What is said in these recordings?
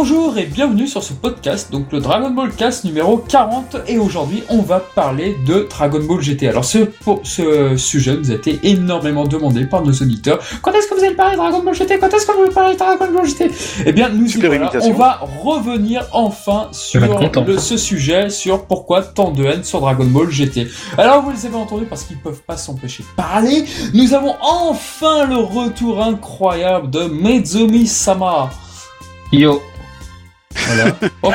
Bonjour et bienvenue sur ce podcast, donc le Dragon Ball Cast numéro 40 et aujourd'hui on va parler de Dragon Ball GT. Alors ce, pour ce sujet nous a été énormément demandé par nos auditeurs. Quand est-ce que vous allez parler de Dragon Ball GT Quand est-ce que vous allez parler de Dragon Ball GT Eh bien nous voilà, on va revenir enfin sur le- ce sujet, sur pourquoi tant de haine sur Dragon Ball GT. Alors vous les avez entendus parce qu'ils peuvent pas s'empêcher de parler. Nous avons enfin le retour incroyable de Mezumi Sama. Yo, Voilà. Oh,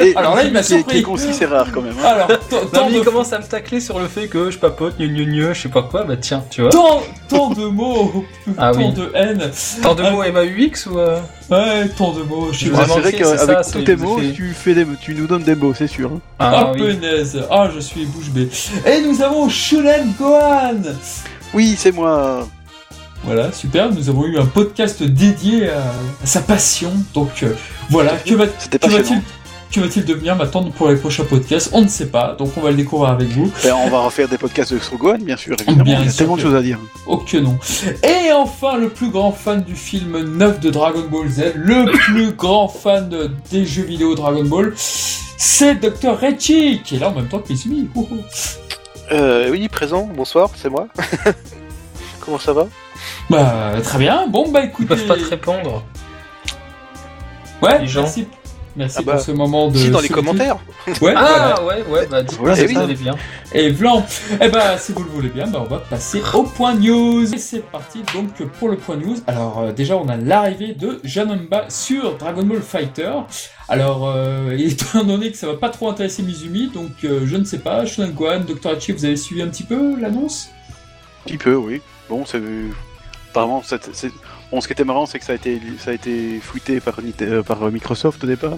Et alors là, il m'a Qui est surpris. concis, c'est rare quand même. hein. Alors, tant- non, tant mais de, il commence à me tacler sur le fait que je papote, gneu gneu gneu, je sais pas quoi, bah tiens, tu vois. tant, tant de mots, Ah tant oui. de haine. Tant de mots MAUX ou euh... Ouais, tant de mots. Je suis ai c'est vrai qu'avec ça, tous tes mots, fait- tu, fais des, tu nous donnes des mots, c'est sûr. hein. Ah, Ah oui. punaise. Ah, je suis bouche bée. Et nous avons Shunen Gohan. Oui, c'est moi. Voilà, super. Nous avons eu un podcast dédié à, à sa passion. Donc, euh, voilà. Que va-t-il passionnant. que va-t-il devenir maintenant pour les prochains podcasts? On ne sait pas. Donc, on va le découvrir avec vous. Ben, on va refaire des podcasts de sur Gohan, bien sûr. Évidemment. Bien Il y a tellement de choses à dire. Oh que non. Et enfin, le plus grand fan du film 9 de Dragon Ball Z, le plus grand fan de- des jeux vidéo Dragon Ball, c'est Dr. Rechi, qui est là en même temps que Mizumi. Oh, oh. Euh, oui, présent, bonsoir, c'est moi. Comment ça va Bah, très bien. Bon, bah Ils écoutez. peuvent pas te répondre. Ouais, les gens. merci. Merci Ah bah, pour ce moment de. Si, dans les commentaires. Ouais, voilà. Ah ouais, ouais, bah dites-moi Voilà, si vous allez bien. Et blanc. Eh ben, si vous le voulez bien, bah, on va passer au point news. Et c'est parti donc pour le point news. Alors euh, déjà, on a l'arrivée de Janomba sur Dragon Ball Fighter. Alors, euh, étant donné que ça va pas trop intéresser Mizumi, donc euh, je ne sais pas. Shonen Gohan, Dr. Hachi, vous avez suivi un petit peu l'annonce? Petit peu, oui. Bon, c'est. Apparemment, c'est- c'est- bon, ce qui était marrant, c'est que ça a été, ça a été fouetté par, Nite- euh, par Microsoft au départ.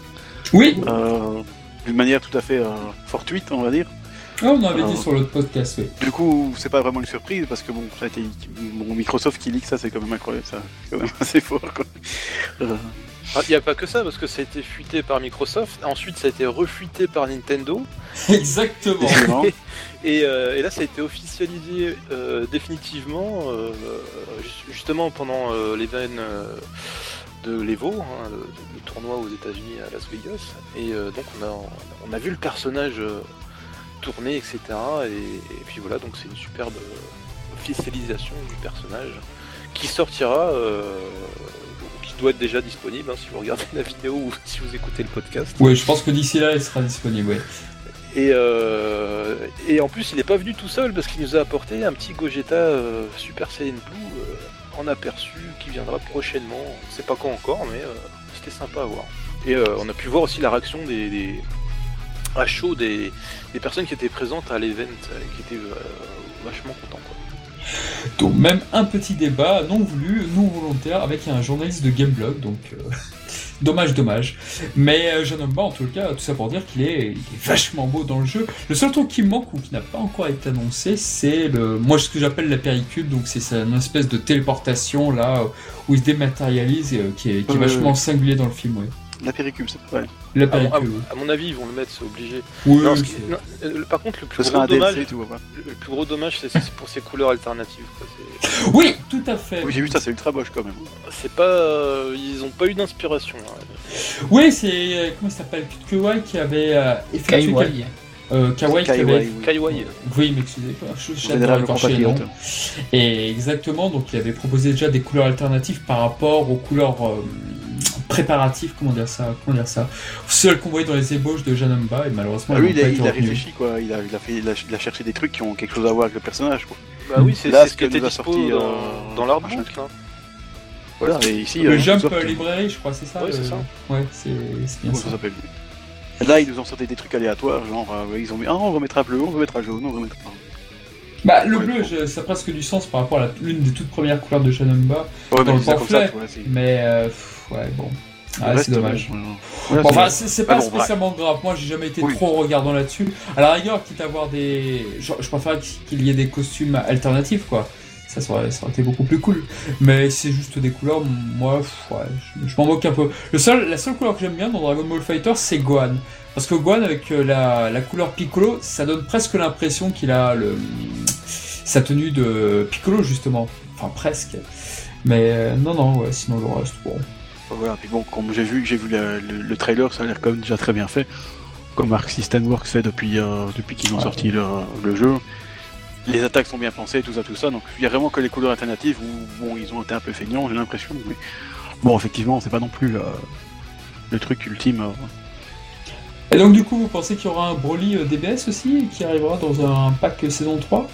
Oui. Euh, D'une manière tout à fait euh, fortuite, on va dire. Ah, on avait dit Ah. sur l'autre podcast, oui. Du coup, c'est pas vraiment une surprise parce que bon, ça a été bon, Microsoft qui leak ça, c'est quand même incroyable, ça, c'est quand même assez fort. Quoi. Euh, Il n'y a pas que ça, parce que ça a été fuité par Microsoft, ensuite ça a été refuité par Nintendo, Exactement. euh, et là ça a été officialisé euh, définitivement, euh, ju- justement pendant euh, de l'Evo, hein, le, tournoi aux États-Unis à Las Vegas, et donc on a, on a vu le personnage tourner, etc. Et, puis voilà, donc c'est une superbe officialisation du personnage qui sortira, qui doit être déjà disponible hein, si vous regardez la vidéo ou si vous écoutez le podcast. Oui, je pense que d'ici là, il sera disponible. Et, euh, et en plus, il n'est pas venu tout seul parce qu'il nous a apporté un petit Gogeta euh, Super Saiyan Blue euh, en aperçu qui viendra prochainement. On ne sait pas quand encore, mais c'était sympa à voir. Et on a pu voir aussi la réaction des, à chaud des, personnes qui étaient présentes à l'event, qui étaient vachement contents. Donc même un petit débat non voulu, non volontaire avec un journaliste de Gameblog, donc euh, dommage, dommage. Mais euh, Janomba, en tout cas, tout ça pour dire qu'il est, vachement beau dans le jeu. Le seul truc qui manque ou qui n'a pas encore été annoncé, c'est le, moi ce que j'appelle la péricule, donc c'est une espèce de téléportation là où il se dématérialise, et, euh, qui est, qui est Ouais, vachement singulier dans le film, ouais. La péricule, c'est pas vrai. La À mon, à- péricule. oui. à mon avis, ils vont le mettre, c'est obligé. Oui, Non, ce c'est- qui- non, euh, le- par contre, le plus gros dommage, DLC, pas. le plus gros dommage, c'est pour ses couleurs alternatives. quoi. C'est- oui, tout à fait. Oui, j'ai vu ça, c'est ultra moche quand même. C'est pas, euh, ils ont pas eu d'inspiration. hein. Oui, c'est euh, comment il s'appelle Kawai qui avait euh, effectué Kaiwai. euh, Kawai qui Kaiwai, avait oui. Kaiwai. Oui, m'excusez pas, je suis. Et exactement, donc il avait proposé déjà des couleurs alternatives par rapport aux couleurs préparatives, comment dire ça, comment dire ça, celles qu'on voyait dans les ébauches de Janamba, et malheureusement, Ah, lui, il a, il réfléchi, quoi. Il a, il, a fait, il, a, il a cherché des trucs qui ont quelque chose à voir avec le personnage, quoi. Bah oui, c'est ce qui que était sorti, dans, euh, dans machin. hein. Voilà, et ici. Le euh, Jump Librairie, je crois, c'est ça Ouais, le- c'est ça. Ouais, c'est bien ça. ça s'appelle Là, ils nous ont sorti des trucs aléatoires, genre, euh, ils ont mis, ah, on remettra bleu, on remettra jaune, on remettra. Bah, le Ouais, bleu, je- ça a presque du sens par rapport à la- l'une des toutes premières couleurs de Janamba, Ouais, Dans le mais pamphlet. euh, ouais, bon. Ah, c'est dommage. ouais. Bon, enfin, c'est pas bon, spécialement grave. Moi, j'ai jamais été Oui. trop regardant là-dessus. À la rigueur, quitte à avoir des. Je, je préfère qu'il y ait des costumes alternatifs, quoi. Ça, ça aurait, ça aurait été beaucoup plus cool. Mais c'est juste des couleurs, moi, pff, ouais, je, je m'en moque un peu. Le seul, la seule couleur que j'aime bien dans Dragon Ball Fighter, c'est Gohan. Parce que Gohan, avec euh, la, la couleur Piccolo, ça donne presque l'impression qu'il a le, sa tenue de Piccolo, justement. Enfin, presque. Mais euh, non, non, ouais, sinon le reste, bon. Voilà, puis bon, comme j'ai vu, j'ai vu le, le- le trailer, ça a l'air quand même déjà très bien fait, comme Arc System Works fait depuis, euh, depuis qu'ils ont Ouais. sorti le, le jeu. Les attaques sont bien pensées, tout ça, tout ça, donc il y a vraiment que les couleurs alternatives où bon, ils ont été un peu feignants, j'ai l'impression. Mais bon, effectivement, c'est pas non plus euh, le truc ultime. euh. Et donc du coup, vous pensez qu'il y aura un Broly DBS aussi, qui arrivera dans un pack saison 3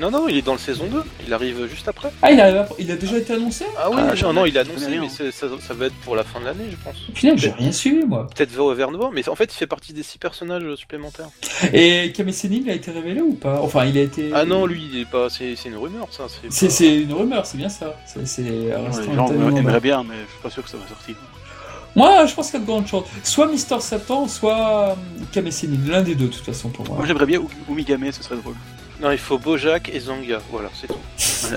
Non, non, il est dans le saison 2. Il arrive juste après. Ah, il a, il a déjà été annoncé Ah oui, Ah, non, il a annoncé, rien. mais c'est- ça, ça va être pour la fin de l'année, je pense. Putain, j'ai rien suivi moi. Peut-être vers, vers novembre, mais en fait, il fait partie des six personnages supplémentaires. Et Kame Sennin, il a été révélé ou pas? Enfin, il a été. Ah non, lui, il est pas. C'est c'est une rumeur, ça. C'est C'est pas- c'est une rumeur, c'est bien ça. C'est les gens aimeraient bien, mais je suis pas sûr que ça va sortir. Moi, je pense qu'il y a de grandes chances. Soit Mister Satan, soit euh. L'un des deux, de toute façon, pour moi. Moi j'aimerais bien Ou- Umigame, ce serait drôle. Non, il faut Bojack et Zanga. Voilà, c'est tout.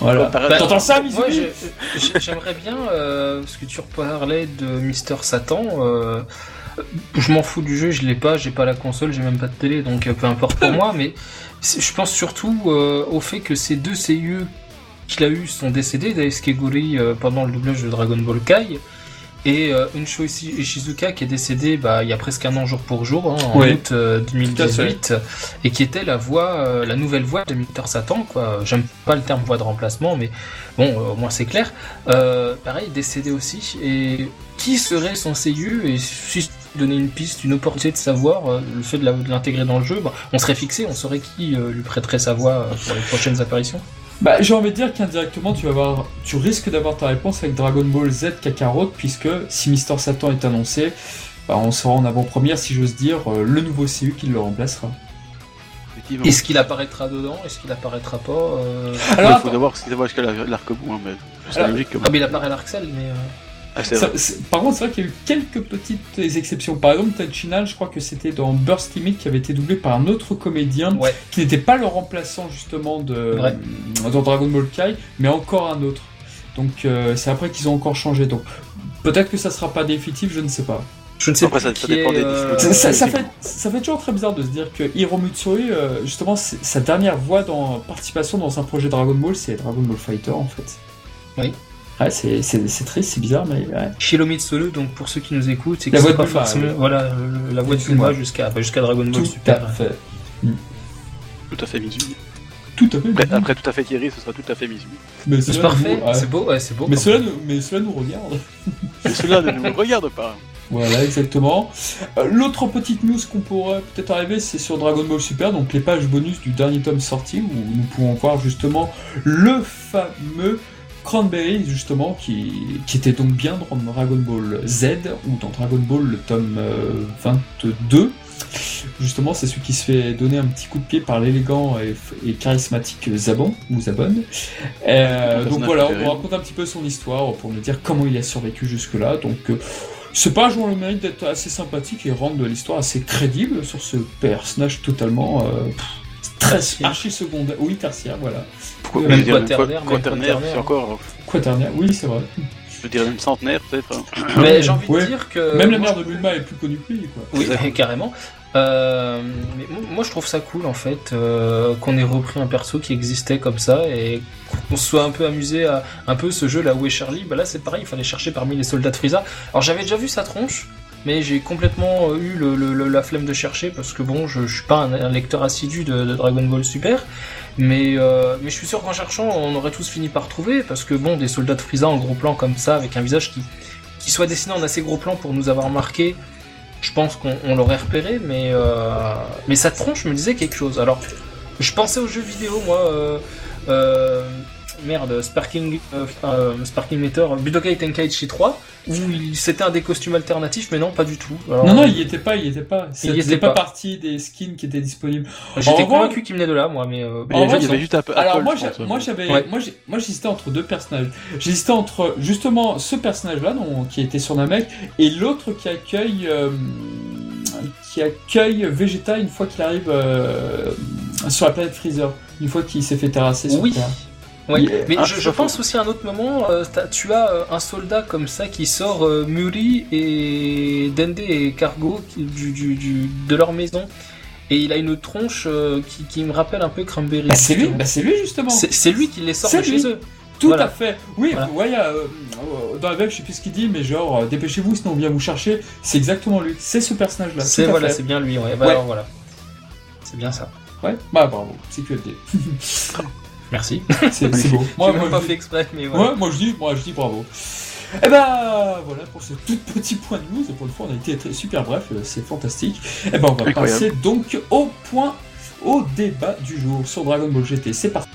Voilà. Par Bah, T'entends ça, Moi, j'aimerais bien, euh, parce que tu reparlais de Mister Satan. euh, je m'en fous du jeu, je l'ai pas, j'ai pas la console, j'ai même pas de télé, donc euh, peu importe pour moi. Mais je pense surtout euh, au fait que ces deux CIE qu'il a eu sont décédés, Daisuke Gori euh, pendant le doublage de Dragon Ball Kai. Et euh, Unsho Ishizuka qui est décédé bah, il y a presque un an jour pour jour, hein, en août euh, 2018, et qui était la voix, euh, la nouvelle voix de Mister Satan. quoi. J'aime pas le terme voix de remplacement, mais bon, euh, au moins c'est clair. Euh, pareil, décédé aussi. Et qui serait son CIU Et si je donnais une piste, une opportunité de savoir euh, le fait de l'intégrer dans le jeu, bah, on serait fixé, on saurait qui euh, lui prêterait sa voix euh, pour les prochaines apparitions. Bah, j'ai envie de dire qu'indirectement, tu vas avoir, tu risques d'avoir ta réponse avec Dragon Ball Z Kakarot, puisque si Mister Satan est annoncé, bah, on sera en avant-première, si j'ose dire, euh, le nouveau CU qui le remplacera. Est-ce qu'il apparaîtra dedans? Est-ce qu'il apparaîtra pas euh, Alors, il faut d'abord ce qu'il va jusqu'à la- l'arc-bout, hein, mais c'est Alors- logique. Comme... Ah, mais il apparaît à l'Arxel, mais. euh, Ah, ça- par contre, c'est vrai qu'il y a eu quelques petites exceptions. Par exemple, Tachinal, je crois que c'était dans Burst Limit qui avait été doublé par un autre comédien Ouais. qui n'était pas le remplaçant justement de dans Dragon Ball Kai, mais encore un autre. Donc euh, c'est après qu'ils ont encore changé. Donc peut-être que ça sera pas définitif, je ne sais pas. Je ne sais Après, pas ça- ça dépend est, des euh. Ça, ça- ça c'est fait, ça fait toujours très bizarre de se dire que Hiro Mutsuri, euh, justement, sa dernière voix dans participation dans un projet Dragon Ball, c'est Dragon Ball Fighter en fait. Oui. Ouais, c'est c'est- c'est triste, c'est bizarre, mais ouais. Shiro Mitsuru, donc pour ceux qui nous écoutent, c'est que La c'est voix de pas Bulma, forcément oui. voilà le- la voix de Bulma. Jusqu'à bah, jusqu'à Dragon Ball Tout Super. à fait. Tout à fait Mizumi. Tout à fait. Après, après tout à fait Thierry, ce sera tout à fait Mizumi. Mais C'est cela parfait, nous- ouais. c'est beau, ouais, c'est beau. Mais comme- cela, nous, mais cela nous regarde. Mais cela ne nous regarde pas. Voilà, exactement. Euh, L'autre petite news qu'on pourrait peut-être arriver, c'est sur Dragon Ball Super, donc les pages bonus du dernier tome sorti, où nous pouvons voir justement le fameux Cranberry, justement, qui, qui était donc bien dans Dragon Ball Z, ou dans Dragon Ball le tome euh, 22. Justement, c'est celui qui se fait donner un petit coup de pied par l'élégant et, et charismatique Zabon, ou Zabon. Euh, donc voilà, on raconte un petit peu son histoire pour nous dire comment il a survécu jusque-là. Donc, euh, c'est pas jouant le mérite d'être assez sympathique et rendre l'histoire assez crédible sur ce personnage totalement euh, pff, Tertiaire. archi secondaire. Oui, tertiaire, voilà. Pourquoi Même dire, quaternaire, quaternaire, c'est encore. Quaternaire, oui, c'est vrai. Je veux dire même centenaire peut-être. hein. Mais j'ai envie Ouais. de dire que Même la mère de Bulma est plus connue que lui, quoi. Oui, carrément. Euh, mais mo- moi, je trouve ça cool en fait euh, qu'on ait repris un perso qui existait comme ça et qu'on se soit un peu amusé à un peu ce jeu là où est Charlie? Bah là, c'est pareil, il fallait chercher parmi les soldats de Frieza. Alors j'avais déjà vu sa tronche, mais j'ai complètement euh, eu le- la flemme de chercher parce que bon, je, suis pas un, lecteur assidu de, Dragon Ball Super. Mais, euh, mais je suis sûr qu'en cherchant, on aurait tous fini par trouver parce que bon, des soldats de Frieza en gros plan comme ça, avec un visage qui, qui soit dessiné en assez gros plan pour nous avoir marqué, je pense qu'on on l'aurait repéré, mais, euh, mais sa tronche me disait quelque chose. Alors, je pensais aux jeux vidéo, moi. Euh, euh, merde, Sparking, euh, euh, Sparking Meter, Budokai Tenkaichi 3, où il- c'était un des costumes alternatifs, mais non, pas du tout. Alors, Non, non, il y était pas, il y était pas. Il faisait pas, pas. partie des skins qui étaient disponibles. J'étais En revanche- convaincu qu'il venait de là, moi, mais. euh, En avait- il y avait juste un peu. Alors Apple, moi, pense, moi j'avais, Ouais. moi j'ai- moi j'hésitais entre deux personnages. J'hésitais entre justement ce personnage-là, qui était sur Namek, et l'autre qui accueille, euh, qui accueille Vegeta une fois qu'il arrive euh, sur la planète Freezer, une fois qu'il s'est fait terrasser sur Oui. Terre. Ouais, mais ah, je, pense aussi à un autre moment, euh, tu as euh, un soldat comme ça qui sort euh, Muri et Dende et Cargo qui- du, du- du- de leur maison. Et il a une tronche euh, qui, qui me rappelle un peu Cranberry. Bah, c'est lui, bah, c'est lui justement. C'est lui qui les sort de chez eux. Tout Voilà. à fait. Oui, Voilà. vous voyez, euh, dans la web, je sais plus ce qu'il dit, mais genre, euh, dépêchez-vous, sinon on vient vous chercher. C'est exactement lui. C'est ce personnage-là. C'est voilà, c'est bien lui. Ouais. Bah, Ouais. alors, voilà. C'est bien ça. Ouais, bah bravo, c'est QFD. Merci. C'est beau. Moi, pas je fait dis- exprès, mais voilà. ouais, moi je dis, moi je dis bravo. Et ben voilà pour ce tout petit point de news. Et pour une fois, on a été très- super bref, euh, c'est fantastique. Et ben on va Incroyable. passer donc au point, au débat du jour sur Dragon Ball GT. C'est parti.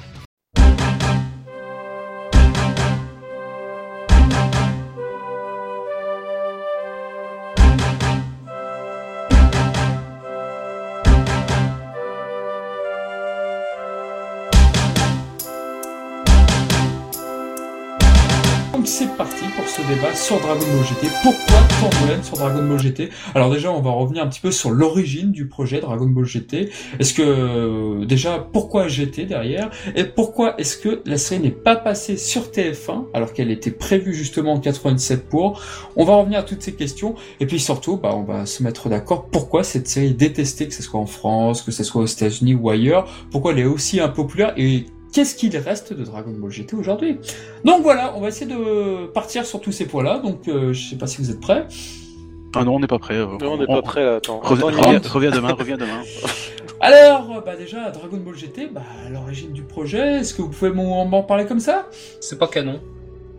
Débat sur Dragon Ball GT. Pourquoi haine sur Dragon Ball GT Alors déjà, on va revenir un petit peu sur l'origine du projet Dragon Ball GT. Est-ce que euh, déjà pourquoi GT derrière? Et pourquoi est-ce que la série n'est pas passée sur TF1 alors qu'elle était prévue justement en 97 pour? On va revenir à toutes ces questions. Et puis surtout, bah on va se mettre d'accord. Pourquoi cette série est détestée, que ce soit en France, que ce soit aux États-Unis ou ailleurs, pourquoi elle est aussi impopulaire? Et qu'est-ce qu'il reste de Dragon Ball GT aujourd'hui? Donc voilà, on va essayer de partir sur tous ces points-là. Donc euh, je sais pas si vous êtes prêts. Ah non, on n'est pas prêt. euh, Non, on n'est pas prêt là. Attends, Reviens, attends, reviens- Nicolas. reviens demain, reviens demain. Alors, euh, bah déjà Dragon Ball GT, bah à l'origine du projet, est-ce que vous pouvez m'en parler comme ça? C'est pas canon.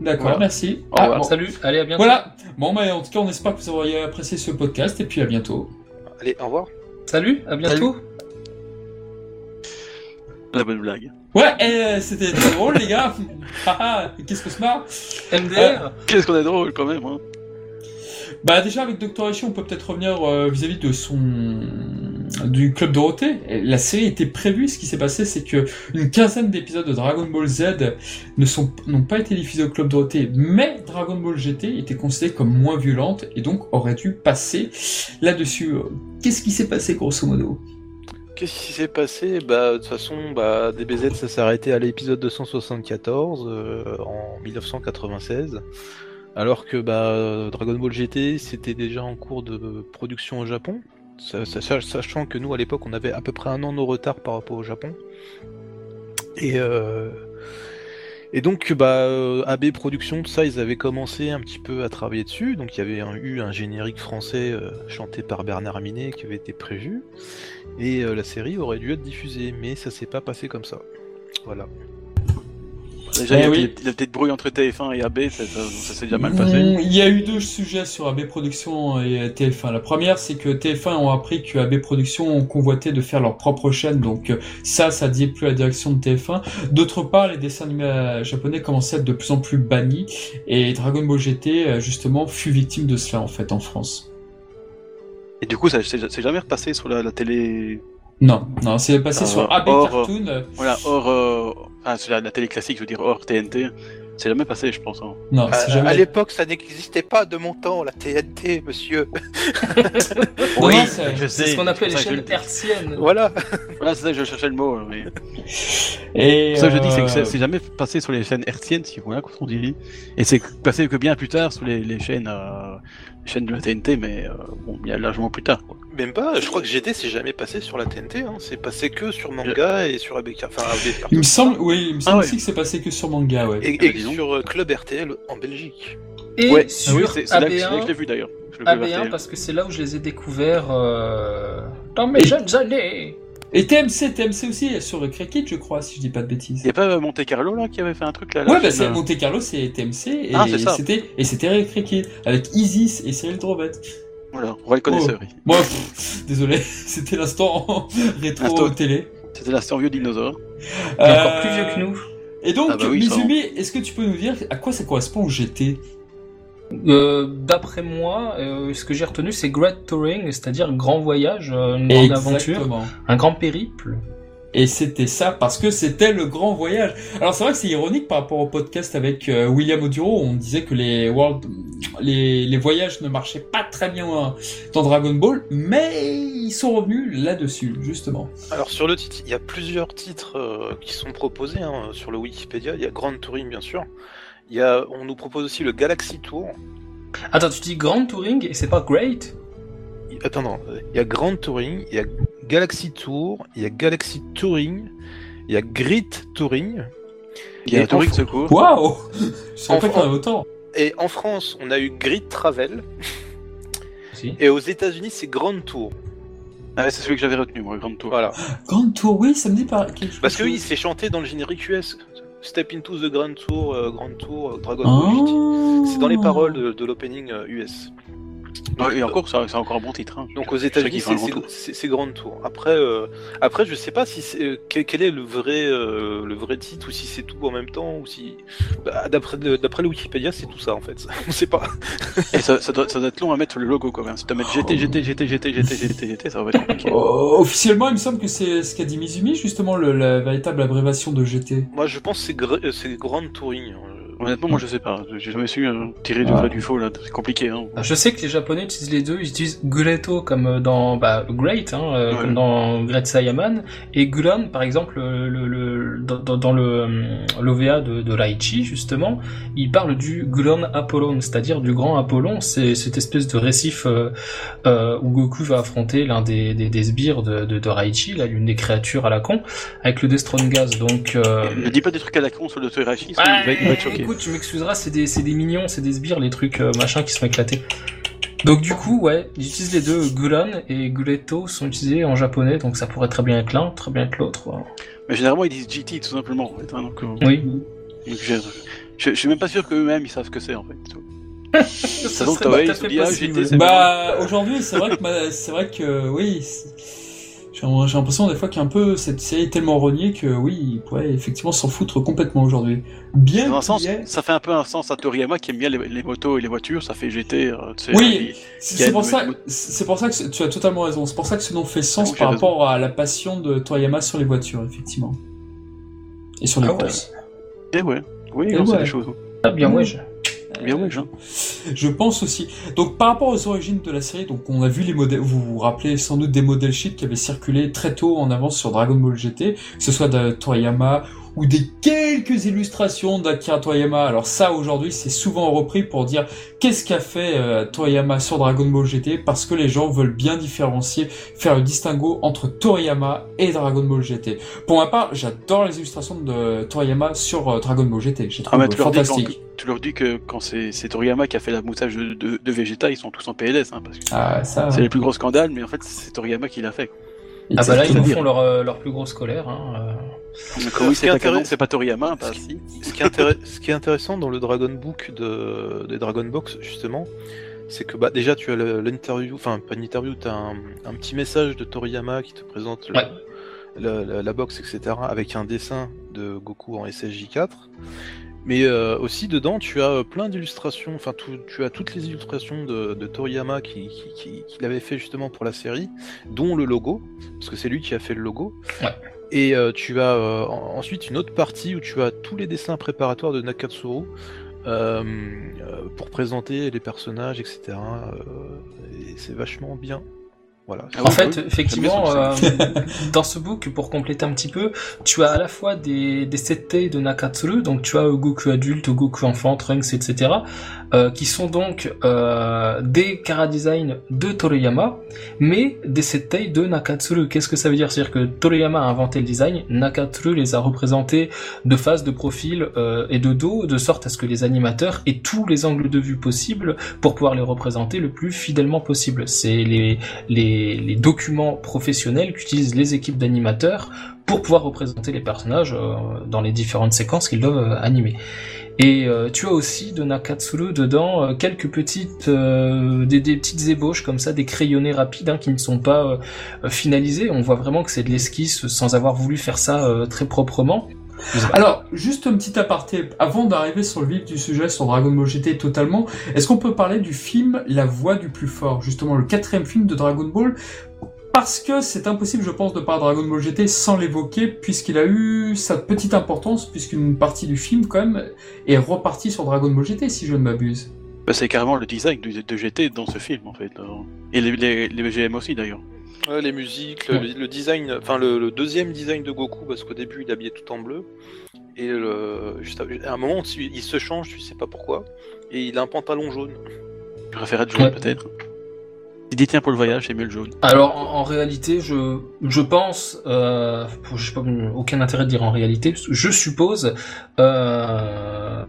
D'accord, Voilà. merci. Au revoir. bon. Salut, allez, à bientôt. Voilà. Bon, bah en tout cas, on espère que vous auriez apprécié ce podcast et puis à bientôt. Allez, au revoir. Salut, à bientôt. La bonne blague. Ouais, euh, c'était très drôle les gars. Haha, Qu'est-ce que se marre MDR. Qu'est-ce qu'on est drôle quand même. Hein. Bah déjà avec Dr. Ishi, on peut peut-être revenir euh, vis-à-vis de son du club Dorothée. La série était prévue. Ce qui s'est passé, c'est que une quinzaine d'épisodes de Dragon Ball Z ne sont n'ont pas été diffusés au club Dorothée, mais Dragon Ball GT était considéré comme moins violente et donc aurait dû passer là-dessus. Euh, Qu'est-ce qui s'est passé grosso modo? Qu'est-ce qui s'est passé? Bah, de toute façon, bah, DBZ, ça s'est arrêté à l'épisode 274 euh, en 1996. Alors que bah, Dragon Ball GT, c'était déjà en cours de production au Japon. Sa- sa- Sachant que nous, à l'époque, on avait à peu près un an de retard par rapport au Japon. Et, euh, et donc, bah, euh, AB Productions, ça, ils avaient commencé un petit peu à travailler dessus. Donc, il y avait eu un générique français euh, chanté par Bernard Minet qui avait été prévu. Et euh, la série aurait dû être diffusée, mais ça s'est pas passé comme ça. Voilà. Déjà, Eh il y a oui. a peut-être bruit entre TF1 et AB, ça, ça- ça s'est déjà mal passé. Il y a eu deux sujets sur AB Productions et TF1. La première, c'est que TF1 ont appris que AB Productions ont convoité de faire leur propre chaîne, donc euh, ça, ça disait plus à la direction de TF1. D'autre part, les dessins animés euh, japonais commençaient à être de plus en plus bannis, et Dragon Ball GT, euh, justement, fut victime de cela, en fait, en France. Et du coup, ça c'est jamais repassé sur la, la télé. Non, non, c'est passé Euh, sur AB hors, Cartoon. euh, Voilà, hors. euh, Enfin, sur la, la télé classique, je veux dire, hors TNT. C'est jamais passé, je pense. hein. Non, À, c'est à jamais. l'époque, ça n'existait pas de mon temps, la TNT, monsieur. Oui, non, c'est- je C'est ce qu'on appelle les c'est chaînes que hertziennes. Voilà. Voilà, c'est ça que je cherchais le mot. Mais... Et, C'est ça que je dis, c'est que euh, c'est- c'est jamais passé sur les chaînes hertziennes, si voilà, qu'on dit. Et c'est passé que bien plus tard sur les, les chaînes, euh, les chaînes de la TNT, mais euh, bon, bien largement plus tard. Quoi. Même pas, je crois que GT c'est jamais passé sur la TNT, hein. c'est passé que sur manga et sur AB, enfin, AB Il me semble, oui, il me semble Ah ouais. aussi que c'est passé que sur manga, ouais. Et, Ah, et donc. sur euh, Club RTL en Belgique. Et ouais, sur ah oui, c'est c'est là, que- c'est là que je AB1, l'ai vu d'ailleurs. Je l'ai vu à AB1 RTL. parce que c'est là où je les ai découverts euh, dans mes Et- jeunes années. Et TMC, TMC aussi, sur Cricket, je crois, si je dis pas de bêtises. Il y a pas euh, Monte Carlo là qui avait fait un truc là, Ouais, bah c'est Monte Carlo, c'est TMC et Ah, c'est ça. c'était et c'était Ray Cricket avec Isis et Cyril Drobet. Voilà, on va le connaisseur. oui. Moi, pff, désolé, c'était l'instant rétro L'instant. télé. C'était l'instant vieux dinosaure. Il est encore Euh, plus vieux que nous. Et donc, Ah bah oui, Mizumi, est-ce que tu peux nous dire à quoi ça correspond au GT Euh, D'après moi, euh, ce que j'ai retenu, c'est Great Touring, c'est-à-dire grand voyage, euh, une grande aventure, un grand périple. Et c'était ça parce que c'était le grand voyage. Alors c'est vrai que c'est ironique par rapport au podcast avec euh, William Oduro, on disait que les world, les, les voyages ne marchaient pas très bien euh, dans Dragon Ball, mais ils sont revenus là-dessus justement. Alors sur le titre, il y a plusieurs titres euh, qui sont proposés hein, sur le Wikipédia. Il y a Grand Touring bien sûr. Il y a, on nous propose aussi le Galaxy Tour. Attends, tu dis Grand Touring et c'est pas Great? Attends, non, il y a Grand Touring, il y a Galaxy Tour, il y a Galaxy Touring, il y a Grit Touring, Il y a Et Touring en- Secours. Waouh Je savais En pas qu'il y en avait autant. Et en France, on a eu Grid Travel. Si. Et aux États-Unis, c'est Grand Tour. Ah ouais, c'est celui que j'avais retenu, moi, Grande Tour. Voilà. Grand Tour, oui, ça me dit pas quelque chose. Parce que oui, il s'est chanté dans le générique US. Step into the Grand Tour, euh, Grand Tour, euh, Dragon Ball. C'est dans les paroles de, de l'opening euh, US. Donc, Ouais, et encore, c'est encore un bon titre. Hein. Donc aux C'est États-Unis, c'est grand tour. Après, euh, après, je sais pas si euh, quel, quel est le vrai, euh, le vrai titre ou si c'est tout en même temps ou si. Bah, D'après le- d'après le Wikipédia, c'est tout ça en fait. On sait pas. Et ça, ça, doit, ça doit être long à mettre le logo quand même. Si tu mettre GT, GT, GT, GT, GT, GT, GT, ça va être compliqué. Oh, officiellement, il me semble que c'est ce qu'a dit Mizumi, justement, le- la véritable abréviation de GT. Moi, je pense que c'est euh, c'est Grand Touring. Honnêtement, moi je sais pas. J'ai jamais su euh, tirer du Ouais. vrai du faux là. C'est compliqué. Hein. Je sais que les Japonais utilisent les deux. Ils utilisent Gureto comme euh, dans bah, Great, hein, euh, Ouais. comme dans Great Saiyaman, et Gulan, par exemple, euh, le, le, dans, dans- le l'OVA de, de Raichi justement, il parle du Gulan Apollon, c'est-à-dire du grand Apollon. C'est cette espèce de récif euh, euh, où Goku va affronter l'un des, des, des sbires de, de, de Raichi, là, l'une des créatures à la con, avec le Destron Gaz. Donc euh, Ne dis pas des trucs à la con sur le ça, Ouais, il, va, il va choqué. Écoute, tu m'excuseras, c'est des, c'est des mignons, c'est des sbires, les trucs euh, machin qui sont éclatés. Donc du coup, ouais, j'utilise les deux. Gulan et Guleto sont utilisés en japonais, donc ça pourrait très bien être l'un, très bien être l'autre. ouais. Mais généralement ils disent GT tout simplement. En fait, hein, donc, euh, Oui. donc, je, je, je suis même pas sûr qu'eux-mêmes ils savent ce que c'est en fait. Ça donc, serait ouais, tout à ils se fait disent, ah, possible. j'étais- c'est Bah, aujourd'hui, c'est vrai que, ma- c'est vrai que, oui, c'est- j'ai l'impression des fois qu'il y a un peu cette série tellement reniée que, oui, il pourrait effectivement s'en foutre complètement aujourd'hui. Bien Dans un qu'il sens, y ait- ça fait un peu un sens à Toriyama qui aime bien les, les motos et les voitures, ça fait GT. euh, tu sais, Oui, C'est pour ça, c'est pour ça que tu as totalement raison. C'est pour ça que ce nom fait sens Ah par rapport à la passion de Toriyama sur les voitures, effectivement, et sur les Ah ouais. courses. Eh ouais, oui, Eh non, c'est ouais. des choses. Ah, bien ouais. je- Bien ouais, Jean. Je pense aussi. Donc par rapport aux origines de la série, donc on a vu les modèles. Vous vous rappelez sans doute des modèles sheets qui avaient circulé très tôt en avance sur Dragon Ball GT, que ce soit de Toriyama ou des quelques illustrations d'Akira Toriyama. Alors ça aujourd'hui c'est souvent repris pour dire qu'est-ce qu'a fait euh, Toriyama sur Dragon Ball GT parce que les gens veulent bien différencier, faire le distinguo entre Toriyama et Dragon Ball GT. Pour ma part, j'adore les illustrations de Toriyama sur euh, Dragon Ball GT. Je les Ah, tu leur, dis tu leur dis que quand c'est Toriyama qui a fait la moussage de, de, de Vegeta, ils sont tous en PLS, hein, parce que Ah ça. c'est les plus gros scandales, mais en fait c'est Toriyama qui l'a fait. Ah bah là, ils nous font leur, euh, leur plus grosse colère. Hein. Euh. Oui, c'est pas canon, pas Toriyama, bah si. Ce qui, est intéress- ce qui est intéressant dans le Dragon Book de, des Dragon Box, justement, c'est que bah, déjà tu as le- l'interview, enfin pas une interview, tu as un, un petit message de Toriyama qui te présente le- Ouais. la, la- la box, etc., avec un dessin de Goku en SSJ4. Mais euh, aussi dedans, tu as euh, plein d'illustrations, enfin tout- tu as toutes les illustrations de, de Toriyama qui, qui, qui- qu'il avait fait justement pour la série, dont le logo, parce que c'est lui qui a fait le logo. Ouais. Et euh, tu as euh, en- ensuite une autre partie où tu as tous les dessins préparatoires de Nakatsuru euh, euh, pour présenter les personnages, etc. euh, et c'est vachement bien. Voilà. Ah En oui, fait, oui, effectivement, euh, dans ce book, pour compléter un petit peu, tu as à la fois des, des settei de Nakatsuru, donc tu as Goku adulte, Goku enfant, Trunks, etc., euh, qui sont donc euh, des chara-design de Toriyama, mais des settei de Nakatsuru. Qu'est-ce que ça veut dire? C'est-à-dire que Toriyama a inventé le design, Nakatsuru les a représentés de face, de profil euh, et de dos, de sorte à ce que les animateurs aient tous les angles de vue possibles pour pouvoir les représenter le plus fidèlement possible. C'est les, documents professionnels qu'utilisent les équipes d'animateurs pour pouvoir représenter les personnages dans les différentes séquences qu'ils doivent animer. Et euh, tu as aussi de Nakatsuru dedans euh, quelques petites euh, des, petites ébauches comme ça, des crayonnés rapides hein, qui ne sont pas finalisés. On voit vraiment que c'est de l'esquisse sans avoir voulu faire ça très proprement. Alors, juste un petit aparté, avant d'arriver sur le vif du sujet sur Dragon Ball GT totalement, est-ce qu'on peut parler du film La Voix du plus fort, justement le quatrième film de Dragon Ball parce que c'est impossible, je pense, de parler de Dragon Ball GT sans l'évoquer, puisqu'il a eu sa petite importance, puisqu'une partie du film, quand même, est repartie sur Dragon Ball GT, si je ne m'abuse. Bah, c'est carrément le design de GT dans ce film en fait. Et les, les, les VGM aussi d'ailleurs. Ouais, les musiques, le, le design, enfin le, le deuxième design de Goku, parce qu'au début il est habillé tout en bleu, et le, juste à, à un moment il se change, tu sais pas pourquoi, et il a un pantalon jaune. Je préfère être jaune Ouais. peut-être. Il dit tiens pour le voyage, c'est mieux le jaune. Alors en, réalité, je, je pense, euh, je pas, aucun intérêt de dire en réalité, je suppose, euh,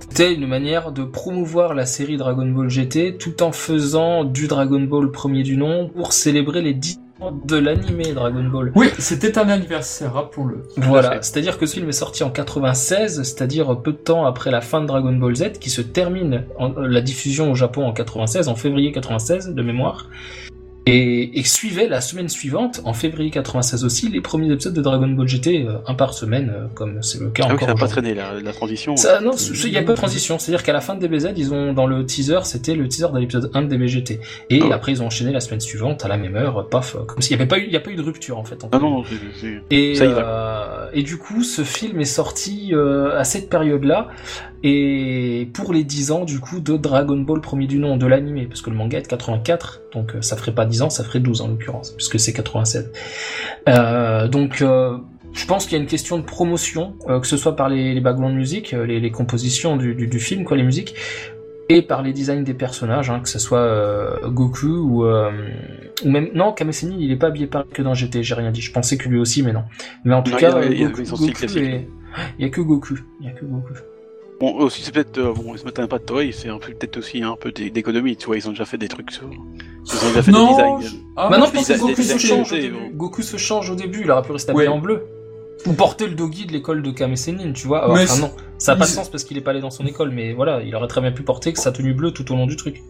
c'était une manière de promouvoir la série Dragon Ball GT tout en faisant du Dragon Ball premier du nom pour célébrer les 10 ans de l'animé Dragon Ball. Oui, c'était un anniversaire, rappelons-le. Voilà, c'est-à-dire que ce film est sorti en 96, c'est-à-dire peu de temps après la fin de Dragon Ball Z, qui se termine en- euh, la diffusion au Japon en 96, en février 96 de mémoire, et, et suivait la semaine suivante, en février 96 aussi, les premiers épisodes de Dragon Ball GT, euh, un par semaine, euh, comme c'est le cas Ah oui, encore ça n'a pas traîné la, la transition. Ça, non, il n'y a pas de transition. C'est-à-dire qu'à la fin de DBZ, ils ont, dans le teaser, c'était le teaser de l'épisode 1 de DBGT. Et Ah après, ils ont enchaîné la semaine suivante, à la même heure, paf, euh, comme s'il n'y avait pas eu, il y a pas eu de rupture, en fait. entre Non, non, c'est- Et, Ça y va. euh, et du coup, ce film est sorti euh, à cette période-là, et pour les 10 ans, du coup, de Dragon Ball premier du nom, de l'animé, parce que le manga est de 84, donc euh, ça ferait pas 10 ans, ça ferait 12 en l'occurrence, puisque c'est 96. Euh, donc, euh, je pense qu'il y a une question de promotion, euh, que ce soit par les, les background music, euh, les, les compositions du, du, du film, quoi, les musiques, et par les designs des personnages, hein, que ce soit Goku ou, euh, ou même non Kame Sennin, il est pas habillé pareil que dans GT, j'ai rien dit. Je pensais que lui aussi, mais non. Mais en tout Non, cas, il y a- il y a- Goku, ils ont style Goku classique. est- il y a que Goku, il y a que Goku. Bon, aussi, c'est peut-être. euh, bon, ils se mettent un pas de Toei, c'est un peu- peut-être aussi un peu d'é- d'économie, tu vois, ils ont déjà fait des trucs sur. Ils ont déjà fait Non, des je- designs. ah, Maintenant, je pense que Goku se change. Goku se change au début, il aurait pu rester habillé Ouais. en bleu. Ou porter le dogi de l'école de Kame Sennin, tu vois. Mais enfin c'est- non, ça n'a pas de ils- sens parce qu'il est pas allé dans son école, mais voilà, il aurait très bien pu porter sa tenue bleue tout au long du truc.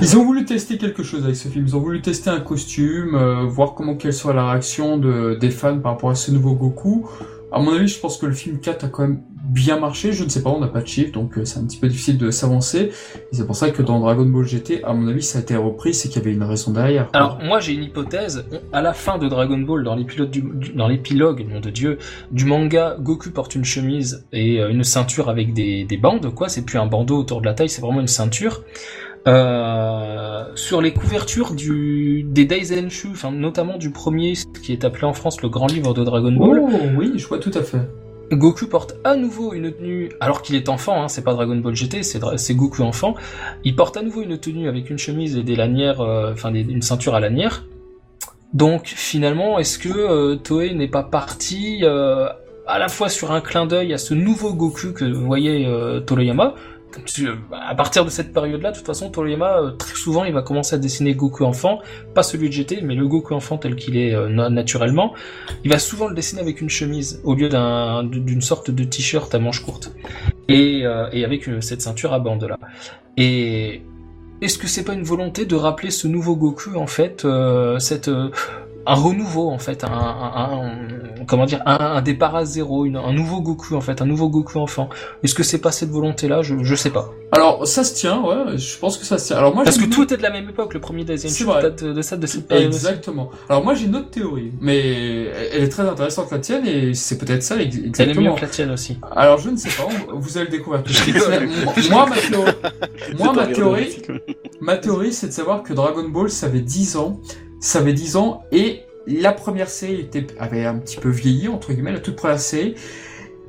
Ils ont voulu tester quelque chose avec ce film. Ils ont voulu tester un costume, euh, voir comment quelle soit la réaction de, des fans par rapport à ce nouveau Goku. À mon avis, je pense que le film 4 a quand même bien marché. Je ne sais pas, on n'a pas de chiffres, donc euh, c'est un petit peu difficile de s'avancer. Et c'est pour ça que dans Dragon Ball GT, à mon avis, ça a été repris, c'est qu'il y avait une raison derrière. quoi. Alors moi j'ai une hypothèse. À la fin de Dragon Ball, dans l'épilogue du, dans l'épilogue, nom de Dieu, du manga, Goku porte une chemise et euh, une ceinture avec des, des bandes. Quoi, c'est plus un bandeau autour de la taille, c'est vraiment une ceinture. Euh, sur les couvertures du des Daisenshu, enfin notamment du premier, qui est appelé en France le Grand Livre de Dragon Ball. Oh oui, je vois tout à fait. Goku porte à nouveau une tenue, alors qu'il est enfant, hein, c'est pas Dragon Ball GT, c'est Goku enfant. Il porte à nouveau une tenue avec une chemise et des lanières, euh, enfin une ceinture à lanières. Donc finalement, est-ce que euh, Toei n'est pas parti euh, à la fois sur un clin d'œil à ce nouveau Goku que voyait Toriyama à partir de cette période-là, de toute façon, Toriyama, euh, très souvent, il va commencer à dessiner Goku enfant, pas celui de GT, mais le Goku enfant tel qu'il est euh, na- naturellement. Il va souvent le dessiner avec une chemise au lieu d'un- d'une sorte de t-shirt à manches courtes et, euh, avec cette ceinture à bande là. Et est-ce que c'est pas une volonté de rappeler ce nouveau Goku en fait, cette un renouveau en fait, un, un- un- comment dire, un, un départ à zéro, une- un nouveau Goku en fait, un nouveau Goku enfant. Est-ce que c'est pas cette volonté là je, je sais pas. Alors, ça se tient, ouais, je pense que ça se tient. Alors moi, Parce que une tout est de la même époque. Le premier Daisy C'est vrai. date de ça de cette période. aussi. Exactement. Alors moi j'ai une autre théorie, mais elle est très intéressante la tienne et c'est peut-être ça ex- Elle est mieux exactement. que la tienne aussi. Alors je ne sais pas, vous allez le découvrir. de moi, moi, ma théorie, moi, ma théorie, ma théorie, c'est de savoir que Dragon Ball, ça avait 10 ans, ça avait 10 ans et la première série avait un petit peu vieilli entre guillemets, la toute première série.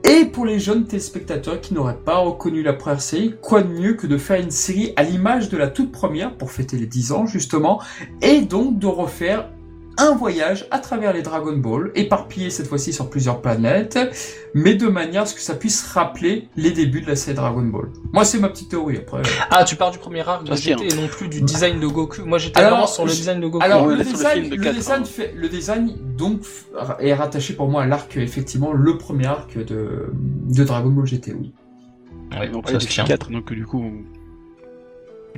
Et pour les jeunes téléspectateurs qui n'auraient pas reconnu la première série, quoi de mieux que de faire une série à l'image de la toute première pour fêter les 10 ans justement, et donc de refaire un voyage à travers les Dragon Ball, éparpillé cette fois-ci sur plusieurs planètes, mais de manière à ce que ça puisse rappeler les débuts de la série Dragon Ball. Moi c'est ma petite théorie après. Ah, tu pars du premier arc de. GT et non plus du design de Goku. Moi, j'étais Alors, vraiment sur le design de Goku. Alors le design, le, design hein. fait, le design donc est rattaché pour moi à l'arc effectivement le premier arc de, de Dragon Ball GT oui. Ouais, ont ça se du tient. 4, donc du coup,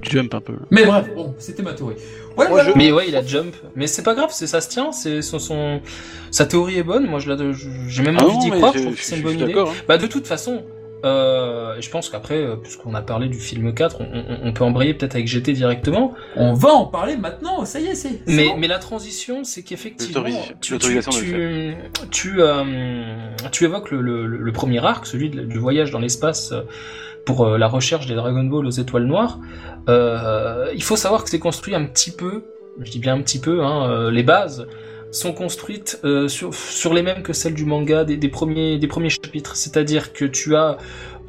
jump un peu. Mais bref bon c'était ma théorie. Ouais, Moi, voilà. je- Mais ouais, il a jump. Mais c'est pas grave, c'est ça se tient. C'est son, son- sa théorie est bonne. Moi, je la, j'ai même Ah envie d'y croire. je, Je trouve que c'est une bonne idée. hein. Bah, de toute façon, euh, je pense qu'après, euh, puisqu'on a parlé du film 4, on, on- on peut embrayer peut-être avec GT directement. On va en parler maintenant, ça y est c'est. Mais, bon. mais la transition, c'est qu'effectivement, tu, tu, euh, tu évoques le, le, le premier arc, celui de- du voyage dans l'espace euh, pour euh, la recherche des Dragon Ball aux étoiles noires. Euh, il faut savoir que c'est construit un petit peu, je dis bien un petit peu, hein, euh, les bases sont construites sur, sur les mêmes que celles du manga des, des premiers des premiers chapitres. C'est-à-dire que tu as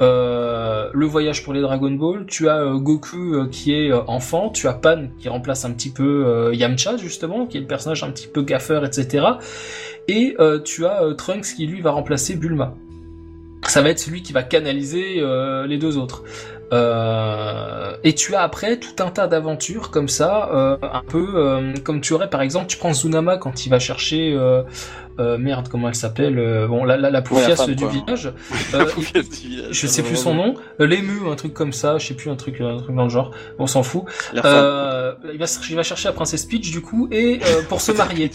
le voyage pour les Dragon Ball, tu as Goku qui est enfant, tu as Pan qui remplace un petit peu Yamcha justement, qui est le personnage un petit peu gaffeur, etc. Et tu as Trunks qui lui va remplacer Bulma. Ça va être celui qui va canaliser euh, les deux autres. Euh, et tu as après tout un tas d'aventures comme ça, euh, un peu euh, comme tu aurais par exemple, tu prends Zunama quand il va chercher euh, euh, merde comment elle s'appelle, euh, bon la la, la poufiasse du quoi. village. Je sais plus son nom, l'ému, un truc comme ça, je sais plus un truc, un truc dans le genre, on s'en fout. Euh, il, va, il va chercher la princesse Peach du coup et euh, pour se marier,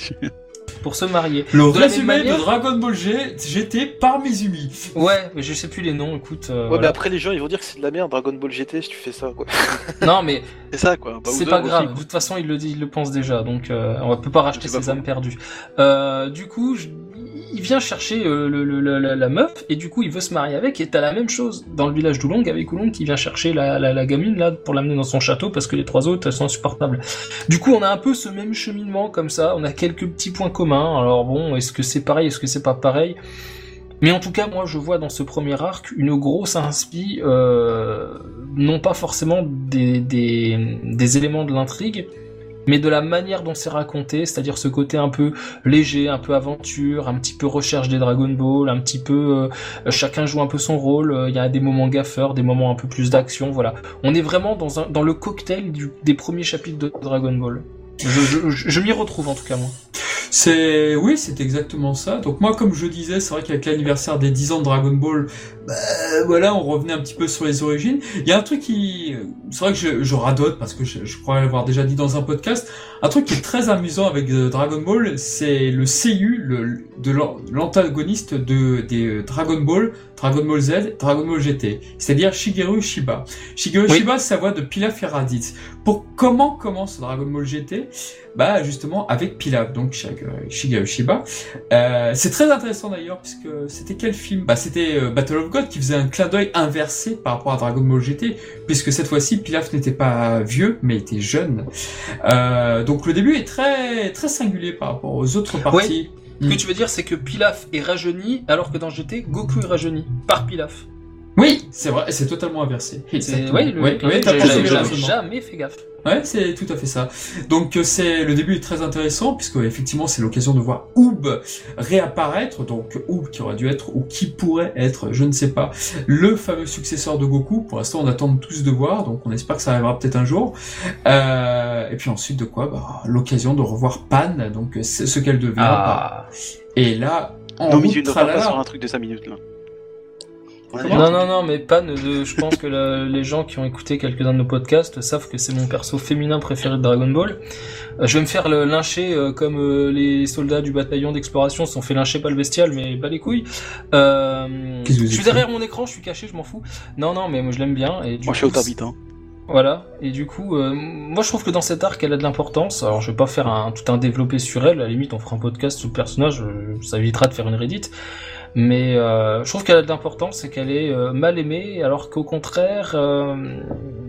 pour se marier. Le De résumé manière- de Dragon Ball G, GT par Mizumi. Ouais, mais je sais plus les noms. Écoute, euh, Ouais, voilà. mais après les gens ils vont dire que c'est de la merde Dragon Ball GT si tu fais ça quoi. non mais C'est ça, quoi. Bah, c'est pas aussi, grave. De toute façon, il le dit, il le pense déjà, donc euh, on peut pas racheter ses âmes perdues. Euh, du coup, je- il vient chercher euh, la, meuf et du coup, il veut se marier avec. Et t'as la même chose dans le village d'Oulong avec Oulong qui vient chercher la, gamine là pour l'amener dans son château parce que les trois autres sont insupportables. Du coup, on a un peu ce même cheminement comme ça. On a quelques petits points communs. Alors bon, est-ce que c'est pareil, est-ce que c'est pas pareil? Mais en tout cas, moi, je vois dans ce premier arc une grosse inspi, euh, non pas forcément des éléments de l'intrigue, mais de la manière dont c'est raconté, c'est-à-dire ce côté un peu léger, un peu aventure, un petit peu recherche des Dragon Ball, un petit peu euh, chacun joue un peu son rôle. euh, Il y a des moments gaffeurs, des moments un peu plus d'action, voilà. On est vraiment dans un dans le cocktail des premiers chapitres de Dragon Ball. Je, je, je, je m'y retrouve en tout cas moi. C'est oui, c'est exactement ça. Donc moi, comme je disais, c'est vrai qu'avec l'anniversaire des 10 ans de Dragon Ball, bah, voilà, on revenait un petit peu sur les origines. Il y a un truc qui, c'est vrai que je, je radote parce que je, je crois l'avoir déjà dit dans un podcast. Un truc qui est très amusant avec euh, Dragon Ball, c'est le CU, le, de l'an- l'antagoniste de des euh, Dragon Ball, Dragon Ball Z, Dragon Ball GT, c'est-à-dire Shigeru Shiba. Shigeru Oui. Shiba, c'est la voix de Pilaf et Raditz. Pour comment commence Dragon Ball GT Bah justement avec Pilaf, donc Shig- Shigeru Shiba. Euh, c'est très intéressant d'ailleurs puisque c'était quel film? Bah c'était Battle of Qui faisait un clin d'œil inversé par rapport à Dragon Ball GT puisque cette fois-ci Pilaf n'était pas vieux mais était jeune. Euh, donc le début est très très singulier par rapport aux autres parties. Ce que tu veux dire, c'est que Pilaf est rajeuni, alors que dans GT, Goku est rajeuni par Pilaf. Oui, c'est vrai, c'est totalement inversé. Exactement. le Ouais, ouais, t'as jamais, fait gaffe. Ouais, c'est tout à fait ça. Donc euh, c'est le début est très intéressant puisque effectivement c'est l'occasion de voir Oob réapparaître. Donc Oob qui aurait dû être ou qui pourrait être, je ne sais pas, le fameux successeur de Goku. Pour l'instant on attend tous de voir, donc on espère que ça arrivera peut-être un jour. Euh, et puis ensuite de quoi, bah, l'occasion de revoir Pan, donc c'est ce qu'elle devient. Ah. Et là, en Non, mais route, tu ne devras pas sur un truc de 5 minutes, là. Non, non, non, mais Pan, euh, je pense que le- les gens qui ont écouté quelques-uns de nos podcasts savent que c'est mon perso féminin préféré de Dragon Ball. Euh, je vais me faire le lyncher euh, comme euh, les soldats du bataillon d'exploration se sont fait lyncher par le bestial, mais pas les couilles. Euh, je suis derrière mon écran, je suis caché, je m'en fous. Non, non, mais moi je l'aime bien. Et du Moi, je suis au hein. Voilà, et du coup, euh, moi je trouve que dans cet arc, elle a de l'importance. Alors je vais pas faire un, tout un développé sur elle, à la limite on fera un podcast sur le personnage, euh, ça évitera de faire une Reddit. Mais euh, je trouve qu'elle a de l'importance et qu'elle est euh, mal aimée, alors qu'au contraire, euh,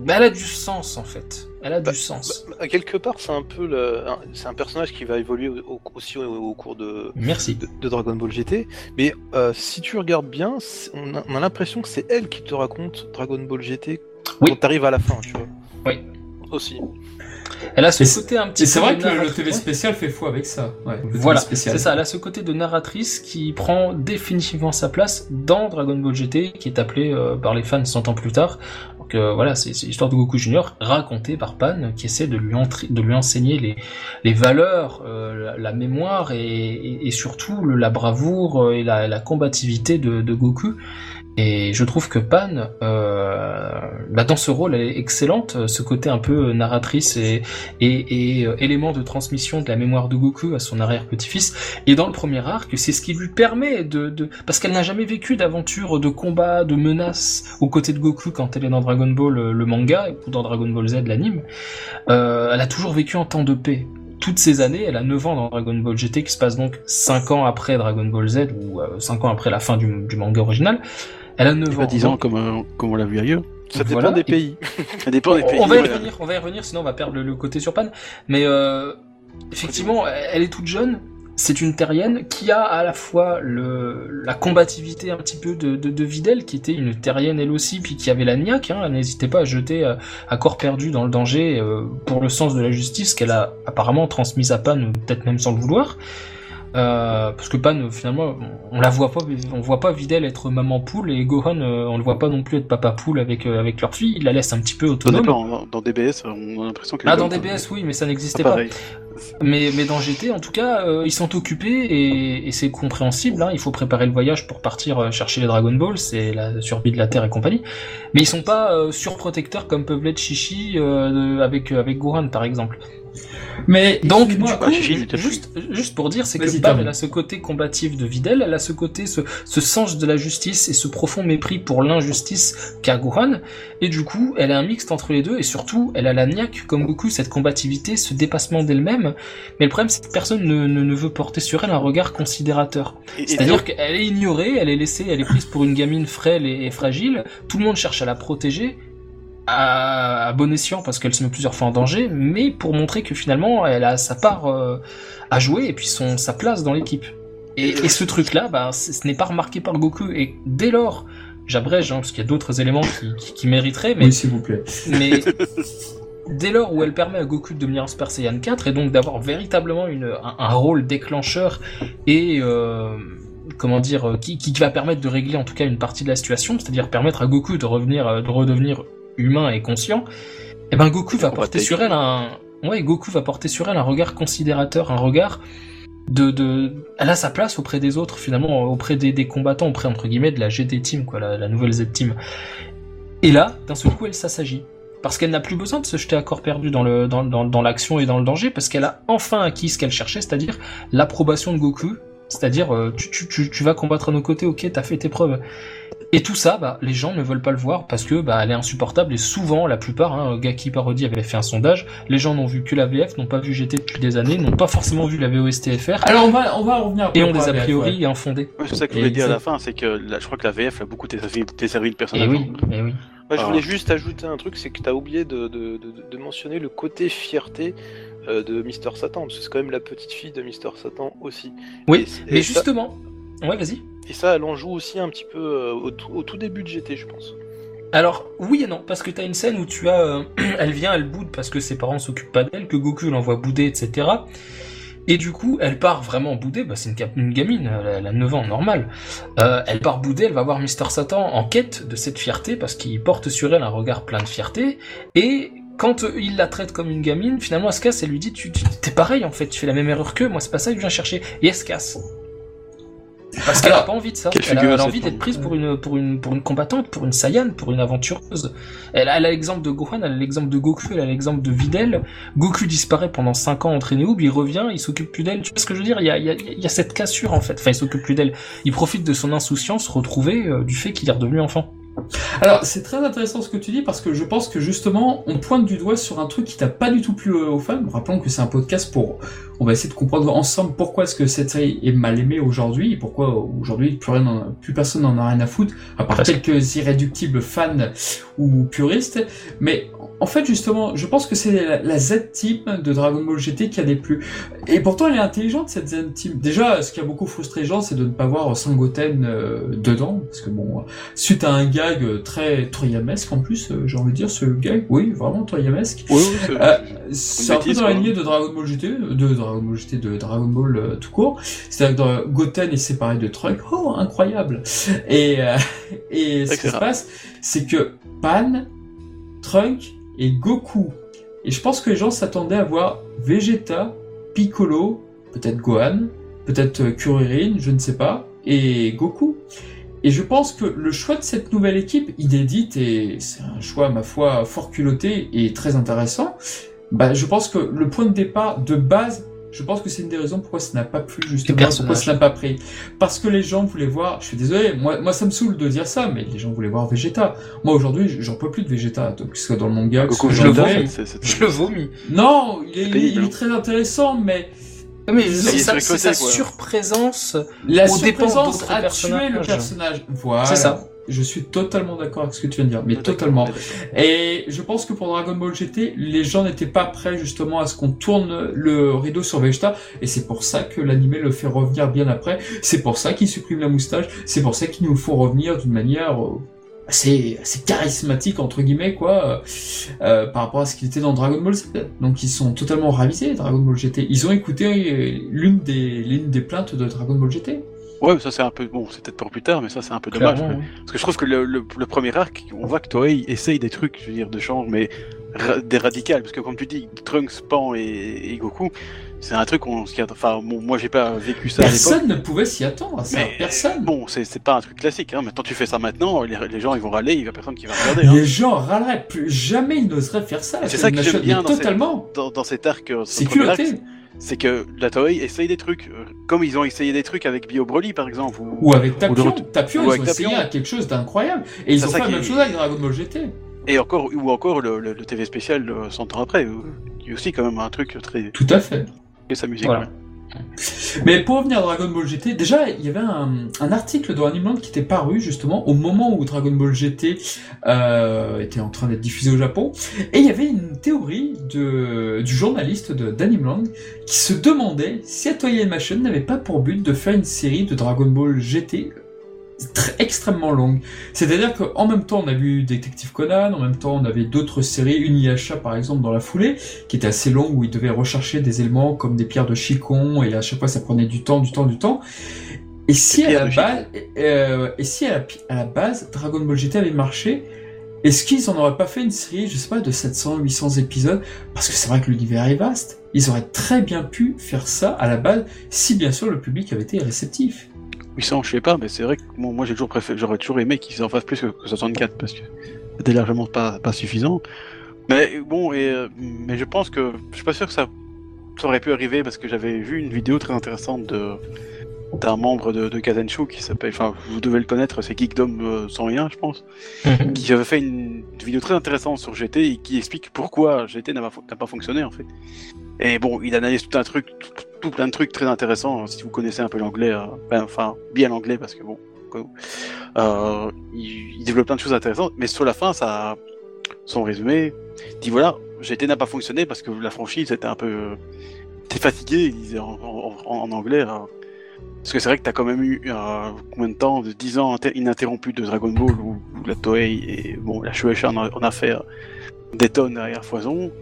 bah, elle a du sens en fait. Elle a Bah, du sens. Bah, quelque part, c'est un peu le... c'est un personnage qui va évoluer au- au- aussi au, au cours de, Merci. de, de Dragon Ball GT. Mais si tu regardes bien, c'est- on a, on a l'impression que c'est elle qui te raconte Dragon Ball GT Oui. quand t'arrives à la fin, tu vois. Oui. Aussi. Elle a ce Et côté un petit c'est vrai que le. TV spécial fait foi avec ça. Ouais, Voilà, c'est ça, elle a ce côté de narratrice qui prend définitivement sa place dans Dragon Ball GT, qui est appelé euh, par les fans 100 ans plus tard. Donc euh, voilà, c'est l'histoire de Goku Junior racontée par Pan, qui essaie de lui, de lui enseigner les, les valeurs, euh, la, la mémoire et, et, et surtout le- la bravoure euh, et la, la combativité de, de Goku. Et je trouve que Pan, euh, bah dans ce rôle, elle est excellente, ce côté un peu narratrice et, euh, élément de transmission de la mémoire de Goku à son arrière-petit-fils. Et dans le premier arc, c'est ce qui lui permet de... de... Parce qu'elle n'a jamais vécu d'aventure, de combat, de menace aux côtés de Goku quand elle est dans Dragon Ball euh, le manga ou dans Dragon Ball Z l'anime. Euh, elle a toujours vécu en temps de paix. Toutes ces années, elle a 9 ans dans Dragon Ball GT, qui se passe donc 5 ans après Dragon Ball Z, ou euh, 5 ans après la fin du manga original. Elle a 9 Et ans. pas 10 ans, comme, euh, comme on l'a vu ailleurs. Ça dépend Voilà. des pays. Ça dépend des pays. on va y revenir, on va y revenir, sinon on va perdre le, le côté sur Pan. Mais euh, effectivement, elle est toute jeune. c'est une terrienne qui a à la fois le, la combativité un petit peu de, de, de Videl, qui était une terrienne elle aussi, puis qui avait la niaque. Hein, N'hésitez pas à jeter euh, à corps perdu dans le danger euh, pour le sens de la justice qu'elle a apparemment transmise à Pan, peut-être même sans le vouloir. Euh, parce que Pan, finalement, on la voit pas, on voit pas Videl être maman poule et Gohan, euh, on le voit pas non plus être papa poule avec euh, avec leur fille. Il la laisse un petit peu autonome. dépend, dans DBS, on a l'impression qu'elle Ah, dans. DBS, oui, mais ça n'existait Pas pas. Mais, mais dans GT, en tout cas, euh, ils sont occupés et, et c'est compréhensible. Hein, il faut préparer le voyage pour partir chercher les Dragon Ball, c'est la survie de la Terre et compagnie. Mais ils sont pas surprotecteurs comme peuvent l'être Chichi avec avec Gohan par exemple. Mais Donc, du coup, juste, juste pour dire, c'est que Tom. elle a ce côté combatif de Videl, elle a ce côté, ce, ce sens de la justice et ce profond mépris pour l'injustice qu'a Gohan, et du coup, elle a un mixte entre les deux, et surtout, elle a la niaque, comme Goku, cette combativité, ce dépassement d'elle-même, mais le problème, c'est que personne ne, ne, ne veut porter sur elle un regard considérateur. C'est-à-dire donc, qu'elle est ignorée, elle est laissée, elle est prise pour une gamine frêle et, et fragile. Tout le monde cherche à la protéger à, à bon escient parce qu'elle se met plusieurs fois en danger, mais pour montrer que finalement elle a sa part euh, à jouer et puis son sa place dans l'équipe. Et, et ce truc-là, bah, ce n'est pas remarqué par Goku. Et dès lors, j'abrège hein, parce qu'il y a d'autres éléments qui, qui, qui mériteraient, mais Oui, s'il vous plaît. mais dès lors où elle permet à Goku de devenir un Super Saiyan 4 et donc d'avoir véritablement une, un, un rôle déclencheur et euh, comment dire euh, qui, qui va permettre de régler en tout cas une partie de la situation, c'est-à-dire permettre à Goku de revenir de redevenir humain et conscient, et ben Goku va porter sur elle un ouais Goku va porter sur elle un regard considérateur, un regard de, de elle a sa place auprès des autres finalement auprès des, des combattants auprès entre guillemets de la GT Team quoi la, la nouvelle Z Team. Et là d'un seul coup elle s'assagit. Parce qu'elle n'a plus besoin de se jeter à corps perdu dans le dans, dans, dans l'action et dans le danger parce qu'elle a enfin acquis ce qu'elle cherchait c'est-à-dire l'approbation de Goku c'est-à-dire euh, tu, tu, tu, tu vas combattre à nos côtés ok t'as fait tes preuves et tout ça bah les gens ne veulent pas le voir parce que bah elle est insupportable et souvent la plupart hein, Gaki Parody avait fait un sondage les gens n'ont vu que la VF n'ont pas vu GT depuis des années n'ont pas forcément vu la VOSTFR Alors on va, on va revenir et ont des a priori ouais. infondés ouais, c'est ça que je voulais dire à la fin, c'est que je crois que la VF a beaucoup desservi, desservi le personnage. et oui et oui Moi, je Ah. voulais juste ajouter un truc, c'est que tu as oublié de, de- de- de mentionner le côté fierté euh, de Mister Satan, parce que c'est quand même la petite fille de Mister Satan aussi. Oui, Et c- et mais ça- justement ouais vas-y Et ça, elle en joue aussi un petit peu euh, au, tout- au tout début de GT, je pense. Alors, oui et non, parce que t'as une scène où tu as... euh, elle vient, elle boude parce que ses parents s'occupent pas d'elle, que Goku l'envoie bouder, etc. Et du coup, elle part vraiment bouder, bah c'est une, une gamine, elle a, elle a 9 ans, normal. Euh, elle part bouder, elle va voir Mister Satan en quête de cette fierté, parce qu'il porte sur elle un regard plein de fierté, et quand il la traite comme une gamine, finalement elle se casse, elle lui dit, tu, tu- t'es pareil en fait, tu fais la même erreur qu'eux, moi c'est pas ça que je viens chercher, et elle se casse. Parce qu'elle a pas envie de ça. Elle a, elle a envie d'être prise pour une, pour une, pour une combattante, pour une Saiyan, pour une aventureuse. Elle a elle a l'exemple de Gohan, elle a l'exemple de Goku, elle a l'exemple de Videl. Goku disparaît pendant 5 ans entraîné où, il revient, il s'occupe plus d'elle. Tu vois ce que je veux dire? Il y, a, il, y a, il y a cette cassure en fait. Enfin, il s'occupe plus d'elle. Il profite de son insouciance retrouvée euh, du fait qu'il est redevenu enfant. Alors, c'est très intéressant ce que tu dis parce que je pense que justement, on pointe du doigt sur un truc qui t'a pas du tout plu aux fans. Rappelons que c'est un podcast pour, on va essayer de comprendre ensemble pourquoi est-ce que cette série est mal aimée aujourd'hui et pourquoi aujourd'hui plus rien, a- plus personne n'en a rien à foutre, à part quelques irréductibles fans ou puristes. Mais en fait, justement, je pense que c'est la, la Z-Team de Dragon Ball GT qui a déplu. Et pourtant, elle est intelligente cette Z-Team. Déjà, ce qui a beaucoup frustré les gens, c'est de ne pas voir Sangoten euh, dedans, parce que bon, suite à un gag euh, très Toriyamesque en plus, euh, j'ai envie de dire ce gag, oui, vraiment Toriyamesque. Oui, oui, c'est- Euh, c'est un peu dans la lignée de Dragon Ball GT, de Dragon Ball GT, de Dragon Ball euh, tout court. C'est-à-dire que Goten est séparé de Trunks. Oh, incroyable Et, et ce qui se passe, c'est que Pan, Trunk et Goku. Et je pense que les gens s'attendaient à voir Vegeta, Piccolo, peut-être Gohan, peut-être euh, Kuririn, je ne sais pas, et Goku. Et je pense que le choix de cette nouvelle équipe, inédite, et c'est un choix, ma foi, fort culotté et très intéressant, bah, je pense que le point de départ de base, je pense que c'est une des raisons pourquoi ça n'a pas plu, justement, pourquoi personnages. ça n'a pas pris. Parce que les gens voulaient voir, je suis désolé, moi, moi ça me saoule de dire ça, mais les gens voulaient voir Vegeta. Moi aujourd'hui, j'en peux plus de Vegeta, donc, que ce soit dans le manga, que ce soit je dans le vrai. Je le vomis. Non, il est, il est hein. très intéressant, mais Mais Ils c'est sa, c'est sa surprésence. la surprésence a tué le personnage. Voilà. C'est ça. Je suis totalement d'accord avec ce que tu viens de dire, mais totalement. Et je pense que pour Dragon Ball GT, les gens n'étaient pas prêts justement à ce qu'on tourne le rideau sur Vegeta, et c'est pour ça que l'animé le fait revenir bien après. C'est pour ça qu'il supprime la moustache. C'est pour ça qu'il nous faut revenir d'une manière euh, assez, assez charismatique entre guillemets quoi, euh, par rapport à ce qu'il était dans Dragon Ball Z. Donc ils sont totalement ravisés Dragon Ball GT. Ils ont écouté euh, l'une des l'une des plaintes de Dragon Ball GT. Ouais, mais ça c'est un peu bon, c'est peut-être pour plus tard, mais ça c'est un peu dommage. Parce que- je trouve que le, le, le premier arc, on voit que Toei essaye des trucs, je veux dire, de change, mais ra- des radicales. Parce que comme tu dis, Trunks, Pan et, et Goku, c'est un truc on s'y attend- Enfin, bon, moi j'ai pas vécu ça à. Personne ne pouvait s'y attendre à ça. Mais Personne. bon, c'est pas un truc classique. Hein. Maintenant, tu fais ça maintenant, les, les gens ils vont râler, il y a personne qui va regarder. Hein. Les gens râleraient plus jamais ils n'oseraient faire ça. C'est ça que j'aime bien dans totalement. Dans, dans cet arc, euh, ce C'est culotté. c'est que la Toei essaye des trucs, euh, comme ils ont essayé des trucs avec Bio Broly par exemple. Ou... Ou avec Tapion. Tapion, ou ils avec ont essayé Tapion. quelque chose d'incroyable. Et ils ont fait la même chose avec Dragon Ball GT. Et encore, ou encore le, le, le TV spécial euh, 100 ans après, euh, qui est aussi quand même un truc très. Tout à fait. Et sa musique. Voilà. ouais. Mais pour revenir à Dragon Ball GT, déjà il y avait un, un article dans Animeland qui était paru justement au moment où Dragon Ball GT euh, était en train d'être diffusé au Japon, et il y avait une théorie de, du journaliste de d'Animeland qui se demandait si Toei Animation n'avait pas pour but de faire une série de Dragon Ball GT très, extrêmement longue. C'est-à-dire qu'en même temps on a vu Detective Conan, en même temps on avait d'autres séries, Uniasha par exemple dans la foulée, qui était assez longue où il devait rechercher des éléments comme des pierres de Chicon et à chaque fois ça prenait du temps, du temps, du temps. Et si à la base, euh, et si à la, à la base Dragon Ball GT avait marché, est-ce qu'ils en auraient pas fait une série, je sais pas, de 700, 800 épisodes? Parce que c'est vrai que l'univers est vaste. Ils auraient très bien pu faire ça à la base, si bien sûr le public avait été réceptif. 800, je sais pas, mais c'est vrai que bon, moi j'ai toujours préféré, j'aurais toujours aimé qu'ils en fassent plus que, que 64 parce que c'était largement pas, pas suffisant. Mais bon, et, euh, mais je pense que je suis pas sûr que ça, ça aurait pu arriver parce que j'avais vu une vidéo très intéressante de d'un membre de, de Kazenshu qui s'appelle, enfin vous devez le connaître, c'est Geekdom euh, sans rien, je pense, qui avait fait une, vidéo très intéressante sur GT et qui explique pourquoi GT n'a pas, fon- n'a pas fonctionné en fait. Et bon, il analyse tout un truc, tout, plein de trucs très intéressants hein, si vous connaissez un peu l'anglais, euh, ben, enfin bien l'anglais parce que bon, euh, il, développe plein de choses intéressantes. Mais sur la fin, ça, son résumé dit voilà, GT n'a pas fonctionné parce que la franchise était un peu, euh, t'es fatigué, il disait en, anglais. euh, parce que c'est vrai que t'as quand même eu euh, combien de temps, de 10 ans inter- ininterrompus de Dragon Ball où, où la Toei et bon la Shueisha en en a fait des tonnes derrière foison.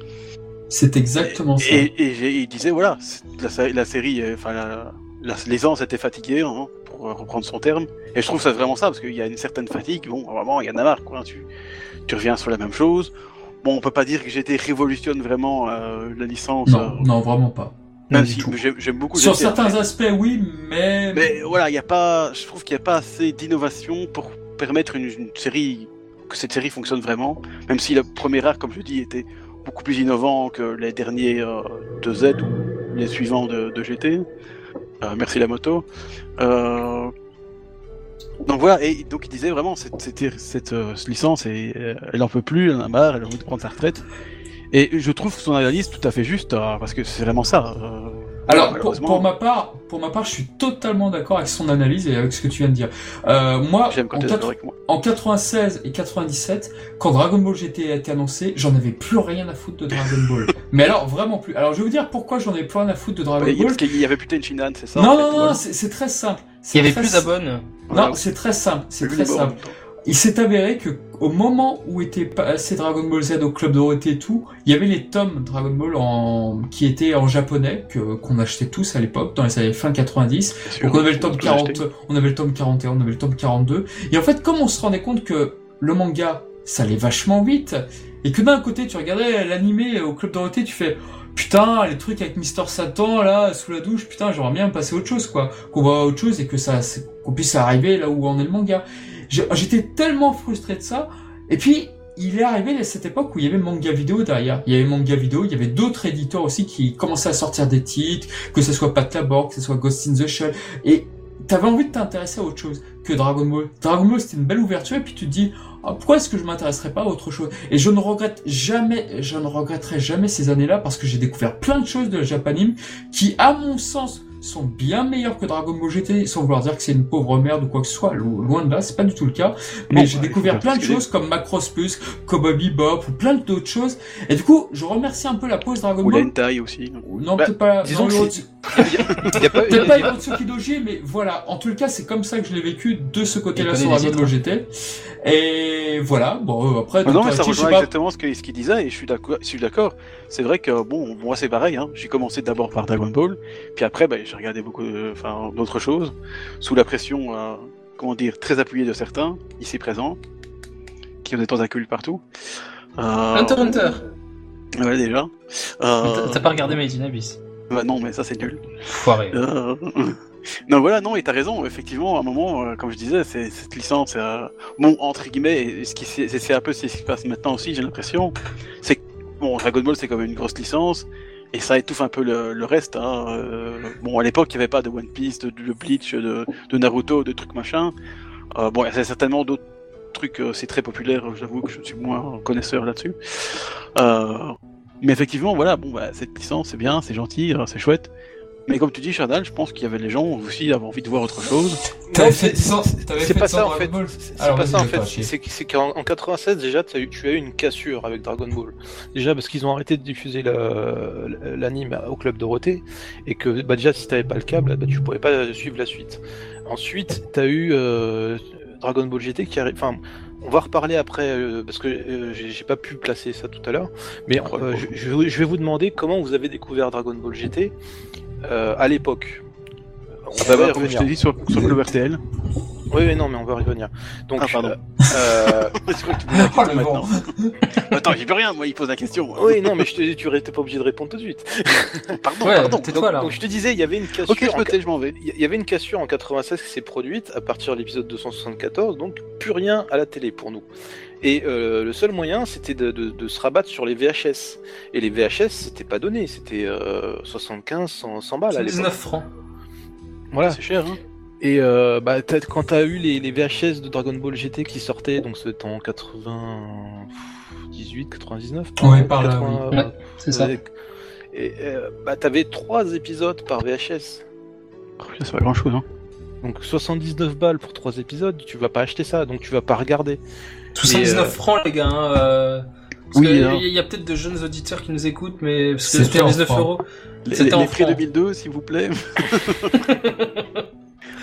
C'est exactement ça. Et, et il disait voilà, la, sé- la série, euh, enfin la, la, l'aisance était fatiguée, hein, pour euh, reprendre son terme. Et je trouve ça vraiment ça parce qu'il y a une certaine fatigue. Bon, vraiment, il y en a marre, quoi. Tu, tu reviens sur la même chose. Bon, on peut pas dire que GT révolutionne vraiment euh, la licence. Non, euh, non, vraiment pas. même si j'aime beaucoup Sur certains aspects, oui, mais... Mais voilà, il y a pas, je trouve qu'il n'y a pas assez d'innovation pour permettre une, une série que cette série fonctionne vraiment. Même si le premier arc, comme je dis, était beaucoup plus innovant que les derniers euh, de Z ou les suivants de, GT. Euh, merci la moto. Euh, donc voilà, et donc il disait vraiment cette, cette, cette, euh, licence, et, euh, elle en peut plus, elle en a marre, elle de prendre sa retraite. Et je trouve son analyse tout à fait juste, parce que c'est vraiment ça. Alors, pour, ma part, pour ma part, je suis totalement d'accord avec son analyse et avec ce que tu viens de dire. Euh, moi, en, t'es quatre- d'accord avec moi. en 96 et 97, quand Dragon Ball GT a été annoncé, j'en avais plus rien à foutre de Dragon Ball. Mais alors, vraiment plus. Alors, je vais vous dire pourquoi j'en ai plus rien à foutre de Dragon Ball. parce qu'il y avait putain de Shinan, c'est ça en Non, fait, non, non, voilà. c'est très simple. Il C'est y avait très plus. Voilà. Non, c'est très simple. C'est Plus très simple. Il s'est avéré que au moment où était passé Dragon Ball Z au club Dorothée et tout, il y avait les tomes Dragon Ball en qui étaient en japonais que qu'on achetait tous à l'époque dans les années fin 90. Bien sûr, Donc on avait le tome tout acheter. 40, on avait le tome 41, on avait le tome 42. Et en fait, comme on se rendait compte que le manga, ça allait vachement vite, et que d'un côté, tu regardais l'animé au Club Dorothée, tu fais, putain, les trucs avec Mister Satan, là, sous la douche, putain, j'aimerais bien passer à autre chose, quoi. Qu'on voit autre chose et que ça, qu'on puisse arriver là où en est le manga. J'étais tellement frustré de ça. Et puis, il est arrivé à cette époque où il y avait manga vidéo derrière. Il y avait manga vidéo, il y avait d'autres éditeurs aussi qui commençaient à sortir des titres, que ce soit Pat Labor, que ce soit Ghost in the Shell. Et t'avais envie de t'intéresser à autre chose que Dragon Ball. Dragon Ball, c'était une belle ouverture, et puis tu te dis, ah, pourquoi est-ce que je m'intéresserais pas à autre chose? Et je ne regrette jamais, je ne regretterai jamais ces années-là, parce que j'ai découvert plein de choses de la Japanime qui, à mon sens, sont bien meilleurs que Dragon Ball GT, sans vouloir dire que c'est une pauvre merde ou quoi que ce soit. Lo- Loin de là, c'est pas du tout le cas. Mais j'ai bah, il découvert plein de choses comme Macross Plus, Cowboy Bebop ou plein d'autres choses. Et du coup, je remercie un peu la pause Dragon Ou Ball. l'hentai aussi. Non, Bah, peut-être pas. disons non, Il y a pas, Peut-être pas il y a- Hirotsuki Doji, mais voilà. En tout cas, c'est comme ça que je l'ai vécu de ce côté-là sur Dragon Ball GT. Et voilà. Bon, euh, après, Ah non, mais ça rejoint pas- exactement ce que- ce qu'il disait, et je suis d'accord. Je suis d'accord. C'est vrai que bon, moi c'est pareil. Hein. J'ai commencé d'abord par Dragon Ball, puis après, bah, j'ai regardé beaucoup, de- enfin, d'autres choses, sous la pression, euh, comment dire, très appuyée de certains ici présents, qui ont des tentacules partout. Euh, Hunter x Hunter. Ouais, déjà. T'as Euh, pas regardé Made in Abyss? Bah, non, mais ça c'est nul. Foiré. Euh, non, voilà, non, et t'as raison, effectivement, à un moment, euh, comme je disais, c'est cette licence, euh, bon, entre guillemets, et ce qui c'est un peu ce qui se passe maintenant aussi, j'ai l'impression, c'est que, bon, Dragon Ball, c'est quand même une grosse licence, et ça étouffe un peu le, reste, hein. euh, bon, à l'époque, il n'y avait pas de One Piece, de, de Bleach, de, Naruto, de trucs machin, euh, bon, il y a certainement d'autres trucs, euh, c'est très populaire, j'avoue que je suis moins connaisseur là-dessus, mais effectivement, voilà, bon, bah, cette licence, c'est bien, c'est gentil, c'est chouette, mais comme tu dis, Chardal, je pense qu'il y avait les gens aussi qui avaient envie de voir autre chose. T'avais fait c'est- 100 c'est- t'avais C'est fait pas 100 ça en Dragon fait. Ball. C'est pas ça en fait. C'est que- c'est qu'en en 96 déjà eu- tu as eu une cassure avec Dragon Ball. Déjà parce qu'ils ont arrêté de diffuser la- l'anime au club Dorothée et que bah déjà si t'avais pas le câble bah, tu pouvais pas suivre la suite. Ensuite t'as eu euh, Dragon Ball GT qui arrive. Enfin on va reparler après euh, parce que euh, j'ai pas pu placer ça tout à l'heure. Mais euh, je, je vais- je vais vous demander comment vous avez découvert Dragon Ball GT euh, à l'époque. On Bah, va y bah, comme je revenir. t'ai dit sur, sur Club RTL. Oui, oui, non, mais on va y revenir. Donc, Ah, pardon. euh, Je crois que tu la Oh, le maintenant. Attends, j'y peux rien, moi, il pose la question. moi. oui, non, mais je te dis, tu n'étais pas obligé de répondre tout de suite. Pardon, Ouais, pardon. tais-toi là. Donc, je te disais, il y avait une cassure. Ok, me tais, je m'en vais. Il y avait une cassure en 96 qui s'est produite à partir de l'épisode 274, donc plus rien à la télé pour nous. Et euh, le seul moyen, c'était de, de- de se rabattre sur les VHS. Et les VHS, c'était pas donné, c'était euh, 75, 100, 100 balles à l'époque. 19 francs. Voilà. C'est cher, hein. Et euh, bah, t'as- quand t'as eu les, les VHS de Dragon Ball GT qui sortaient, donc c'était en 98, 99, Ouais, par là, 80, oui. Ouais, c'est ça. euh, Et euh, bah, t'avais trois épisodes par VHS. Oh, putain, c'est pas grand chose, hein. Donc 79 balles pour trois épisodes, tu vas pas acheter ça, donc tu vas pas regarder. 79 Et, euh, francs, les gars. hein, euh, Parce Oui, hein. y a, y a peut-être de jeunes auditeurs qui nous écoutent, mais C'était en 79 francs. euros. Les, C'était en les prix francs. 2002, s'il vous plaît.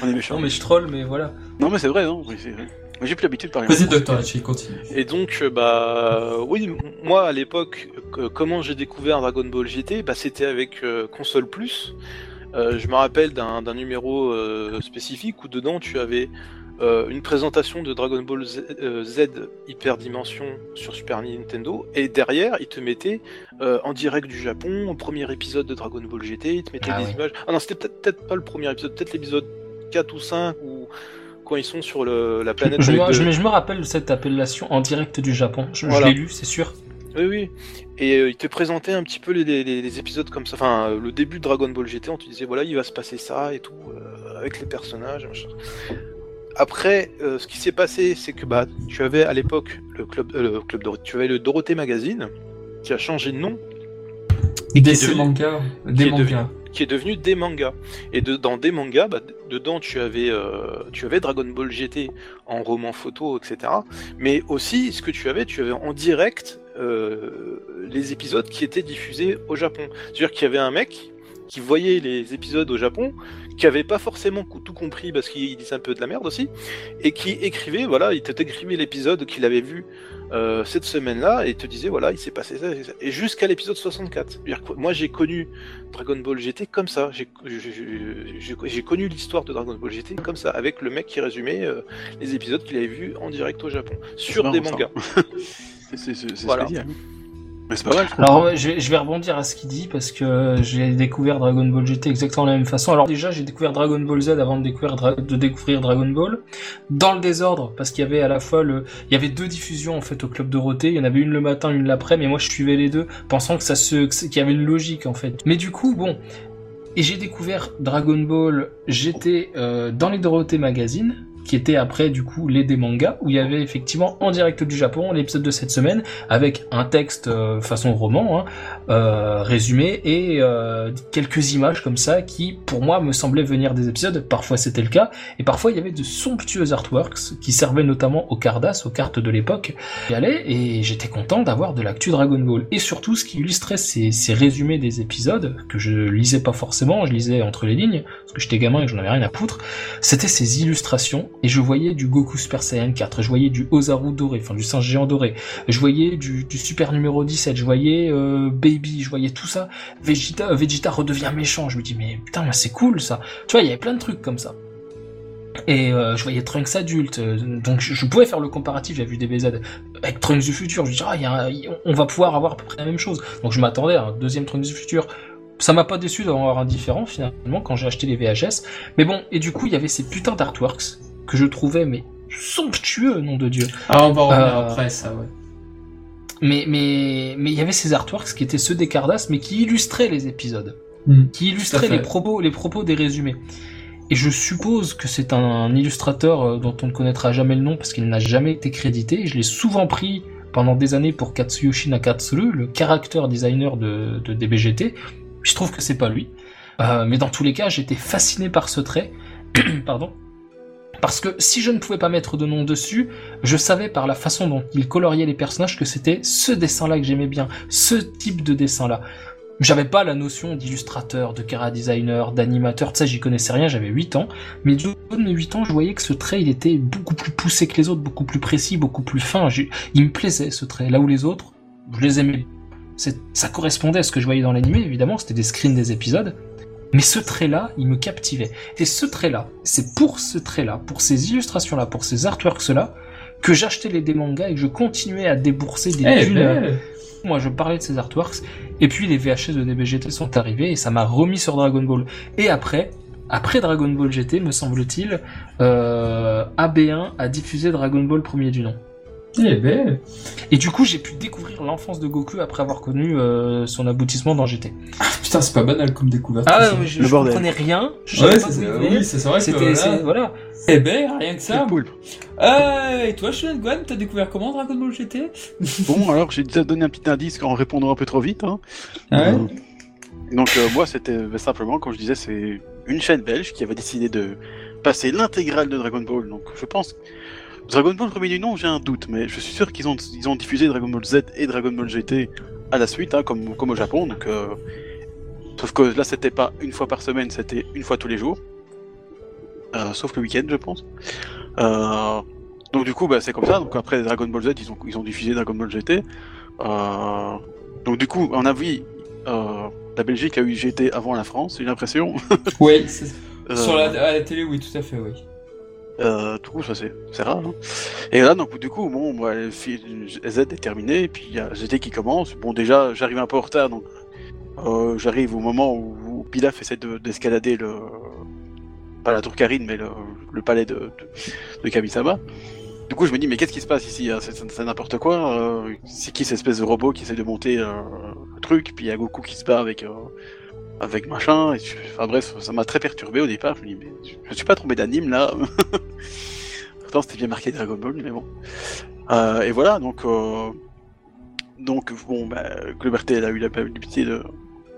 On est méchants. Non, mais je troll, mais voilà. Non, mais c'est vrai, non. oui, c'est vrai. Moi, j'ai plus l'habitude de parler. Vas-y. Docteur continue. Et donc, euh, bah, oui, moi à l'époque, que- comment j'ai découvert Dragon Ball GT, bah, c'était avec euh, Console Plus. Euh, je me rappelle d'un d'un numéro euh, spécifique où dedans tu avais euh, une présentation de Dragon Ball Z, euh, Z Hyper Dimension sur Super Nintendo, et derrière ils te mettaient euh, en direct du Japon, au premier épisode de Dragon Ball GT, ils te mettaient Ah des ouais. images. Ah non, c'était peut-être peut-être pas le premier épisode, peut-être l'épisode 4 ou 5 ou quand ils sont sur le, la planète. Je me, de- je, me- rappelle de cette appellation en direct du Japon. Je, l'ai lu, c'est sûr. Oui, oui. Et euh, il te présentait un petit peu les, les- les épisodes comme ça. Enfin, euh, le début de Dragon Ball GT, on te disait, voilà, il va se passer ça et tout, euh, avec les personnages. machin. Après, euh, ce qui s'est passé, c'est que bah, tu avais à l'époque le club, euh, le club Dorothée, tu avais le Dorothée Magazine, qui a changé de nom, Des devenu- mangas, qui des est devenu- mangas. qui est devenu des mangas. Et de, dans des mangas, bah, dedans tu avais, euh, tu avais Dragon Ball GT en roman photo, etc. Mais aussi, ce que tu avais, tu avais en direct les épisodes qui étaient diffusés au Japon. C'est-à-dire qu'il y avait un mec qui voyait les épisodes au Japon, qui avait pas forcément tout compris parce qu'il disait un peu de la merde aussi, et qui écrivait, voilà, il t'écrivait l'épisode qu'il avait vu euh, cette semaine-là et te disait, voilà, il s'est passé ça, et ça. et jusqu'à l'épisode 64. C'est-à-dire que moi, j'ai connu Dragon Ball GT comme ça. J'ai connu l'histoire de Dragon Ball GT comme ça, avec le mec qui résumait euh, les épisodes qu'il avait vus en direct au Japon, sur des mangas. C'est Voilà. spécial. Mais c'est pas mal. Alors je, vais, je vais rebondir à ce qu'il dit parce que j'ai découvert Dragon Ball GT exactement de la même façon. Alors déjà j'ai découvert Dragon Ball Z avant de découvrir, Dra- de découvrir Dragon Ball dans le désordre parce qu'il y avait à la fois le, il y avait deux diffusions en fait au club Dorothée. Il y en avait une le matin, une l'après, mais moi je suivais les deux pensant que ça se, qu'il y avait une logique en fait. Mais du coup bon. Et j'ai découvert Dragon Ball GT euh, dans les Dorothée Magazine, qui était après du coup les des mangas où il y avait effectivement en direct du Japon l'épisode de cette semaine avec un texte euh, façon roman hein, euh, résumé et euh, quelques images comme ça qui pour moi me semblaient venir des épisodes. Parfois c'était le cas. Et parfois il y avait de somptueux artworks qui servaient notamment aux Cardass aux cartes de l'époque. Y allait et j'étais content d'avoir de l'actu Dragon Ball. Et surtout ce qui illustrait ces, ces résumés des épisodes que je lisais pas forcément je lisais entre les lignes parce que j'étais gamin et j'en avais rien à foutre c'était ces illustrations et je voyais du Goku Super Saiyan 4, je voyais du Ozaru doré, enfin du singe géant doré, je voyais du, Super numéro 17, je voyais euh, Baby, je voyais tout ça. Vegeta, Vegeta redevient méchant, je me dis mais putain c'est cool ça. Tu vois, il y avait plein de trucs comme ça. Et euh, je voyais Trunks adulte, euh, donc je, pouvais faire le comparatif, j'avais vu DBZ avec Trunks du futur, je me dis ah, on va pouvoir avoir à peu près la même chose. Donc je m'attendais à un deuxième Trunks du futur. Ça m'a pas déçu d'avoir un différent finalement quand j'ai acheté les VHS. Mais bon, et du coup il y avait ces putains d'artworks que je trouvais mais somptueux, nom de Dieu. Ah, on va revenir Euh, après ça, ouais. Mais mais mais il y avait ces artworks qui étaient ceux des Cardass, mais qui illustraient les épisodes, Hmm. qui illustraient les propos les propos des résumés. Et je suppose que c'est un illustrateur euh, dont on ne connaîtra jamais le nom parce qu'il n'a jamais été crédité. Je l'ai souvent pris pendant des années pour Katsuyoshi Nakatsuru, le character designer de, de DBGT. Je trouve que c'est pas lui. Euh, mais dans tous les cas, j'étais fasciné par ce trait. Pardon. Parce que si je ne pouvais pas mettre de nom dessus, je savais par la façon dont il coloriait les personnages que c'était ce dessin-là que j'aimais bien, ce type de dessin-là. J'avais pas la notion d'illustrateur, de cara designer, d'animateur, ça j'y connaissais rien, j'avais 8 ans, mais du haut de mes 8 ans, je voyais que ce trait, il était beaucoup plus poussé que les autres, beaucoup plus précis, beaucoup plus fin. Il me plaisait ce trait, là où les autres, je les aimais. Ça correspondait à ce que je voyais dans l'animé, évidemment, c'était des screens des épisodes. Mais ce trait-là, il me captivait. Et ce trait-là, c'est pour ce trait-là, pour ces illustrations-là, pour ces artworks-là, que j'achetais les des mangas et que je continuais à débourser des Eh thunes. ben, Moi, je parlais de ces artworks, et puis les VHS de DBGT sont arrivés, et ça m'a remis sur Dragon Ball. Et après, après Dragon Ball GT, me semble-t-il, euh, AB1 a diffusé Dragon Ball premier du nom. Eh ben, Et du coup, j'ai pu découvrir l'enfance de Goku après avoir connu euh, son aboutissement dans GT. putain, c'est pas banal comme découverte. Ah, ça. ouais, mais je, Le je bordel. comprenais rien. Je Ouais, c'est oui, vrai que voilà. voilà. Eh ben, rien que ça. Euh, et toi, Shonen Gwan, t'as découvert comment Dragon Ball GT Bon, alors j'ai déjà donné un petit indice en répondant un peu trop vite. Hein. Ouais. Euh, donc euh, moi, c'était simplement, comme je disais, c'est une chaîne belge qui avait décidé de passer l'intégrale de Dragon Ball. Donc je pense Dragon Ball premier du nom, j'ai un doute, mais je suis sûr qu'ils ont ils ont diffusé Dragon Ball Z et Dragon Ball GT à la suite, hein, comme comme au Japon. Donc euh, sauf que là, c'était pas une fois par semaine, c'était une fois tous les jours, Euh, sauf le week-end, je pense. Euh, donc du coup, bah, c'est comme ça. Donc après Dragon Ball Z, ils ont ils ont diffusé Dragon Ball GT. Donc du coup, on a vu euh, la Belgique a eu GT avant la France, j'ai l'impression. Oui, sur la, à la télé, oui, tout à fait, oui. Euh, du coup, ça c'est rare. hein. Et là, donc du coup, bon, moi, Z est terminé, puis il y a GT qui commence. Bon, déjà, j'arrive un peu en retard, donc euh, j'arrive au moment où, Pilaf essaie de- d'escalader le pas la tour Karine, mais le, le palais de, de, de Kamisama. Du coup, je me dis, mais qu'est-ce qui se passe ici hein? C'est n'importe quoi. euh, c'est qui cette espèce de robot qui essaie de monter euh, le truc Puis il y a Goku qui se bat avec euh, avec machin. Et je- enfin bref, ça m'a très perturbé au départ. Je me dis, mais je, je suis pas tombé d'anime là. Pourtant, c'était bien marqué Dragon Ball, mais bon. Euh, et voilà, donc euh, donc bon, bah, RTL a eu la pitié de,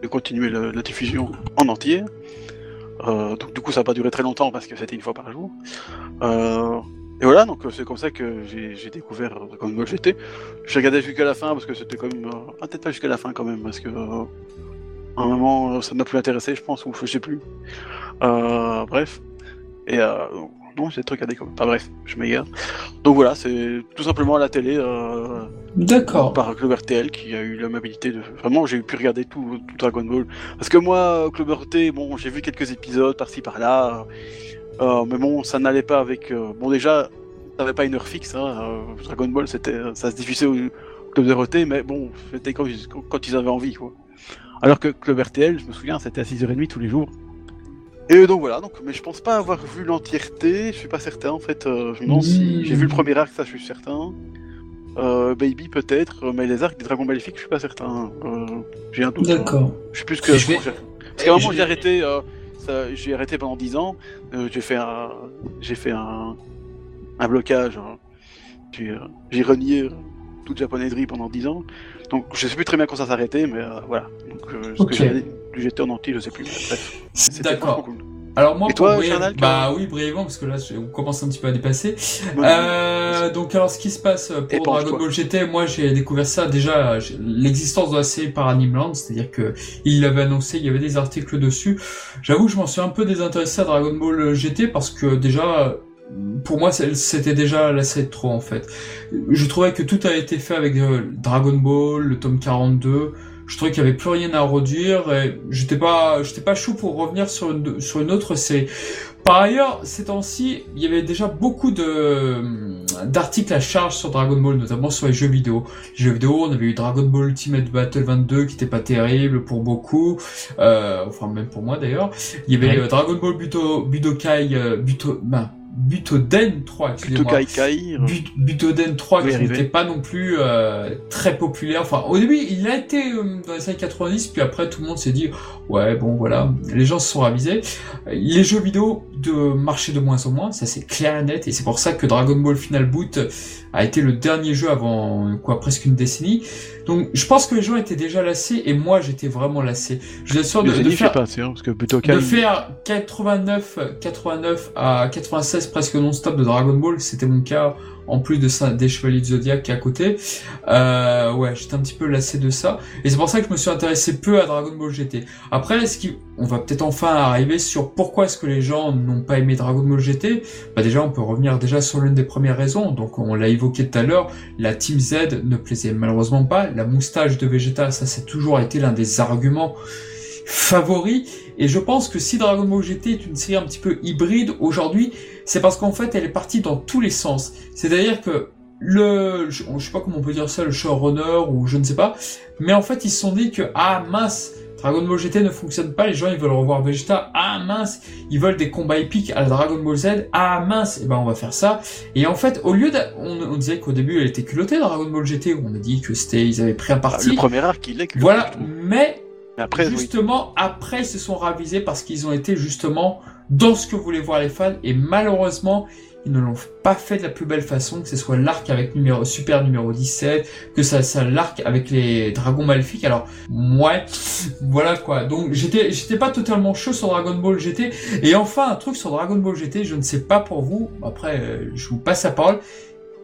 de continuer la diffusion en entier. Euh, donc du coup, ça n'a pas duré très longtemps parce que c'était une fois par jour. Et voilà, donc c'est comme ça que j'ai découvert Dragon Ball GT. J'ai regardé jusqu'à la fin parce que c'était quand même... ah, peut-être pas jusqu'à la fin quand même, parce que... à un moment, ça m'a plus intéressé, je pense, ou je sais plus. Euh, bref. Et euh, non, j'ai des regardé quand même. Enfin bref, je m'égare. Donc voilà, c'est tout simplement à la télé, euh, D'accord. par Club RTL qui a eu l'amabilité de. Vraiment, j'ai pu regarder tout, tout Dragon Ball. Parce que moi, Club RT, bon, j'ai vu quelques épisodes par-ci par-là. euh, mais bon, ça n'allait pas avec. bon, déjà, ça n'avait pas une heure fixe. Hein, Dragon Ball, c'était, ça se diffusait au Club RT, mais bon, c'était quand, quand ils avaient envie, quoi. Alors que Club RTL, je me souviens, c'était à 6h30 tous les jours. Et donc voilà, donc, mais je pense pas avoir vu l'entièreté, je suis pas certain en fait. euh, je me demande si j'ai vu le premier arc, ça je suis certain. Euh, Baby peut-être, euh, mais les arcs des Dragon Maléfiques, je suis pas certain. Euh, j'ai un doute. hein. D'accord. Je sais plus que. Je vais- Parce qu'à un moment j'ai arrêté. Euh, j'ai arrêté pendant 10 ans. Euh, j'ai fait un, j'ai fait un, un blocage. hein. J'ai, euh, renié toute japonaiserie pendant 10 ans. Donc je sais plus très bien quand ça s'arrêtait, mais euh, voilà. Donc euh, ce Ok. que j'ai du GT en entier, je sais plus. Bref, c'était D'accord. cool. Alors moi, Et toi, pour Charnal, bah oui, brièvement, parce que là, on commence un petit peu à dépasser. Euh, donc alors, ce qui se passe pour. Dragon Ball GT, moi, j'ai découvert ça déjà l'existence de la série par Animeland, c'est-à-dire que il l'avait annoncé, il y avait des articles dessus. J'avoue, que je m'en suis un peu désintéressé à Dragon Ball GT parce que déjà. Pour moi, c'était déjà la série de trop en fait. Je trouvais que tout a été fait avec euh, Dragon Ball, le tome 42. Je trouvais qu'il y avait plus rien à redire et j'étais pas, j'étais pas chaud pour revenir sur une, sur une autre série. Par ailleurs, ces temps-ci, il y avait déjà beaucoup de d'articles à charge sur Dragon Ball, notamment sur les jeux vidéo. Les jeux vidéo, on avait eu Dragon Ball Ultimate Battle 22 qui était pas terrible pour beaucoup, euh, enfin même pour moi d'ailleurs. Il y avait Ouais. euh, Dragon Ball Buto, Budokai, euh, Buto, ben, Butoden 3, Plutôt excusez-moi. Euh, But- Butoden 3 Oui, qui n'était pas non plus euh, très populaire. Enfin, au début, il a été euh, dans les années 90, puis après, tout le monde s'est dit, ouais, bon, voilà, les gens se sont ravisés. Les jeux vidéo de marchaient de moins en moins, ça c'est clair et net, et c'est pour ça que Dragon Ball Final Boot a été le dernier jeu avant, quoi, presque une décennie. Donc, je pense que les gens étaient déjà lassés, et moi, j'étais vraiment lassé. Je suis sûr de, je de faire... pas, hein, parce que Butokai. De faire 89, 89 à 96 presque non-stop de Dragon Ball, c'était mon cas, en plus de ça, des Chevaliers de Zodiac à côté. Euh, ouais, j'étais un petit peu lassé de ça. Et c'est pour ça que je me suis intéressé peu à Dragon Ball GT. Après, ce qui, on va peut-être enfin arriver sur pourquoi est-ce que les gens n'ont pas aimé Dragon Ball GT. Bah déjà, on peut revenir déjà sur l'une des premières raisons. Donc, on l'a évoqué tout à l'heure. La Team Z ne plaisait malheureusement pas. La moustache de Vegeta, ça, c'est toujours été l'un des arguments favoris. Et je pense que si Dragon Ball GT est une série un petit peu hybride aujourd'hui, c'est parce qu'en fait, elle est partie dans tous les sens. C'est-à-dire que le, je, je sais pas comment on peut dire ça, le showrunner ou je ne sais pas, mais en fait, ils se sont dit que, ah mince, Dragon Ball GT ne fonctionne pas, les gens ils veulent revoir Vegeta, ah mince, ils veulent des combats épiques à la Dragon Ball Z, ah mince, et ben on va faire ça. Et en fait, au lieu de, on, on disait qu'au début elle était culottée Dragon Ball GT, on a dit que c'était, ils avaient pris un Ah, parti. Le premier arc, il est que. Voilà, mais Oui. justement, après, ils se sont ravisés parce qu'ils ont été justement dans ce que voulaient voir les fans et malheureusement, ils ne l'ont pas fait de la plus belle façon, que ce soit l'arc avec numéro, super numéro 17, que ça, ça l'arc avec les dragons maléfiques. Alors, ouais, voilà quoi. Donc, j'étais, j'étais pas totalement chaud sur Dragon Ball GT. Et enfin, un truc sur Dragon Ball GT, je ne sais pas pour vous. Après, euh, je vous passe la parole.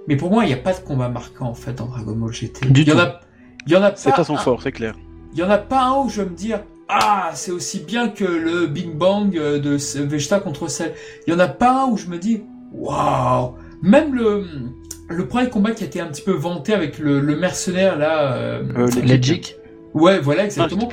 Mais pour moi, il n'y a pas de combat marquant en fait dans Dragon Ball GT. Du il y en tout. a, il y en a C'est pas son un- fort, c'est clair. Il y en a pas un où je vais me dire ah c'est aussi bien que le Big Bang euh, de Vegeta contre Cell. Il y en a pas un où je me dis waouh. Même le le premier combat qui a été un petit peu vanté avec le, le mercenaire là. euh, Euh, Legic. Ouais voilà exactement.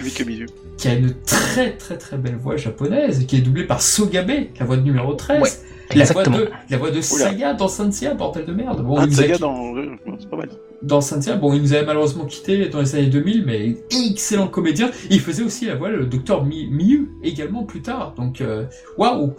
qui a une très très très belle voix japonaise qui est doublée par Sogabe, la voix de numéro 13. Ouais, La voix Exactement. de, la voix de Saya dans Sancia, bordel de merde. Bon, Ah, Saga dans. euh, C'est pas mal. Dans Saint-Cyr. Bon, il nous avait malheureusement quitté dans les années 2000, mais excellent comédien. Il faisait aussi la voix le docteur Mi- Miyu également plus tard. Donc, euh, waouh.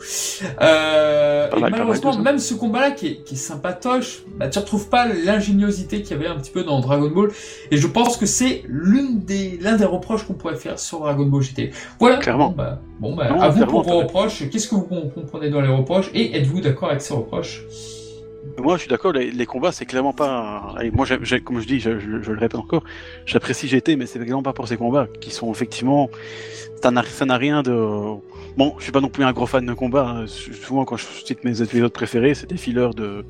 Euh, Pas et mal, malheureusement, même ce combat-là qui est, qui est sympatoche, bah, tu retrouves pas l'ingéniosité qu'il y avait un petit peu dans Dragon Ball. Et je pense que c'est l'une des l'un des reproches qu'on pourrait faire sur Dragon Ball GT. Voilà. Clairement. Bon, bah, bon, bah, Non, à vous pour vos reproches. Qu'est-ce que vous com- comprenez dans les reproches? Et êtes-vous d'accord avec ces reproches? Moi, je suis d'accord, les, les combats, c'est clairement pas. Allez, moi, comme je dis, je, je- je le répète encore, j'apprécie GT, mais c'est vraiment pas pour ces combats qui sont effectivement. Ça n'a rien de. Bon, je suis pas non plus un gros fan de combat. hein. Souvent, quand je cite mes épisodes préférés, c'est des fillers de,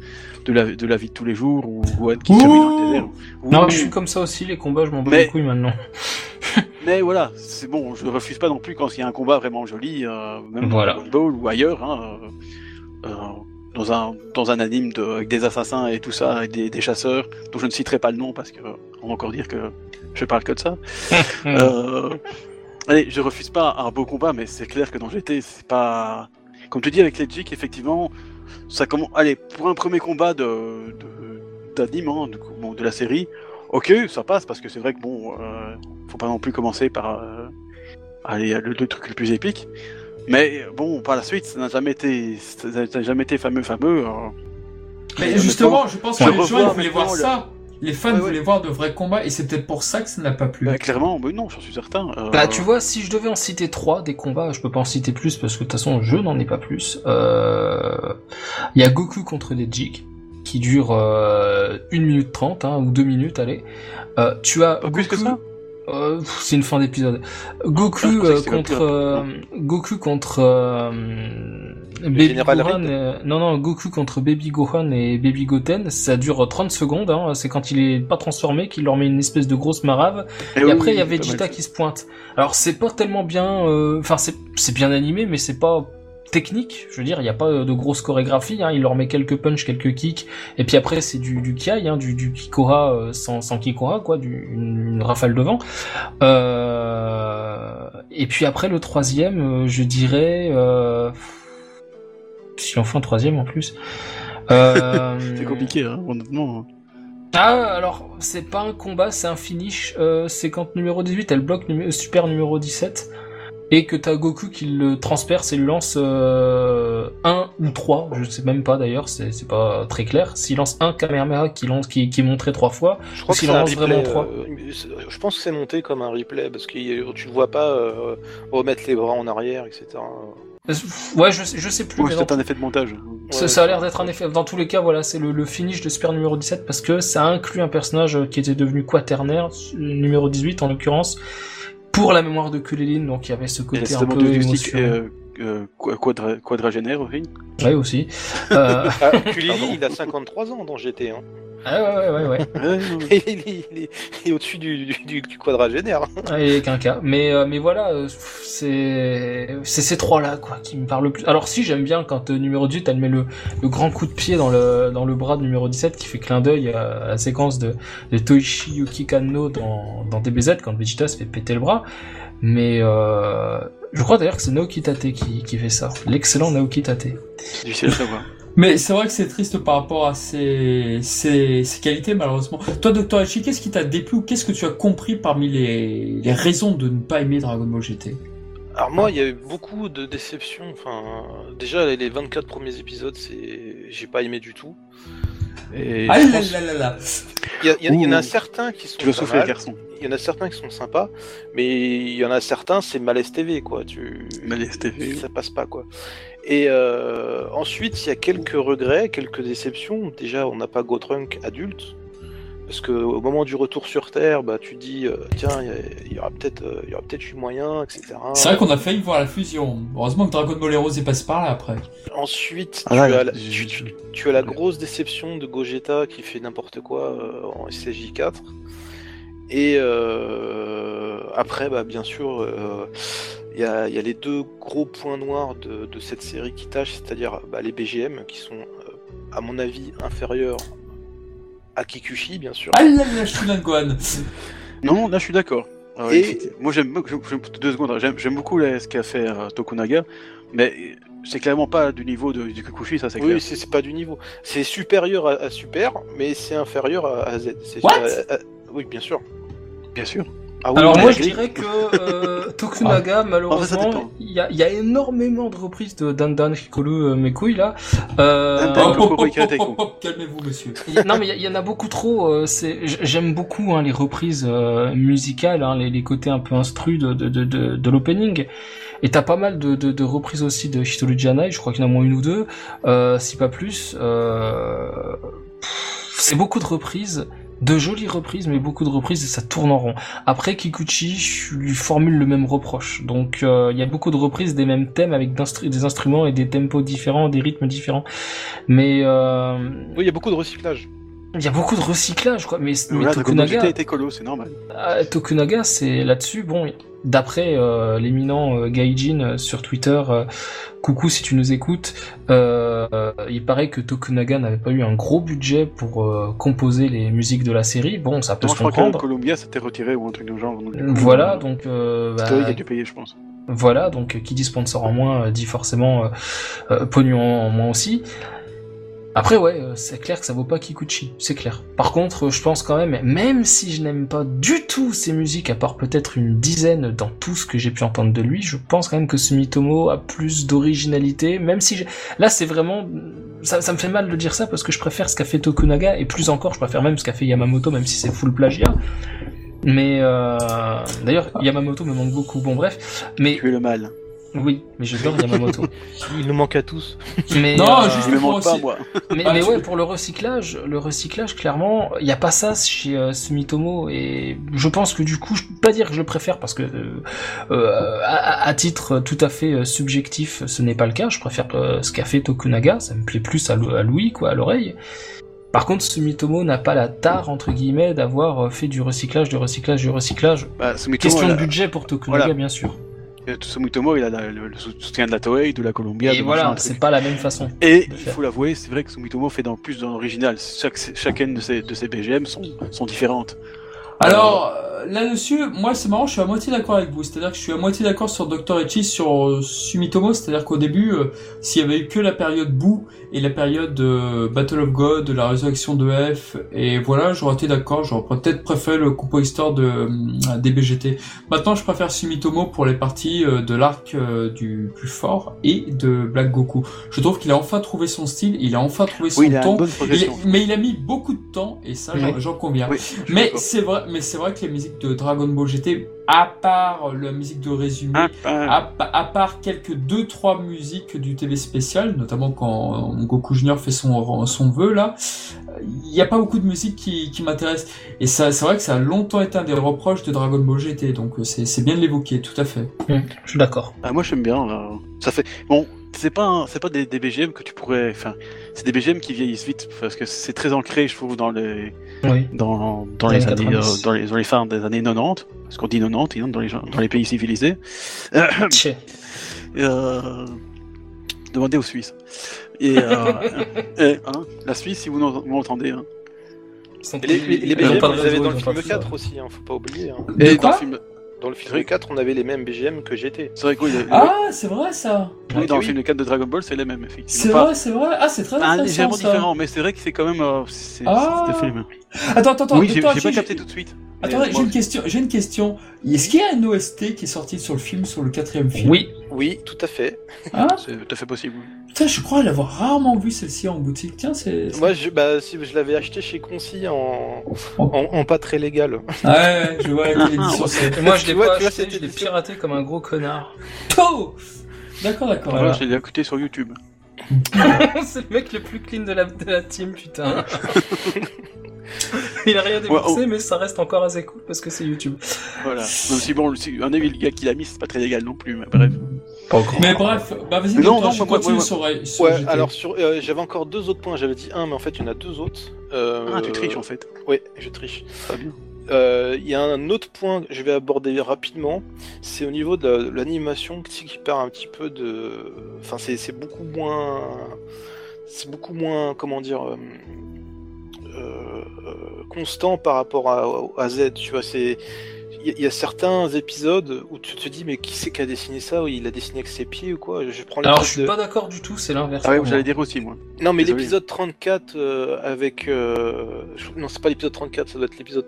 de, la, de la vie de tous les jours ou Gohan qui chemine dans le désert. Non, je suis comme ça aussi, les combats, je m'en bats Mais- les couilles maintenant. Mais voilà, c'est bon, je refuse pas non plus quand il y a un combat vraiment joli, euh, même Voilà. dans Ball ou ailleurs, hein, euh, euh, dans, un, dans un anime de, avec des assassins et tout ça, et des, des chasseurs, dont je ne citerai pas le nom parce que on va encore dire que je parle que de ça. Euh, allez, je refuse pas un beau combat, mais c'est clair que dans GT, c'est pas. Comme tu dis avec Legic, effectivement, ça commence. Allez, pour un premier combat de de- d'anime, hein, de, bon, de la série, ok, ça passe parce que c'est vrai que bon, euh, faut pas non plus commencer par euh, aller le, le truc le plus épique. Mais bon, par la suite, ça n'a jamais été, ça n'a jamais été fameux, fameux. euh. Mais Et justement, je pense que les gens voulaient voir le- ça. les fans Ouais, ouais. voulaient voir de vrais combats et c'est peut-être pour ça que ça n'a pas plu. Bah, clairement, mais non, j'en suis certain. Euh, Bah tu vois, si je devais en citer trois des combats, je peux pas en citer plus parce que de toute façon je n'en ai pas plus. Euh, Il y a Goku contre Dejik qui dure euh, 1 minute 30 hein, ou 2 minutes, allez. Euh, tu as Pas plus que Goku- ça? Euh, c'est une fin d'épisode. Goku Ah, euh, contre euh, Goku contre euh, Baby Gohan. Euh, non non, Goku contre Baby Gohan et Baby Goten, ça dure 30 secondes. Hein, c'est quand il est pas transformé qu'il leur met une espèce de grosse marave. Eh Et oui, après, il y oui, mal. Vegeta qui se pointe. Alors, c'est pas tellement bien. euh, Enfin, c'est c'est bien animé, mais c'est pas technique. Je veux dire, il n'y a pas euh, de grosse chorégraphie. Hein. Il leur met quelques punch, quelques kicks. Et puis après, c'est du, du kiai, hein, du, du kikora euh, sans, sans kikora, quoi, du, une, une rafale de vent. Euh... Et puis après, le troisième, je dirais. Euh... S'il en faut un troisième en plus. Euh... C'est compliqué, hein, honnêtement. Ah, alors, c'est pas un combat, c'est un finish. Euh, c'est quand numéro 18, elle bloque numé- super numéro 17. Et que t'as Goku qui le transperce et lui lance euh, un ou trois, je sais même pas d'ailleurs, c'est c'est pas très clair. S'il lance un Kamehameha qui, lance, qui, qui est montré trois fois, Je crois S'il en lance replay. vraiment trois. euh, je pense que c'est monté comme un replay parce que tu le vois pas euh, remettre les bras en arrière, etc. Euh, ouais, je, sais- je sais plus. Ouais, c'est dans- un effet de montage. ça, Ouais, ça a l'air d'être un effet. Dans tous les cas, voilà, c'est le, le finish de super numéro 17 parce que ça inclut un personnage qui était devenu quaternaire, numéro 18 en l'occurrence, pour la mémoire de Kulilin, donc il y avait ce côté un peu du stick émotion. euh, euh, qua- quadra- quadragénaire aussi. Ouais, aussi. Euh, Ah, Kulili, il a 53 ans dans GT. Hein. Ah ouais, ouais, ouais, ouais. Il est, il est- il est au-dessus du, du, du- quadragénaire. Ah, Il est qu'un cas. Mais, euh, mais voilà, euh, c'est c'est ces trois-là quoi qui me parlent le plus. Alors si j'aime bien quand euh, numéro 18 elle met le, le grand coup de pied dans le dans le bras de numéro 17 qui fait clin d'œil à, la séquence de, de Toichi Yuki Kanno dans, dans DBZ quand Vegeta se fait péter le bras. Mais euh, je crois d'ailleurs que c'est Naoki Tate qui, qui fait ça. L'excellent Naoki Tate. Difficile à savoir. Mais c'est vrai que c'est triste par rapport à ses, ses, ses qualités, malheureusement. Toi, Dr. Hachi, qu'est-ce qui t'a déplu ou qu'est-ce que tu as compris parmi les, les raisons de ne pas aimer Dragon Ball GT Alors moi, il y a eu beaucoup de déceptions. Enfin, déjà les- les 24 premiers épisodes, c'est, j'ai pas aimé du tout. Et Ah là là là là il y, en a certains qui sont Tu vas pas souffler, garçon. Il y en a certains qui sont sympas, mais il y en a certains, c'est malaise TV, quoi. Tu... Malaise TV. Ça passe pas, quoi. Et euh, ensuite, il y a quelques regrets, quelques déceptions. Déjà, on n'a pas Gotrunk adulte. Parce que au moment du retour sur Terre, bah, tu dis, euh, tiens, il y aura peut-être euh, il y aura peut-être eu moyen, etc. C'est vrai qu'on a failli voir la fusion. Heureusement que Dragon Ball Heroes est passé par là après. Ensuite, Ah tu, là, as la, tu, tu- tu as la grosse déception de Gogeta qui fait n'importe quoi euh, en SSJ4. Et euh, après, bah, bien sûr, euh, il y, a, il y a les deux gros points noirs de, de cette série qui tâchent, c'est-à-dire bah, les BGM qui sont, euh, à mon avis, inférieurs à Kikuchi, bien sûr. Ah là là, je suis d'un Gohan. Non, là je suis d'accord. Ah ouais, Et-. Moi j'aime deux secondes. hein. J'aime beaucoup là, ce qu'a fait euh, Tokunaga, mais c'est clairement pas du niveau de, du Kikuchi, ça c'est clair. Oui, c'est pas du niveau. C'est supérieur à, à Super, mais c'est inférieur à, à Z. C'est- What? à- à- oui, bien sûr. Bien sûr. Ah oui, Alors moi je dirais que euh, Tokunaga ça malheureusement il y a, il y a énormément de reprises de Dandan Hikaru euh, mes couilles là. Euh, Karateko. hop, hop, Calmez-vous, monsieur. Y non mais il y en a beaucoup trop. euh, c'est j'aime beaucoup hein, les reprises euh, musicales, hein, les, les côtés un peu instru de de, de, de, de l'opening. Et t'as pas mal de, de, de reprises aussi de Hitoru Janai, je crois qu'il y en a moins une ou deux, euh, si pas plus. Euh... C'est beaucoup de reprises, de jolies reprises, mais beaucoup de reprises et ça tourne en rond. Après Kikuchi, je lui formule le même reproche. Donc euh, il y a beaucoup de reprises des mêmes thèmes avec des instruments et des tempos différents, des rythmes différents. Mais euh, Oui, il y a beaucoup de recyclage. il y a beaucoup de recyclage, quoi. Mais, mais Tokunaga, était colo, c'est normal. ah, Tokunaga, c'est là-dessus. Bon, d'après euh, l'éminent euh, Gaijin euh, sur Twitter, coucou si tu nous écoutes, il paraît que Tokunaga n'avait pas eu un gros budget pour composer les musiques de la série. Bon, ça peut Non, se je crois que comprendre. Columbia s'était retiré ou un truc du genre. donc, du coup, Voilà, donc euh, bah, qui a dû payer, je pense. voilà, donc qui dit sponsor en moins dit forcément pognon en moins aussi. Après, ouais, euh, c'est clair que ça vaut pas Kikuchi, c'est clair. Par contre, je pense quand même, même si je n'aime pas du tout ses musiques, à part peut-être une dizaine dans tout ce que j'ai pu entendre de lui, je pense quand même que Sumitomo a plus d'originalité, même si j'ai- là c'est vraiment, ça, ça me fait mal de dire ça parce que je préfère ce qu'a fait Tokunaga et plus encore, je préfère même ce qu'a fait Yamamoto, même si c'est full plagiat. Mais euh... d'ailleurs, Yamamoto me manque beaucoup. Bon, bref, mais Tu es le mal. Oui, mais j'adore Yamamoto. Il nous manque à tous. mais Non, euh, juste Je me pour manque pas, moi. mais, Ah, mais ouais, pour le recyclage, le recyclage, clairement, il n'y a pas ça chez euh, Sumitomo, et je pense que du coup, je peux pas dire que je le préfère, parce que euh, euh, à, à titre tout à fait subjectif, ce n'est pas le cas, je préfère euh, ce qu'a fait Tokunaga, ça me plaît plus à l'o- à l'ouïe, quoi, à l'oreille. Par contre, Sumitomo n'a pas la tare, entre guillemets, d'avoir fait du recyclage, du recyclage, du recyclage. Bah, Sumitomo, Question de budget pour Tokunaga, Voilà. bien sûr. Sumitomo, il a la- le, le soutien de la Toei, de la Columbia. Et de voilà, c'est pas la même façon. Et il faut l'avouer, c'est vrai que Sumitomo fait dans plus dans l'original. Chaque, chacune de ses, de ses BGM sont, sont différentes. Alors, euh, là-dessus, moi c'est marrant, je suis à moitié d'accord avec vous. C'est-à-dire que je suis à moitié d'accord sur Dr. Echi, sur euh, Sumitomo. C'est-à-dire qu'au début, euh, s'il y avait eu que la période Boo et la période euh, Battle of God, la résurrection de F, et voilà, j'aurais été d'accord. J'aurais peut-être préféré le compositeur de euh, des BGT. Maintenant, je préfère Sumitomo pour les parties euh, de l'arc euh, du plus fort et de Black Goku. Je trouve qu'il a enfin trouvé son style, il a enfin trouvé son Oui, il a ton. Il- mais il a mis beaucoup de temps, et ça, j'en- Oui. j'en conviens. Oui, Mais c'est vrai, mais c'est vrai que les musiques de Dragon Ball GT, à part la musique de résumé, à, pa- à part quelques deux trois musiques du TV spécial, notamment quand Goku Junior fait son son vœu là, il n'y a pas beaucoup de musique qui, qui m'intéresse. Et ça, c'est vrai que ça a longtemps été un des reproches de Dragon Ball GT, donc euh, c'est c'est bien de l'évoquer, tout à fait. Hum, je suis d'accord. ah, moi j'aime bien. là. Ça fait bon. C'est pas un- c'est pas des, des BGM que tu pourrais. Enfin, c'est des BGM qui vieillissent vite parce que c'est très ancré, je trouve, dans les Oui. dans, dans Les les années années 90. euh, dans les dans les fins des années 90 parce qu'on dit 90 hein, dans les gens- dans les pays civilisés. Tchè. Euh, demandez aux Suisses. Et, euh, et, hein, la Suisse, si vous m'entendez. Hein. Et les, les, les BGM, vous avez réseau, dans le film tout ça. 4 aussi, hein, faut pas oublier. hein. Et dans le film, Dans le film 4, on avait les mêmes BGM que GT. c'est vrai que oui, le- Ah, c'est vrai ça. oui, dans oui. le film 4 de Dragon Ball, c'est les mêmes C'est effectivement. Vrai, c'est vrai. Ah, c'est très un intéressant légèrement ça. différent, mais c'est vrai que c'est quand même euh, c'est Ah. Attends, attends, attends. oui, j'ai pas capté tout de suite. Attends, j'ai une question. J'ai une question. Est-ce qu'il y a un OST qui est sorti sur le film, sur le quatrième film? Oui, Oui, tout à fait. Ah, C'est tout à fait possible. putain, je crois l'avoir rarement vu celle-ci en boutique. Tiens, c'est. Moi, je, bah, si je l'avais acheté chez Concy en, en, en pas très légal. Ouais, ouais, je vois quelle édition c'est. Et moi je l'ai pas vois, acheté, je l'ai piraté comme un gros connard. Oh D'accord, d'accord. Voilà, l'ai écouté sur YouTube. c'est le mec le plus clean de la, de la team, putain. Il a rien Ouais, déboursé, mais ça reste encore assez cool parce que c'est YouTube. Voilà. Même si bon, un avis le gars qui l'a mis, c'est pas très légal non plus, mais bref. Pas encore. Mais bref, bah vas-y, non, non, je moi, continue moi, sur, sur Ouais, alors sur, euh, j'avais encore deux autres points. J'avais dit un, mais en fait, il y en a deux autres. Euh, Ah, tu triches en fait. Ouais, je triche. Pas bien. Euh, Il y a un autre point que je vais aborder rapidement, c'est au niveau de la- de l'animation qui perd un petit peu de... Enfin, c'est c'est beaucoup moins... C'est beaucoup moins, comment dire... euh, euh, constant par rapport à, à Z, tu vois, c'est... Il y, a- il y a certains épisodes où tu te dis mais qui c'est qui a dessiné ça? Ou il a dessiné avec ses pieds ou quoi? Je prends Alors je suis de- pas d'accord du tout, c'est l'inverse. Ah ouais, pour j'allais dire aussi moi. Non, mais l'épisode 34 euh, avec. euh, Non, c'est pas l'épisode 34, ça doit être l'épisode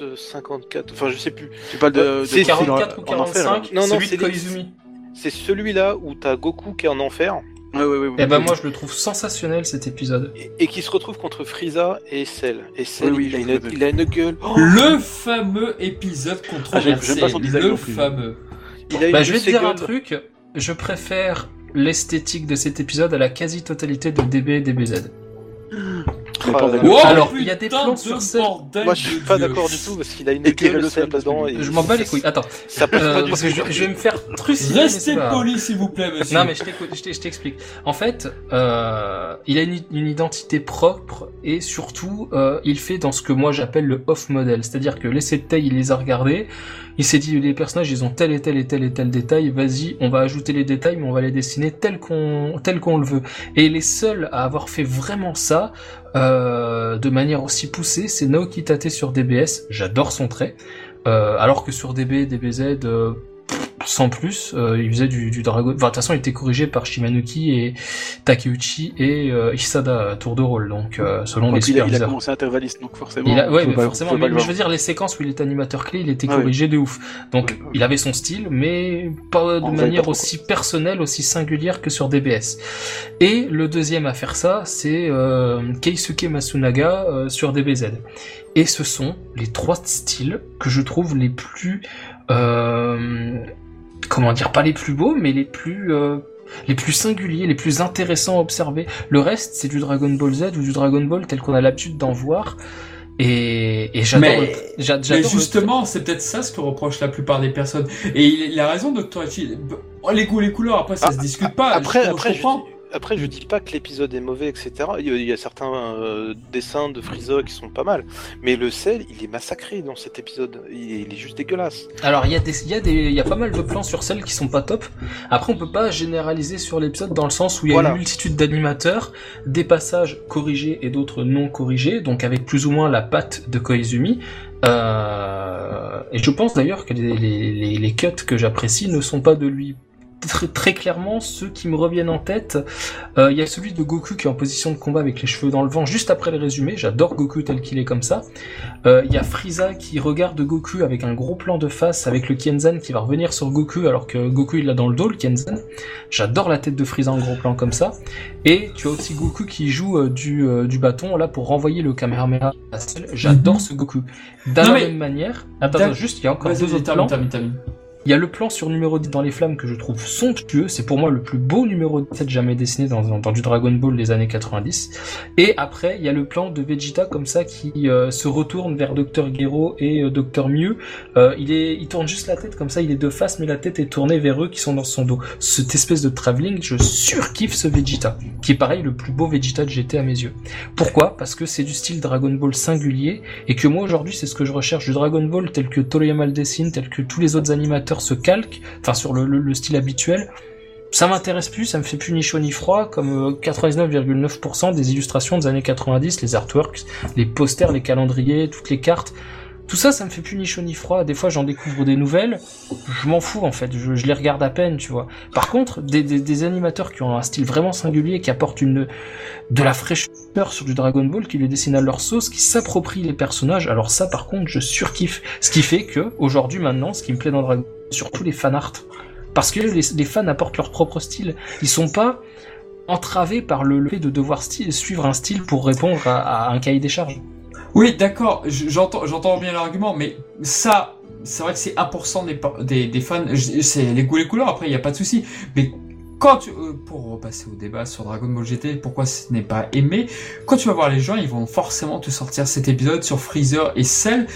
euh, 54. Enfin, je sais plus. Tu parles de, de C'est 44 ou en enfer, là. 45, Non, non, celui c'est de. C'est celui-là où t'as Goku qui est en enfer Ouais, ouais, ouais, ouais. Eh ben moi je le trouve sensationnel cet épisode. et, et qui se retrouve contre Frieza et Cell. Et Cell, Oui, oui, il, a une, me rappelle. il a une gueule. Oh, Le fameux épisode Ah, pas son design le fameux. il a Bah je vais te dire un truc, je préfère l'esthétique de cet épisode à la quasi-totalité de DB et DBZ. Wow, Alors, il y a des plans de sur scène. bordel Moi, je suis pas d'accord du tout parce qu'il a une gueule dedans. et Je m'en bats les couilles. Attends, Ça passe euh, pas du parce que tout. je, je vais me faire trucider. Restez poli, s'il vous plaît, monsieur. Non mais je t'explique. En fait, euh, il a une, une identité propre et surtout, euh, il fait dans ce que moi j'appelle le off model, c'est-à-dire que les sept tailles, il les a regardés, il s'est dit les personnages, ils ont tel et tel et tel et tel détail, vas-y, on va ajouter les détails, mais on va les dessiner tel qu'on le veut. Et les seuls à avoir fait vraiment ça, euh, de manière aussi poussée, c'est Naoki Tate sur DBS. J'adore son trait, euh, alors que sur DB, DBZ. euh, sans plus. Euh, il faisait du, du Dragon. Enfin, de toute façon, il était corrigé par Shimanuki et Takeuchi et euh, Isada à tour de rôle. Donc, euh, selon les Donc, il, a, il a commencé intervalliste, donc forcément. A, ouais, mais pas- forcément. Mais, je veux dire, les séquences où il était animateur clé, il était Ah oui. corrigé de ouf. Donc, Oui, il avait son style, mais pas de manière pas aussi personnelle, aussi singulière que sur DBS. Et le deuxième à faire ça, c'est Keisuke Masunaga sur DBZ. Et ce sont les trois styles que je trouve les plus, euh, comment dire, pas les plus beaux, mais les plus euh, les plus singuliers, les plus intéressants à observer. Le reste, c'est du Dragon Ball Z ou du Dragon Ball tel qu'on a l'habitude d'en voir. Et, et j'adore. Mais- Mais justement, c'est peut-être ça ce que reproche la plupart des personnes. Et il, il a raison, Dr. Hachi. Oh, Les goûts, les couleurs, après, ça Ah, se discute pas. Après, je, après, je, après, je dis pas que l'épisode est mauvais, etc. Il y a, certains euh, dessins de Frieza qui sont pas mal, mais le sel, il est massacré dans cet épisode. Il est, il est juste dégueulasse. Alors il y a des, il y a des, il y a pas mal de plans sur celles qui sont pas top. Après on peut pas généraliser sur l'épisode dans le sens où il y a Voilà. une multitude d'animateurs, des passages corrigés et d'autres non corrigés, donc avec plus ou moins la patte de Koizumi. Euh, et je pense d'ailleurs que les, les, les, les cuts que j'apprécie ne sont pas de lui. Très, très clairement, ceux qui me reviennent en tête, euh, il y a celui de Goku qui est en position de combat avec les cheveux dans le vent juste après le résumé. J'adore Goku tel qu'il est comme ça. Euh, Il y a Frieza qui regarde Goku avec un gros plan de face avec le Kenzan qui va revenir sur Goku alors que Goku il l'a dans le dos le Kenzan. J'adore la tête de Frieza en gros plan comme ça. Et tu as aussi Goku qui joue euh, du, du bâton là pour renvoyer le Kamehameha. J'adore ce Goku. De la mais- même manière, attends, juste il y a encore deux autres termine. Il y a le plan sur numéro 10 dans les flammes que je trouve somptueux, c'est pour moi le plus beau numéro 17 jamais dessiné dans, du Dragon Ball des années 90. Et après, il y a le plan de Vegeta comme ça qui euh, se retourne vers Dr Gero et euh, Dr Mew. Euh, il est, il tourne juste la tête comme ça, il est de face, mais la tête est tournée vers eux qui sont dans son dos. Cette espèce de travelling, je surkiffe ce Vegeta, qui est pareil le plus beau Vegeta de GT à mes yeux. Pourquoi? Parce que c'est du style Dragon Ball singulier et que moi aujourd'hui c'est ce que je recherche du Dragon Ball tel que Toriyama le dessine, tel que tous les autres animateurs se calquent, enfin sur le, le- le style habituel. Ça m'intéresse plus, ça me fait plus ni chaud ni froid, comme euh, 99,9% des illustrations des années 90, les artworks, les posters, les calendriers, toutes les cartes. Tout ça, ça me fait plus ni chaud ni froid. Des fois, j'en découvre des nouvelles. Je m'en fous, en fait. Je, les regarde à peine, tu vois. Par contre, des animateurs qui ont un style vraiment singulier, qui apportent une, de la fraîcheur sur du Dragon Ball, qui les dessinent à leur sauce, qui s'approprient les personnages. Alors ça, par contre, je surkiffe. Ce qui fait que, aujourd'hui, maintenant, ce qui me plaît dans Dragon Ball, surtout les fan art. Parce que les, fans apportent leur propre style. Ils sont pas entravés par le, fait de devoir suivre un style pour répondre à, un cahier des charges. Oui, d'accord, j'entends, j'entends bien l'argument, mais ça, c'est vrai que c'est 1% des, des, fans, c'est les goûts les couleurs, après, il n'y a pas de souci. Mais quand tu, euh, pour repasser au débat sur Dragon Ball GT, pourquoi ce n'est pas aimé, quand tu vas voir les gens, ils vont forcément te sortir cet épisode sur Freezer et Cell,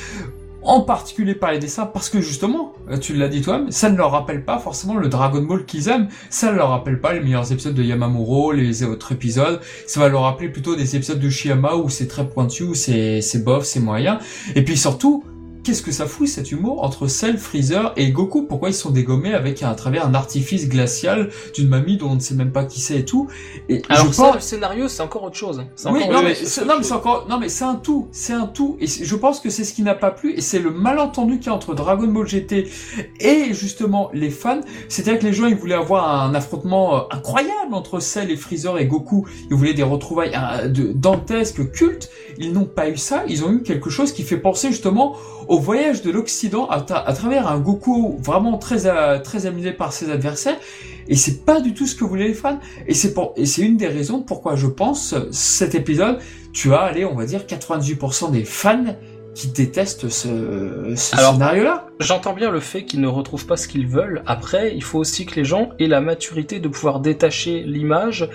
en particulier par les dessins, parce que justement, euh, tu l'as dit toi-même, ça ne leur rappelle pas forcément le Dragon Ball qu'ils aiment, ça ne leur rappelle pas les meilleurs épisodes de Yamamuro, les autres épisodes, ça va leur rappeler plutôt des épisodes de Shiyama où c'est très pointu, où c'est, c'est bof, c'est moyen. Et puis surtout, qu'est-ce que ça fout cet humour entre Cell, Freezer et Goku? Pourquoi ils sont dégommés avec à travers un artifice glacial d'une mamie dont on ne sait même pas qui c'est et tout? Et Alors je ça, pense- le scénario, c'est encore autre chose. Oui, encore non autre mais, chose. c'est encore, non mais c'est un tout, c'est un tout, et je pense que c'est ce qui n'a pas plu, et c'est le malentendu qu'il y a entre Dragon Ball GT et justement les fans, c'est-à-dire que les gens ils voulaient avoir un affrontement euh, incroyable entre Cell et Freezer et Goku, ils voulaient des retrouvailles euh, de, dantesques, cultes, ils n'ont pas eu ça, ils ont eu quelque chose qui fait penser justement au voyage de l'Occident à, tra- à travers un Goku vraiment très euh, très amusé par ses adversaires, et c'est pas du tout ce que voulaient les fans. Et c'est pour, et c'est une des raisons pourquoi je pense cet épisode, tu as, allez, on va dire 98% des fans qui détestent ce, scénario-là. J'entends bien le fait qu'ils ne retrouvent pas ce qu'ils veulent. Après, il faut aussi que les gens aient la maturité de pouvoir détacher l'image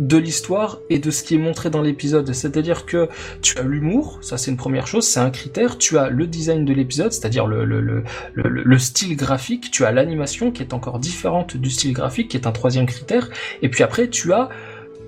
de l'histoire et de ce qui est montré dans l'épisode. C'est-à-dire que tu as l'humour, ça c'est une première chose, c'est un critère. Tu as le design de l'épisode, c'est-à-dire le, le, le, le, le style graphique. Tu as l'animation qui est encore différente du style graphique, qui est un troisième critère. Et puis après, tu as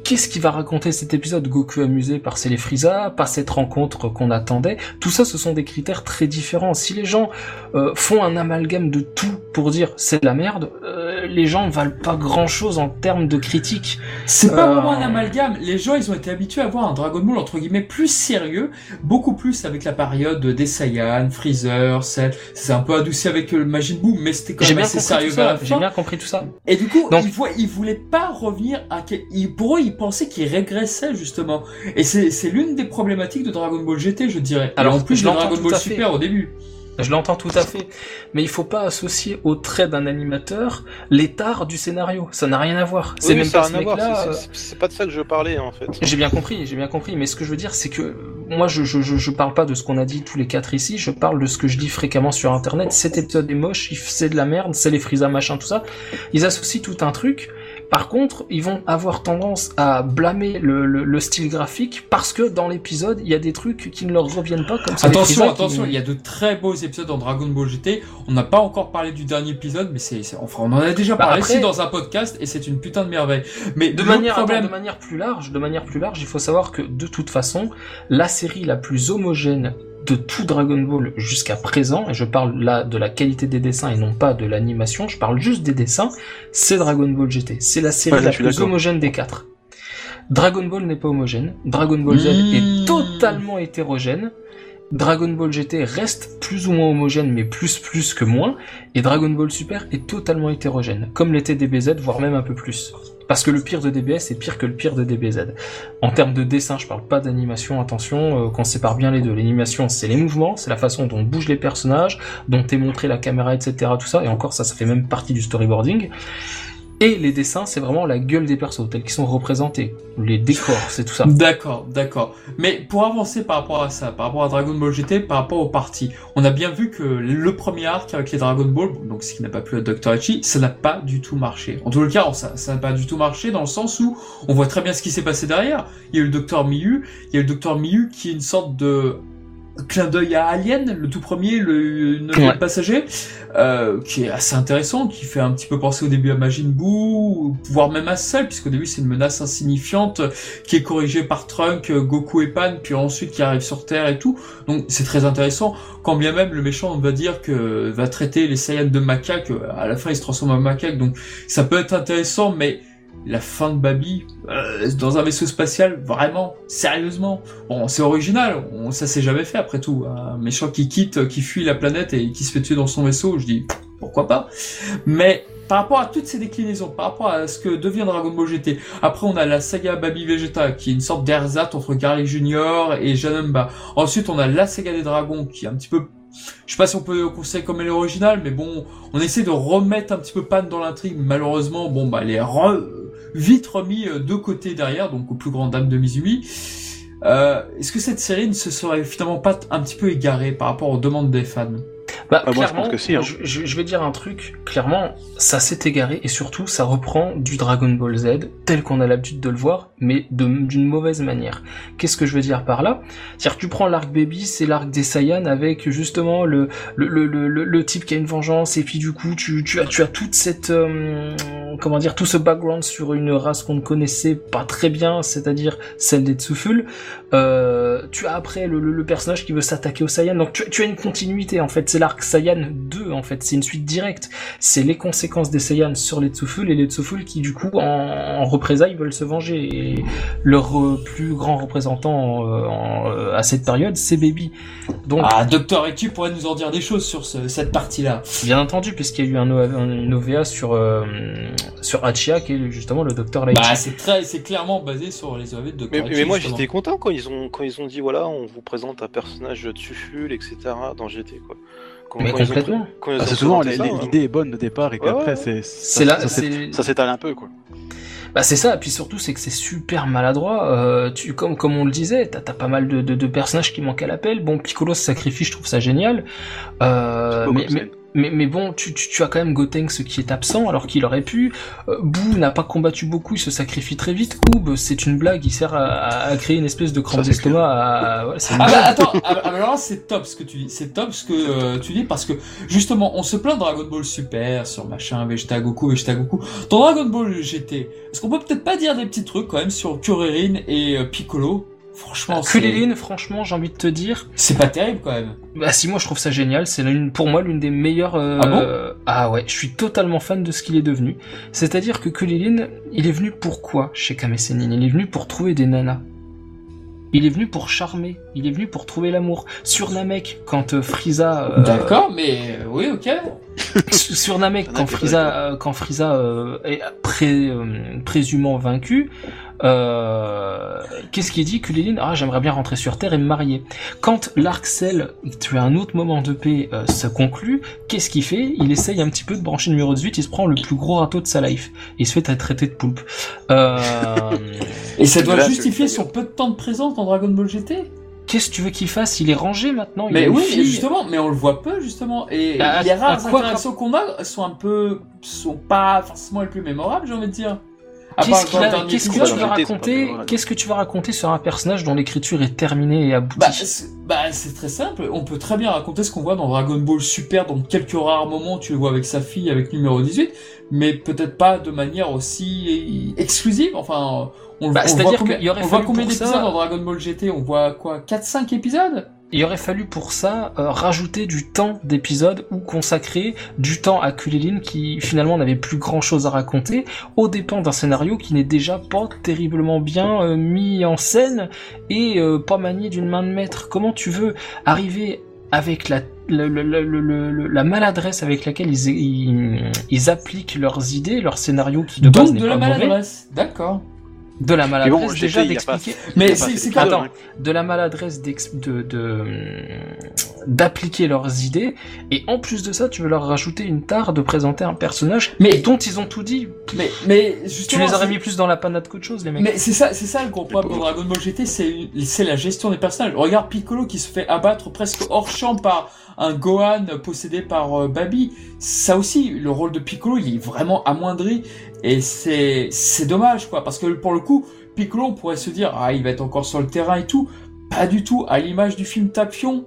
Qu'est-ce qui va raconter cet épisode Goku amusé par et Frieza, par cette rencontre qu'on attendait Tout ça, ce sont des critères très différents. Si les gens euh, font un amalgame de tout pour dire c'est de la merde, euh, les gens valent pas grand chose en termes de critique. C'est pas Euh, vraiment un amalgame. Les gens, ils ont été habitués à voir un Dragon Ball entre guillemets plus sérieux, beaucoup plus avec la période des Saiyan, Freezer, Cell. C'est un peu adouci avec le Majin Buu, mais c'était quand même assez sérieux J'ai bien compris tout ça. Et du coup, Donc- ils, voulaient pas revenir à... Pour eux, ils pensaient qu'ils régressaient, justement. Et c'est c'est l'une des problématiques de Dragon Ball GT, je dirais. Alors, en plus je de l'entends Dragon tout Ball à fait. Super au début. Je l'entends tout à fait, mais il faut pas associer au trait d'un animateur l'état du scénario. Ça n'a rien à voir. C'est Oui, même ça pas a ce rien à voir. c'est- pas de ça que je parlais en fait. J'ai bien compris, j'ai bien compris, mais ce que je veux dire, c'est que moi, je, je, je, je parle pas de ce qu'on a dit tous les quatre ici, je parle de ce que je dis fréquemment sur Internet. Cet épisode est moche, il- c'est de la merde, c'est les Frieza machin, tout ça. Ils associent tout un truc. Par contre, ils vont avoir tendance à blâmer le, le, le style graphique parce que dans l'épisode, il y a des trucs qui ne leur reviennent pas comme ça. Attention, attention, il y a de très beaux épisodes dans Dragon Ball GT. On n'a pas encore parlé du dernier épisode, mais c'est, enfin, on en a déjà Bah, parlé après- ici dans un podcast et c'est une putain de merveille. Mais De manière, problème, de manière plus large, de manière plus large, il faut savoir que de toute façon, la série la plus homogène de tout Dragon Ball jusqu'à présent, et je parle là de la qualité des dessins et non pas de l'animation, je parle juste des dessins, c'est Dragon Ball GT. C'est la série Ouais, la plus homogène des quatre. Dragon Ball n'est pas homogène, Dragon Ball Z Mmh. est totalement hétérogène, Dragon Ball GT reste plus ou moins homogène, mais plus plus que moins, et Dragon Ball Super est totalement hétérogène, comme l'était DBZ, voire même un peu plus. Parce que le pire de DBS est pire que le pire de DBZ. En termes de dessin, je parle pas d'animation, attention, euh, qu'on sépare bien les deux. L'animation, c'est les mouvements, c'est la façon dont bougent les personnages, dont est montrée la caméra, etc. Tout ça, et encore ça, ça fait même partie du storyboarding. Et les dessins, c'est vraiment la gueule des persos, tels qu'ils sont représentés. Les décors, c'est tout ça. D'accord, d'accord. Mais pour avancer par rapport à ça, par rapport à Dragon Ball GT, par rapport aux parties, on a bien vu que le premier arc avec les Dragon Ball, donc ce qui n'a pas plu à Dr. Ichi, ça n'a pas du tout marché. En tout cas, ça ça n'a pas du tout marché dans le sens où on voit très bien ce qui s'est passé derrière. Il y a eu le Dr. Miyu, il y a eu le Dr. Miyu qui est une sorte de clin d'œil à Alien, le tout premier, le neuvième Ouais. passager, euh, qui est assez intéressant, qui fait un petit peu penser au début à Majin Buu, voire même à Cell, puisqu'au début c'est une menace insignifiante qui est corrigée par Trunk, Goku et Pan, puis ensuite qui arrive sur Terre et tout. Donc c'est très intéressant. Quand bien même le méchant va dire que va traiter les Saiyans de macaques, à la fin il se transforme en macaque, donc ça peut être intéressant, mais la fin de Babi euh, dans un vaisseau spatial, vraiment, sérieusement. Bon, c'est original, ça s'est jamais fait après tout. Un méchant qui quitte, qui fuit la planète et qui se fait tuer dans son vaisseau, je dis pourquoi pas. Mais par rapport à toutes ces déclinaisons, par rapport à ce que devient Dragon Ball GT, après on a la saga Baby Vegeta qui est une sorte d'ersatz entre Garlic Junior et Janemba. Ensuite on a la saga des dragons qui est un petit peu je sais pas si on peut considérer comme elle est originale, mais bon, on essaie de remettre un petit peu panne dans l'intrigue. Malheureusement, bon, bah, elle est re- vite remis euh, de côté derrière, donc aux plus grandes dames de Mizumi. Euh, Est-ce que cette série ne se serait finalement pas un petit peu égarée par rapport aux demandes des fans? Bah, Ah, moi, je pense que si, hein. je, vais dire un truc, clairement, ça s'est égaré et surtout, ça reprend du Dragon Ball Z tel qu'on a l'habitude de le voir, mais d'une mauvaise manière. Qu'est-ce que je veux dire par là? C'est-à-dire que tu prends l'arc Baby, c'est l'arc des Saiyans avec justement le, le, le, le, le- type qui a une vengeance et puis du coup, tu, tu, as, tu as toute cette... euh, comment dire, tout ce background sur une race qu'on ne connaissait pas très bien, c'est-à-dire celle des Tsuful. Euh, tu as après le, le, le personnage qui veut s'attaquer aux Saiyans, donc tu, tu as une continuité en fait, c'est l'arc Saiyan 2 en fait, c'est une suite directe. C'est les conséquences des Saiyans sur les Tsuful et les Tsuful qui du coup en, en représailles veulent se venger. Et leur euh, plus grand représentant euh, en- euh, à cette période, c'est Baby. Donc Ah, Docteur Etu pourrait nous en dire des choses sur ce- cette partie-là. bien entendu, puisqu'il y a eu un, OV un- une OVA sur euh, sur Hachia qui est justement le docteur Light. Bah, c'est très, c'est clairement basé sur les OV de Docteur Mais, mais moi j'étais content quand ils ont quand ils ont dit voilà on vous présente un personnage de Tuful etc dans GT quoi. Mais complètement. Ah, ont c'est souvent hein. l'idée est bonne au départ et qu'après ouais. ça- s'étale un peu quoi. Bah c'est ça, et puis surtout c'est que c'est super maladroit. Euh, tu comme comme on le disait, t'as t'as pas mal de, de, de personnages qui manquent à l'appel. Bon, Piccolo se sacrifie, je trouve ça génial. Euh, mais, comme mais, scène. Mais mais bon, tu, tu, tu as quand même Gotenks qui est absent alors qu'il aurait pu. Euh, Boo n'a pas combattu beaucoup, il se sacrifie très vite. Oob, c'est une blague, il sert à, à- à créer une espèce de crampe d'estomac. à- ouais, Ah bah attends, ah, bah, alors là c'est top ce que tu dis, c'est top ce que euh, tu dis parce que justement on se plaint de Dragon Ball Super sur machin Vegeta Goku Vegeta Goku. Dans Dragon Ball GT, est-ce qu'on peut peut-être pas dire des petits trucs quand même sur Kuririn et euh, Piccolo? Franchement, Kulilin, franchement, j'ai envie de te dire, c'est pas terrible quand même. bah si moi je trouve ça génial, c'est l'une- pour moi l'une des meilleures. euh, Ah bon? Ah ouais, je suis totalement fan de ce qu'il est devenu. C'est-à-dire que Kulilin, il est venu pour quoi chez Kame Sennin Il est venu pour trouver des nanas. Il est venu pour charmer. Il est venu pour trouver l'amour. Sur Namek, quand euh, Frieza. euh, D'accord, mais oui, ok. sur Namek, Y'en a quand qui sont Frieza, euh, quand Frieza euh, est pré- euh, présumément vaincu, euh, qu'est-ce qu'il dit Kulilin Ah, j'aimerais bien rentrer sur Terre et me marier. Quand l'arc Cell, tu as un autre moment de paix, euh, se conclut, qu'est-ce qu'il fait? Il essaye un petit peu de brancher le numéro 18, il se prend le plus gros râteau de sa life. Et il se fait traiter de poulpe. Euh, Et ça doit justifier son peu de temps de présence dans Dragon Ball GT. qu'est-ce que tu veux qu'il fasse? Il est rangé maintenant. il Mais oui, fille. justement, mais on le voit peu justement. Et À- les rares interactions qu'on a sont un peu, sont pas forcément les plus mémorables, j'ai envie de dire. Qu'est-ce a- dernier qu'est-ce que tu vas raconter. Qu'est-ce que tu vas raconter sur un personnage dont l'écriture est terminée et aboutie Bah, c'est bah, c'est très simple. On peut très bien raconter ce qu'on voit dans Dragon Ball Super, dans quelques rares moments, tu le vois avec sa fille, avec numéro 18, mais peut-être pas de manière aussi exclusive. Enfin, on, Bah, on voit combien, qu'il y aurait on voit combien d'épisodes dans Dragon Ball GT On voit quoi? 4-5 épisodes? Il aurait fallu pour ça euh, rajouter du temps d'épisode ou consacrer du temps à Kulilin qui finalement n'avait plus grand chose à raconter au dépend d'un scénario qui n'est déjà pas terriblement bien euh, mis en scène et euh, pas manié d'une main de maître. Comment tu veux arriver avec la le- le- le- le- le- la maladresse avec laquelle ils, ils, ils appliquent leurs idées, leurs scénarios qui de base n'est de la pas maladresse. D'accord. De la bon, maladresse déjà d'expliquer Mais c'est Attends. hein. de la maladresse d'ex- de de d'appliquer leurs idées et en plus de ça tu veux leur rajouter une tare de présenter un personnage Mais- dont ils ont tout dit Mais, mais tu les aurais c'est- mis plus dans la panade qu'autre chose les mecs Mais c'est ça, c'est ça le gros problème de Dragon Ball GT, c'est c'est la gestion des personnages. Regarde Piccolo qui se fait abattre presque hors champ par un Gohan possédé par euh, Babi. Ça aussi, le rôle de Piccolo, il est vraiment amoindri et c'est c'est dommage quoi, parce que pour le coup, Piccolo, on pourrait se dire ah il va être encore sur le terrain et tout. Pas du tout. À l'image du film Tapion,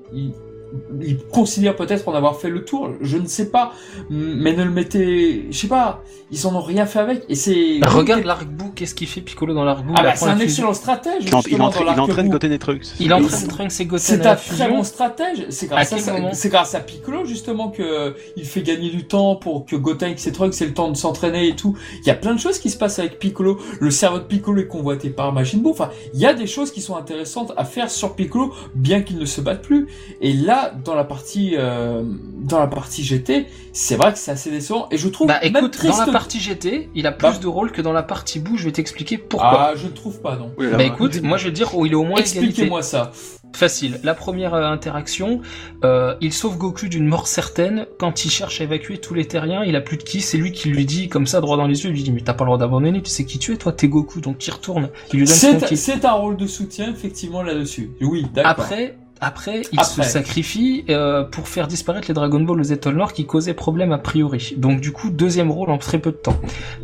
il considère peut-être en avoir fait le tour. Je ne sais pas, mais ne le mettez, je sais pas. Ils en ont rien fait avec et c'est. Bah, regarde l'arc-bout qu'est-ce qu'il fait Piccolo dans l'arc-bout Ah bah c'est un excellent stratège. Il, en- il entraîne, dans il entraîne l'arc-bout. Goten et Trunks. il entraîne c'est- Trunks et Goten C'est un très bon stratège. C'est grâce À grâce Piccolo justement que il fait gagner du temps pour que Goten et ses trucs, c'est le temps de s'entraîner et tout. Il y a plein de choses qui se passent avec Piccolo. Le cerveau de Piccolo est convoité par Majin Buu. Enfin, il y a des choses qui sont intéressantes à faire sur Piccolo, bien qu'il ne se batte plus. Et là, dans la partie, euh, dans la partie GT, c'est vrai que c'est assez décevant. Et je trouve bah même écoute triste. dans la partie GT il a plus Bah. de rôle que dans la partie bout je vais t'expliquer pourquoi Ah, je ne trouve pas non. Oui, là, bah écoute moi je vais te dire où il est au moins Expliquez-moi ça. Facile. La première euh, interaction, euh, il sauve Goku d'une mort certaine. Quand il cherche à évacuer tous les terriens, il a plus de qui. C'est lui qui lui dit comme ça droit dans les yeux. Il lui dit mais t'as pas le droit d'abandonner. Tu sais qui tu es toi. T'es Goku donc tu retournes. Il lui donne kit. c'est un rôle de soutien effectivement là-dessus. Oui, d'accord. Après, après, il Après. se sacrifie euh, pour faire disparaître les Dragon Ball aux étoiles noires qui causaient problème a priori. Donc du coup, deuxième rôle en très peu de temps.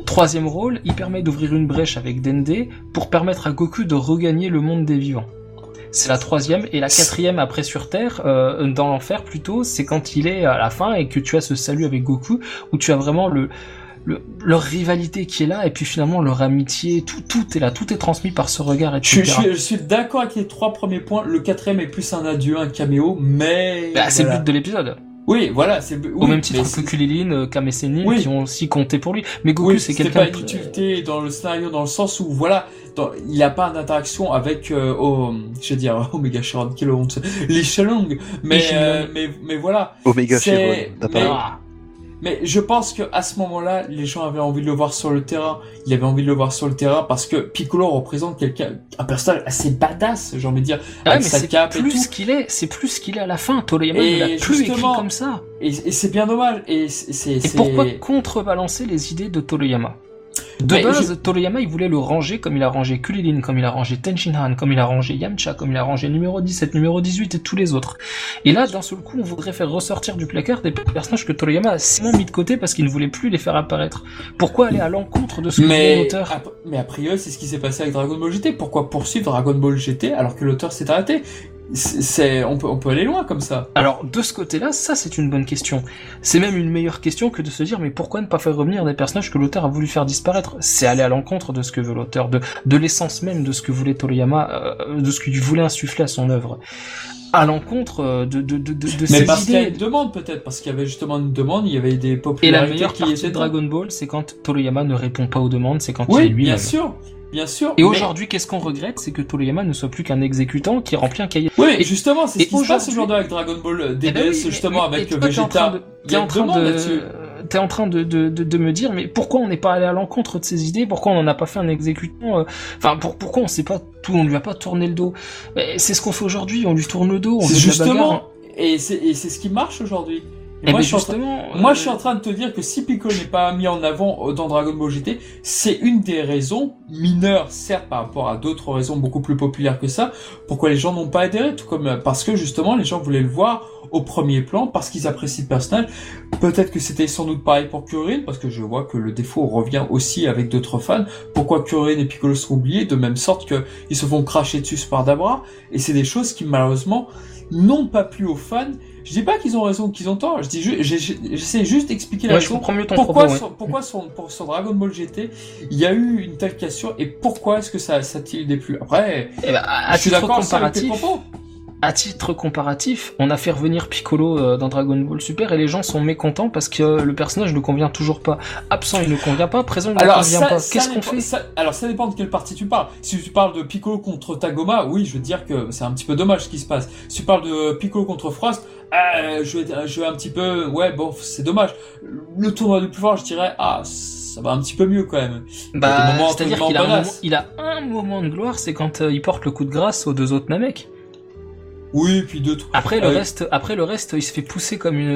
Troisième rôle, il permet d'ouvrir une brèche avec Dende pour permettre à Goku de regagner le monde des vivants. C'est la troisième et la quatrième après sur Terre, euh, dans l'enfer plutôt, c'est quand il est à la fin et que tu as ce salut avec Goku où tu as vraiment le, le leur rivalité qui est là et puis finalement leur amitié, tout tout est là, tout est transmis par ce regard Je, etc. je suis, je suis d'accord avec les trois premiers points. Le quatrième est plus un adieu, un caméo, mais Bah, c'est le but de l'épisode. Oui, voilà, c'est le- Au oui, même titre que Kulilin, euh, Kame Sennin, Oui. qui ont aussi compté pour lui. Mais Goku, Oui, c'est c'était quelqu'un pas une utilité dans le scénario dans le sens où voilà, dans- il n'a pas d'interaction avec euh, oh, je vais dire Omega Sharon, quelle honte, Lee Shalong, mais euh, mais mais voilà, Omega Chevron, t'as pas. Mais je pense que à ce moment-là, les gens avaient envie de le voir sur le terrain. Il avait envie de le voir sur le terrain parce que Piccolo représente quelqu'un, un personnage assez badass, j'ai envie de dire, Ah, avec mais sa c'est cape et plus tout. qu'il est, c'est plus ce qu'il est à la fin. Toriyama Et plus écrit justement- comme ça. Et, et c'est bien dommage. Et c'est Et pourquoi contrebalancer les idées de Toriyama? De Mais base, Toriyama, il voulait le ranger comme il a rangé Kulilin, comme il a rangé Tenshinhan, comme il a rangé Yamcha, comme il a rangé numéro 17, numéro 18 et tous les autres. Et là, d'un seul coup, on voudrait faire ressortir du placard des personnages que Toriyama a si mis de côté parce qu'il ne voulait plus les faire apparaître. Pourquoi aller à l'encontre de ce que l'auteur mais a priori, c'est ce qui s'est passé avec Dragon Ball GT. Pourquoi poursuivre Dragon Ball GT alors que l'auteur s'est arrêté? C'est, on peut, on peut aller loin comme ça. Alors, de ce côté-là, ça c'est une bonne question. C'est même une meilleure question que de se dire mais pourquoi ne pas faire revenir des personnages que l'auteur a voulu faire disparaître? C'est aller à l'encontre de ce que veut l'auteur, de, de l'essence même de ce que voulait Toriyama, euh, de ce qu'il voulait insuffler à son œuvre. À l'encontre euh, de, de, de, de, de Mais parce qu'il y a une demande peut-être, parce qu'il y avait justement une demande, il y avait des Et la popularités meilleure qui partie de Dragon Ball, c'est quand Toriyama ne répond pas aux demandes, c'est quand il est Oui, lui-même. bien sûr, bien sûr. Et mais- aujourd'hui, qu'est-ce qu'on regrette C'est que Toriyama ne soit plus qu'un exécutant qui remplit un cahier. Oui, Et- justement, c'est ce qui se passe aujourd'hui- avec Dragon Ball DBS, Eh ben oui, mais- justement avec toi, Vegeta. T'es en train de, t'es en train de, de, de, de me dire, mais pourquoi on n'est pas allé à l'encontre de ses idées? Pourquoi on n'en a pas fait un exécutant euh, Enfin, pour, pourquoi on sait pas tout On lui a pas tourné le dos? C'est ce qu'on fait aujourd'hui. On lui tourne le dos. On la bagarre. justement, et c'est ce qui marche aujourd'hui. Et Eh moi, ben je suis en train- justement, Moi, euh, je suis en train de te dire que si Piccolo n'est pas mis en avant euh, dans Dragon Ball GT, c'est une des raisons mineures, certes, par rapport à d'autres raisons beaucoup plus populaires que ça, pourquoi les gens n'ont pas adhéré, tout comme euh, parce que justement les gens voulaient le voir au premier plan, parce qu'ils apprécient le personnage. Peut-être que c'était sans doute pareil pour Kuririn, parce que je vois que le défaut revient aussi avec d'autres fans. Pourquoi Kuririn et Piccolo sont oubliés, de même sorte que ils se font cracher dessus par Dabra, et c'est des choses qui malheureusement n'ont pas plu aux fans. Je dis pas qu'ils ont raison ou qu'ils ont tort, je dis ju- j'essaie juste d'expliquer la ouais, je raison comprends mieux ton pourquoi, propos. ouais. pourquoi sur, pour, sur Dragon Ball GT, il y a eu une telle cassure et pourquoi est-ce que ça, ça t déplu Après, Eh ben, à, je suis titre d'accord aussi avec tes comparatif, propos. à titre comparatif, on a fait revenir Piccolo euh, dans Dragon Ball Super et les gens sont mécontents parce que le personnage ne convient toujours pas. Absent, il ne convient pas. Présent, il ne Alors, convient ça, pas. Qu'est-ce qu'on fait? ça- Alors, ça dépend de quelle partie tu parles. Si tu parles de Piccolo contre Tagoma, oui, je veux dire que c'est un petit peu dommage ce qui se passe. Si tu parles de Piccolo contre Frost, euh, je, vais, je vais un petit peu... Ouais, bon, c'est dommage. Le tournoi du plus fort, je dirais, ah, ça va un petit peu mieux quand même. Bah, moments c'est-à-dire absolument qu'il a, un badass. moment- il a un moment de gloire, c'est quand euh, il porte le coup de grâce aux deux autres Namek. Oui, puis deux... Après le Euh, reste, après le reste, il se fait pousser comme une,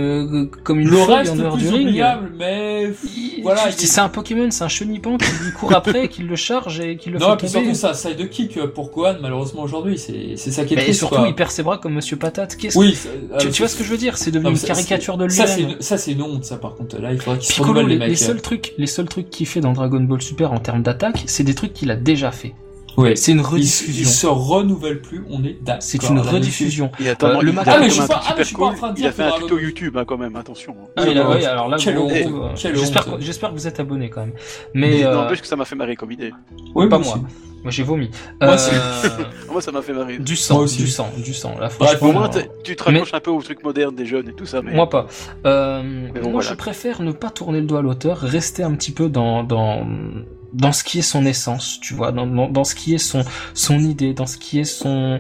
euh, comme une Le reste, en dehors plus du ring. oubliable, mais... Il- Voilà, il- c'est un Pokémon, c'est un chenipan qui lui court après, qui le charge et qui le Non, et fait tomber. surtout, ça side kick pour Gohan, malheureusement, aujourd'hui. C'est c'est ça qui est Mais triste, surtout, quoi. il perd ses bras comme Monsieur Patate. Qu'est-ce Oui, que- tu, euh, tu vois ce que je veux dire? C'est devenu non, une caricature de Ça, c'est ça, c'est une honte, ça, par contre. Là, il faudrait qu'il se les, les seuls trucs, les seuls trucs qu'il fait dans Dragon Ball Super en termes d'attaque, c'est des trucs qu'il a déjà fait. Oui. C'est une Il, il rediffusion. se renouvelle plus, on est d'accord. C'est une rediffusion. Euh, il le matin- Ah, mais je suis un pas- truc ah, mais je suis pas en train de Il dire a fait un tuto YouTube hein, quand même, attention. Ah, Oui, il bah, ouais, alors là, euh, j'espère honte. que, j'espère que vous êtes abonné quand même. Mais Mais euh, n'empêche que ça m'a fait marrer comme idée. Oui, pas moi moi. aussi. Moi j'ai vomi. Moi Euh. Moi, ça m'a fait marrer. du sang, du sang, du sang. Là, Bref, Au moins, euh, tu te raccroches un peu aux trucs modernes des jeunes et tout ça. Mais... Moi pas. Mais bon, moi je préfère ne pas tourner le doigt à l'auteur, rester un petit peu dans dans dans ce qui est son essence, tu vois, dans dans, dans ce qui est son son idée, dans ce qui est son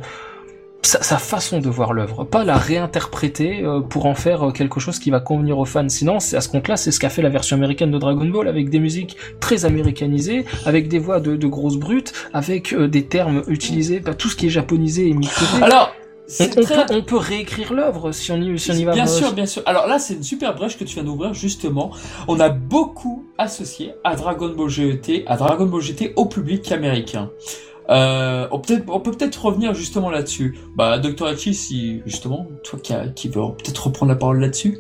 sa, sa façon de voir l'œuvre, pas la réinterpréter euh, pour en faire euh, quelque chose qui va convenir aux fans. Sinon, à ce compte-là, c'est ce qu'a fait la version américaine de Dragon Ball avec des musiques très américanisées, avec des voix de, de grosses brutes, avec euh, des termes utilisés, pas tout ce qui est japonisé et mixé. Alors, on, très... peut, on peut réécrire l'œuvre si on y, si on y va. Bien sûr, bien sûr. Alors là, c'est une super brèche que tu viens d'ouvrir, justement. On a beaucoup associé à Dragon Ball GT, à Dragon Ball GT au public américain. Euh, on, peut on peut peut-être revenir justement là-dessus. Bah, Dr. Hachi, si, justement, toi qui, a- qui veux peut-être reprendre la parole là-dessus.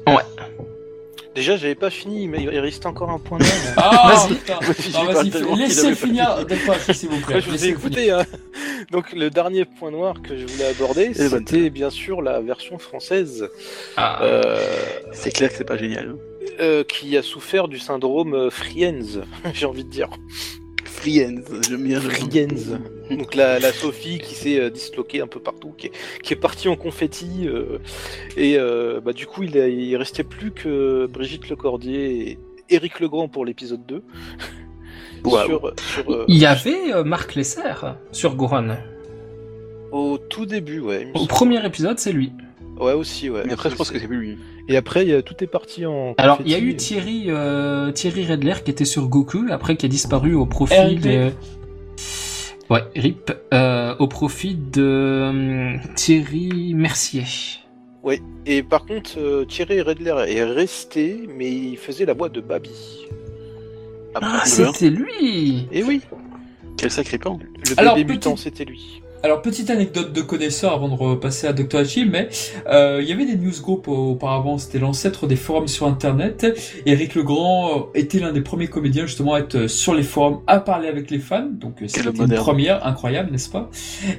Déjà, j'avais pas fini, mais il reste encore un point noir. Ah, Vas-y. putain. Ah, laissez finir. Hachi, s'il vous plaît. Je vous ai écouté. Hein. Donc, le dernier point noir que je voulais aborder, le bonne c'était bien sûr la version française, Ah. euh, C'est clair que c'est pas génial. euh, qui a souffert du syndrome Friends, j'ai envie de dire. Friends, j'aime bien. Friends. Donc la, la Sophie qui s'est euh, disloquée un peu partout, qui est, qui est partie en confetti. euh, et euh, bah, du coup, il, a- il restait plus que Brigitte Lecordier et Éric Legrand pour l'épisode 2. Waouh. Sur, sur, euh, Il y avait euh, Marc Lesser sur Gohan. au tout début, ouais. Au premier épisode, c'est lui. Ouais, aussi, ouais. Mais après, je pense que c'est plus lui. Et après, il y a- tout est parti en. Alors, il y a eu. Thierry, euh, Thierry Redler qui était sur Goku, après qui a disparu au profit RIP. de... Ouais, RIP, euh, au profit de hum, Thierry Mercier. Et par contre, euh, Thierry Redler est resté, mais il faisait la voix de Babi. Après, Ah, c'était lui Et oui, Quel sacré pan. le Alors, bébé petit- c'était lui. Alors, petite anecdote de connaisseur avant de repasser à Dr. Hachi, mais euh, il y avait des newsgroups auparavant, c'était l'ancêtre des forums sur Internet. Et Eric Legrand euh, était l'un des premiers comédiens justement à être euh, sur les forums, à parler avec les fans. Donc, euh, c'était une première, incroyable, n'est-ce pas?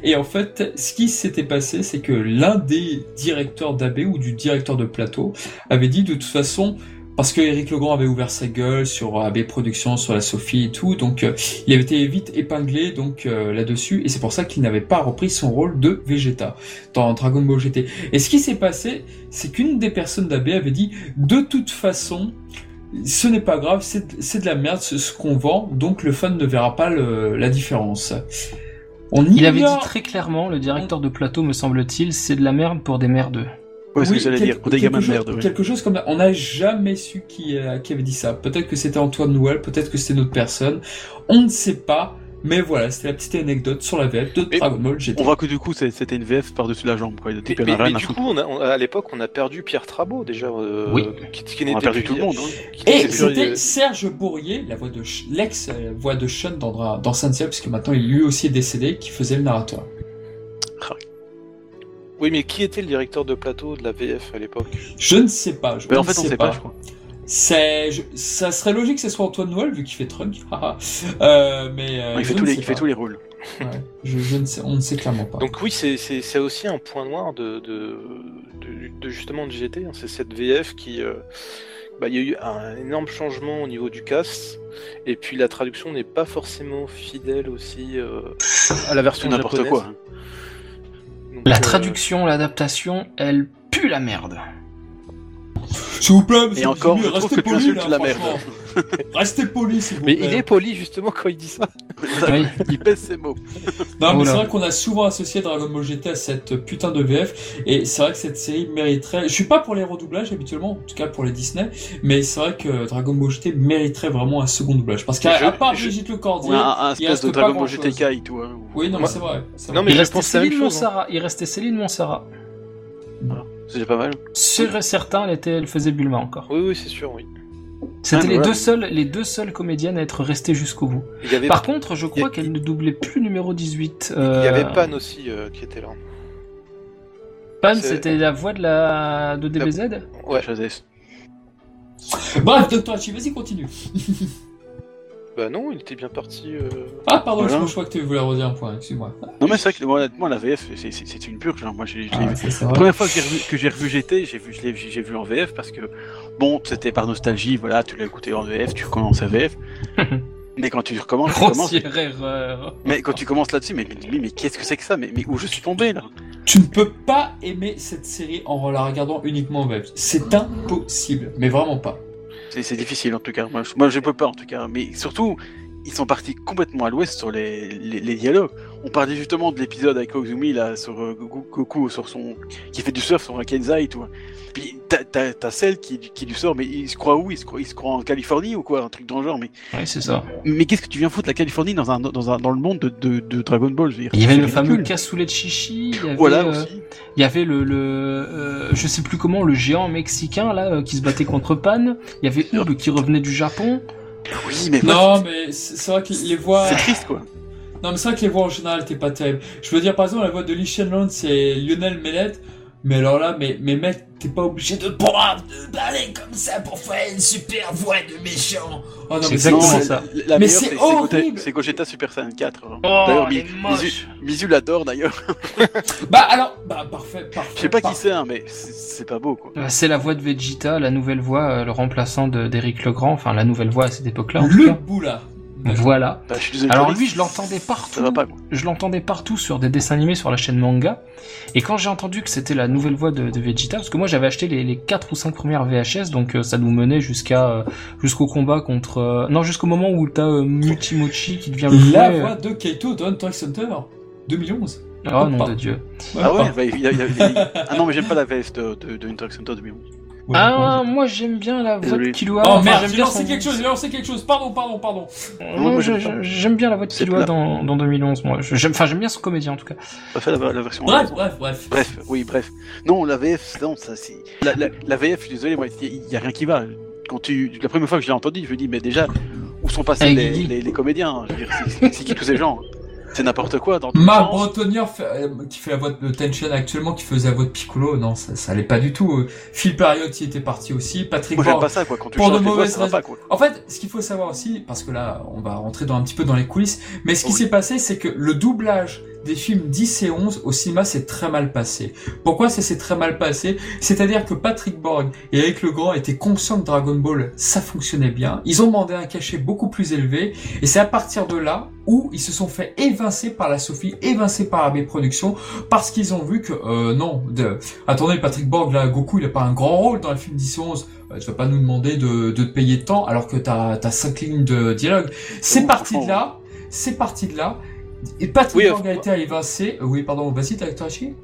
Et en fait, ce qui s'était passé, c'est que l'un des directeurs d'AB ou du directeur de plateau avait dit de toute façon, parce que Eric Legrand avait ouvert sa gueule sur AB Productions, sur la Sophie et tout, donc euh, il avait été vite épinglé donc euh, là-dessus, et c'est pour ça qu'il n'avait pas repris son rôle de Vegeta dans Dragon Ball GT. Et ce qui s'est passé, c'est qu'une des personnes d'AB avait dit de toute façon, ce n'est pas grave, c'est de la merde ce, ce qu'on vend, donc le fan ne verra pas le- la différence. On Il avait dit très clairement, le directeur de plateau, me semble-t-il, c'est de la merde pour des merdeux. Ouais, c'est ce Oui, que j'allais quel- dire, pour des quelque gamins de chose- merde. ouais. Quelque chose comme ça. On n'a jamais su qui, euh, qui avait dit ça. Peut-être que c'était Antoine Nouel, peut-être que c'était une autre personne. On ne sait pas. Mais voilà, c'était la petite anecdote sur la VF de Mais Dragon Ball GT. On voit que du coup, c'était une VF par-dessus la jambe, quoi. Il était Mais, du coup, on a, on- à l'époque, on a perdu Pierre Trabot déjà. euh, Oui. Qui, qui On n'était a perdu plus- tout le monde. hein. Et c'était Serge Bourrier, la voix de Sh- l'ex voix de Sean dans, Dra- dans Saint-Seiya, puisque maintenant il lui aussi est décédé, qui faisait le narrateur. Oui, mais qui était le directeur de plateau de la VF à l'époque Je ne sais pas. Je Mais en ne fait, on sais sait pas, je crois. Je- ça serait logique que ce soit Antoine Noël vu qu'il fait Trunk. euh, mais euh, Il fait tous ne les, sais il fait pas. tous les rôles. Ouais, je, je ne sais, on ne sait clairement pas. Donc oui, c'est- aussi un point noir de, de, de, de justement de GT. hein. C'est cette VF qui... euh, bah, Il y a eu un énorme changement au niveau du cast, et puis la traduction n'est pas forcément fidèle aussi euh, à la version n'importe japonaise. quoi. hein. La euh, traduction, l'adaptation, elle pue la merde. S'il vous plaît, monsieur Et encore, je trouve que tu insultes là, la merde. Restez poli, s'il vous Mais plaît. il est poli justement quand il dit ça. Oui. Il pèse ses mots. Non, mais c'est vrai qu'on a souvent associé Dragon Ball GT à cette putain de VF, et c'est vrai que cette série mériterait. Je suis pas pour les redoublages habituellement, en tout cas pour les Disney, mais c'est vrai que Dragon Ball GT mériterait vraiment un second doublage. Parce qu'à Je- part je- Brigitte Lecordier, Ouais, un, un il reste de Dragon Ball. GT Kai tout. hein. oui, non, mais c'est vrai. Non, mais Il je restait Céline chose, hein. Monsara. Il restait Céline Monsara. C'est pas mal. Sûr et certain, elle, était, elle faisait Bulma encore. Oui, oui, c'est sûr, oui. C'était Ah, les, deux seules, les deux seules comédiennes à être restées jusqu'au bout. Il y avait, Par contre, je crois a- qu'elle ne doublait plus numéro 18. il y avait euh, Pan aussi euh, qui était là. Pan, c'était la voix de la de DBZ Ouais. HZS. Bref, Dr. Hachi, vas-y, continue. Bah non, il était bien parti. euh, Ah, pardon, Voilà. je je crois que tu voulais redire un point, excuse-moi. Non, mais c'est vrai que moi, honnêtement, la VF, c'est- une purge. hein. Moi, je Ah, La première fois que j'ai revu, revu GT, j'ai vu, je l'ai- j'ai vu en VF parce que, bon, c'était par nostalgie, voilà, tu l'as écouté en VF, tu recommences à VF. mais quand tu recommences, tu commences, erreur. mais quand tu commences là-dessus, mais, mais, mais qu'est-ce que c'est que ça? Mais, mais où je suis tombé là? Tu ne peux pas aimer cette série en la regardant uniquement en web. C'est impossible, mais vraiment pas. C'est c'est difficile en tout cas. Moi je, moi, je peux pas en tout cas. Mais surtout, ils sont partis complètement à l'ouest sur les, les, les dialogues. On parlait justement de l'épisode avec Kozumi là sur euh, Goku, Goku, sur son qui fait du surf sur un Kenzai et tout. Puis t'as- celle qui, qui lui sort, mais il se croit où? Il se croit, il se croit en Californie ou quoi, un truc dans le genre. Mais Oui, c'est ça. mais qu'est-ce que tu viens foutre la Californie dans un dans un dans le monde de, de, de Dragon Ball? Je veux dire, Il y avait le fameux ridicule. cassoulet de chichi. Il y avait, Voilà euh, aussi. il y avait le, le euh, je sais plus comment, le géant mexicain là euh, qui se battait contre Pan. Il y avait Oob qui revenait du Japon. Oui, mais Non, mais c'est vrai que les voix. c'est triste quoi. Non, mais c'est vrai que les voix en général étaient pas terribles. Je veux dire, par exemple, la voix de Lee Shenlong, c'est Lionel Mellet. Mais alors là, mais, mais mec, t'es pas obligé de prendre, de parler comme ça pour faire une super voix de méchant. Oh non, C'est mais exactement c'est- ça. La, Mais c'est c'est c'est Gogeta- horrible. c'est Gogeta Super Saiyan 4. hein. Oh, D'ailleurs. Mizu, Mizu l'adore d'ailleurs. Bah alors, bah parfait, parfait. Je sais pas qui c'est, hein, mais c'est pas beau quoi. Euh, C'est la voix de Vegeta, la nouvelle voix, euh, le remplaçant de- d'Éric Legrand, enfin la nouvelle voix à cette époque-là Le cas. Voilà. Bah, je suis désolé. Alors lui, je l'entendais partout. Ça va pas quoi. Je l'entendais partout sur des dessins animés sur la chaîne manga. Et quand j'ai entendu que c'était la nouvelle voix de, de Vegeta, parce que moi j'avais acheté les, les 4 ou 5 premières VHS, donc euh, ça nous menait jusqu'à euh, jusqu'au combat contre... euh, non, jusqu'au moment où t'as euh, Multimochi qui devient le La euh. voix de Kaito dans Hunter x Hunter 2011. Oh nom de Dieu. Ah ouais, bah, il y a- il y a- il y a- Ah non, mais j'aime pas la VS de, de, de Hunter x Hunter 2011. Ouais, Ah, moi j'aime bien la voix de Killua. Oh merde, j'aime j'ai bien lancé son- quelque chose, j'ai lancé quelque chose. Pardon, pardon, pardon. J'aime pas. je- j'aime bien la voix de Killua dans, dans 2011. Moi, j'aime, enfin j'aime bien son comédien en tout cas. La, la version. Bref, anglaise. bref, bref. Bref, oui, bref. Non, la VF, non, ça c'est. La, la, la VF, je suis désolé, moi, il y, a rien qui va. Quand tu, la première fois que je l'ai entendu, je me dis, mais déjà, où sont passés Hey, les, Guigui. les, les comédiens? C'est qui tous ces gens? C'est n'importe quoi dans Marc. Bretonnier euh, qui fait la voix de Tension actuellement, qui faisait la voix de Piccolo, non, ça, ça allait pas du tout. Euh, Phil Perriotti était parti aussi, Patrick Moi j'aime Borg. pas ça quoi. Quand tu Pour de voix, mauvaises raisons. pas quoi. En fait, ce qu'il faut savoir aussi, parce que là, on va rentrer dans un petit peu dans les coulisses, mais ce qui Oui. s'est passé, c'est que le doublage des films 10 et 11 au cinéma s'est très mal passé. Pourquoi ça s'est très mal passé? C'est-à-dire que Patrick Borg et Eric Legrand étaient conscients que Dragon Ball, ça fonctionnait bien. Ils ont demandé un cachet beaucoup plus élevé, et c'est à partir de là où ils se sont fait évincer par la Sophie, évincer par AB Productions, parce qu'ils ont vu que, euh, non, de... attendez, Patrick Borg, là, Goku, il a pas un grand rôle dans le film 10 et 11, euh, tu vas pas nous demander de, de te payer tant alors que t'as as cinq lignes de dialogue. C'est Oh, parti de franchement, là, c'est parti de là. Et Patrick Oui, Borg a euh, été évincé. Euh, Oui, pardon, vas-y, t'as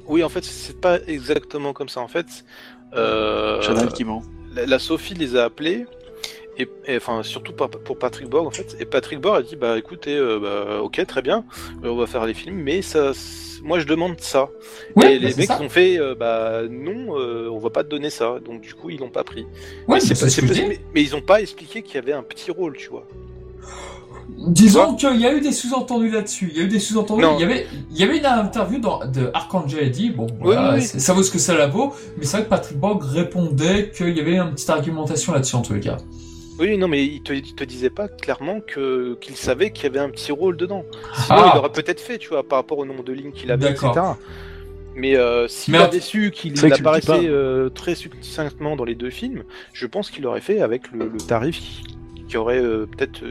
Oui, en fait, c'est pas exactement comme ça. En fait, euh, qui ment. la, la Sophie les a appelés. Et, et, enfin, surtout pour Patrick Borg en fait. Et Patrick Borg a dit bah écoutez, euh, bah, ok, très bien, euh, on va faire les films, mais ça, moi je demande ça. Ouais, et bah, les mecs ça. ont fait euh, bah non, euh, on va pas te donner ça. Donc du coup ils l'ont pas pris. Ouais, Mais pas- mais, mais ils ont pas expliqué qu'il y avait un petit rôle, tu vois. Disons qu'il y a eu des sous-entendus là-dessus. Il y a eu des sous-entendus. Il y avait, il y avait une interview dans, de a dit, bon, voilà, oui, oui. c'est- ça vaut ce que ça la vaut, mais c'est vrai que Patrick Borg répondait qu'il y avait une petite argumentation là-dessus en tous les cas. Oui, non, mais il te, il te disait pas clairement que qu'il savait qu'il y avait un petit rôle dedans. Sinon, Ah. il l'aurait peut-être fait, tu vois, par rapport au nombre de lignes qu'il avait, etc. Mais euh, s'il avait su qu'il apparaissait euh, très succinctement dans les deux films, je pense qu'il l'aurait fait avec le, le tarif qui, qui aurait euh, peut-être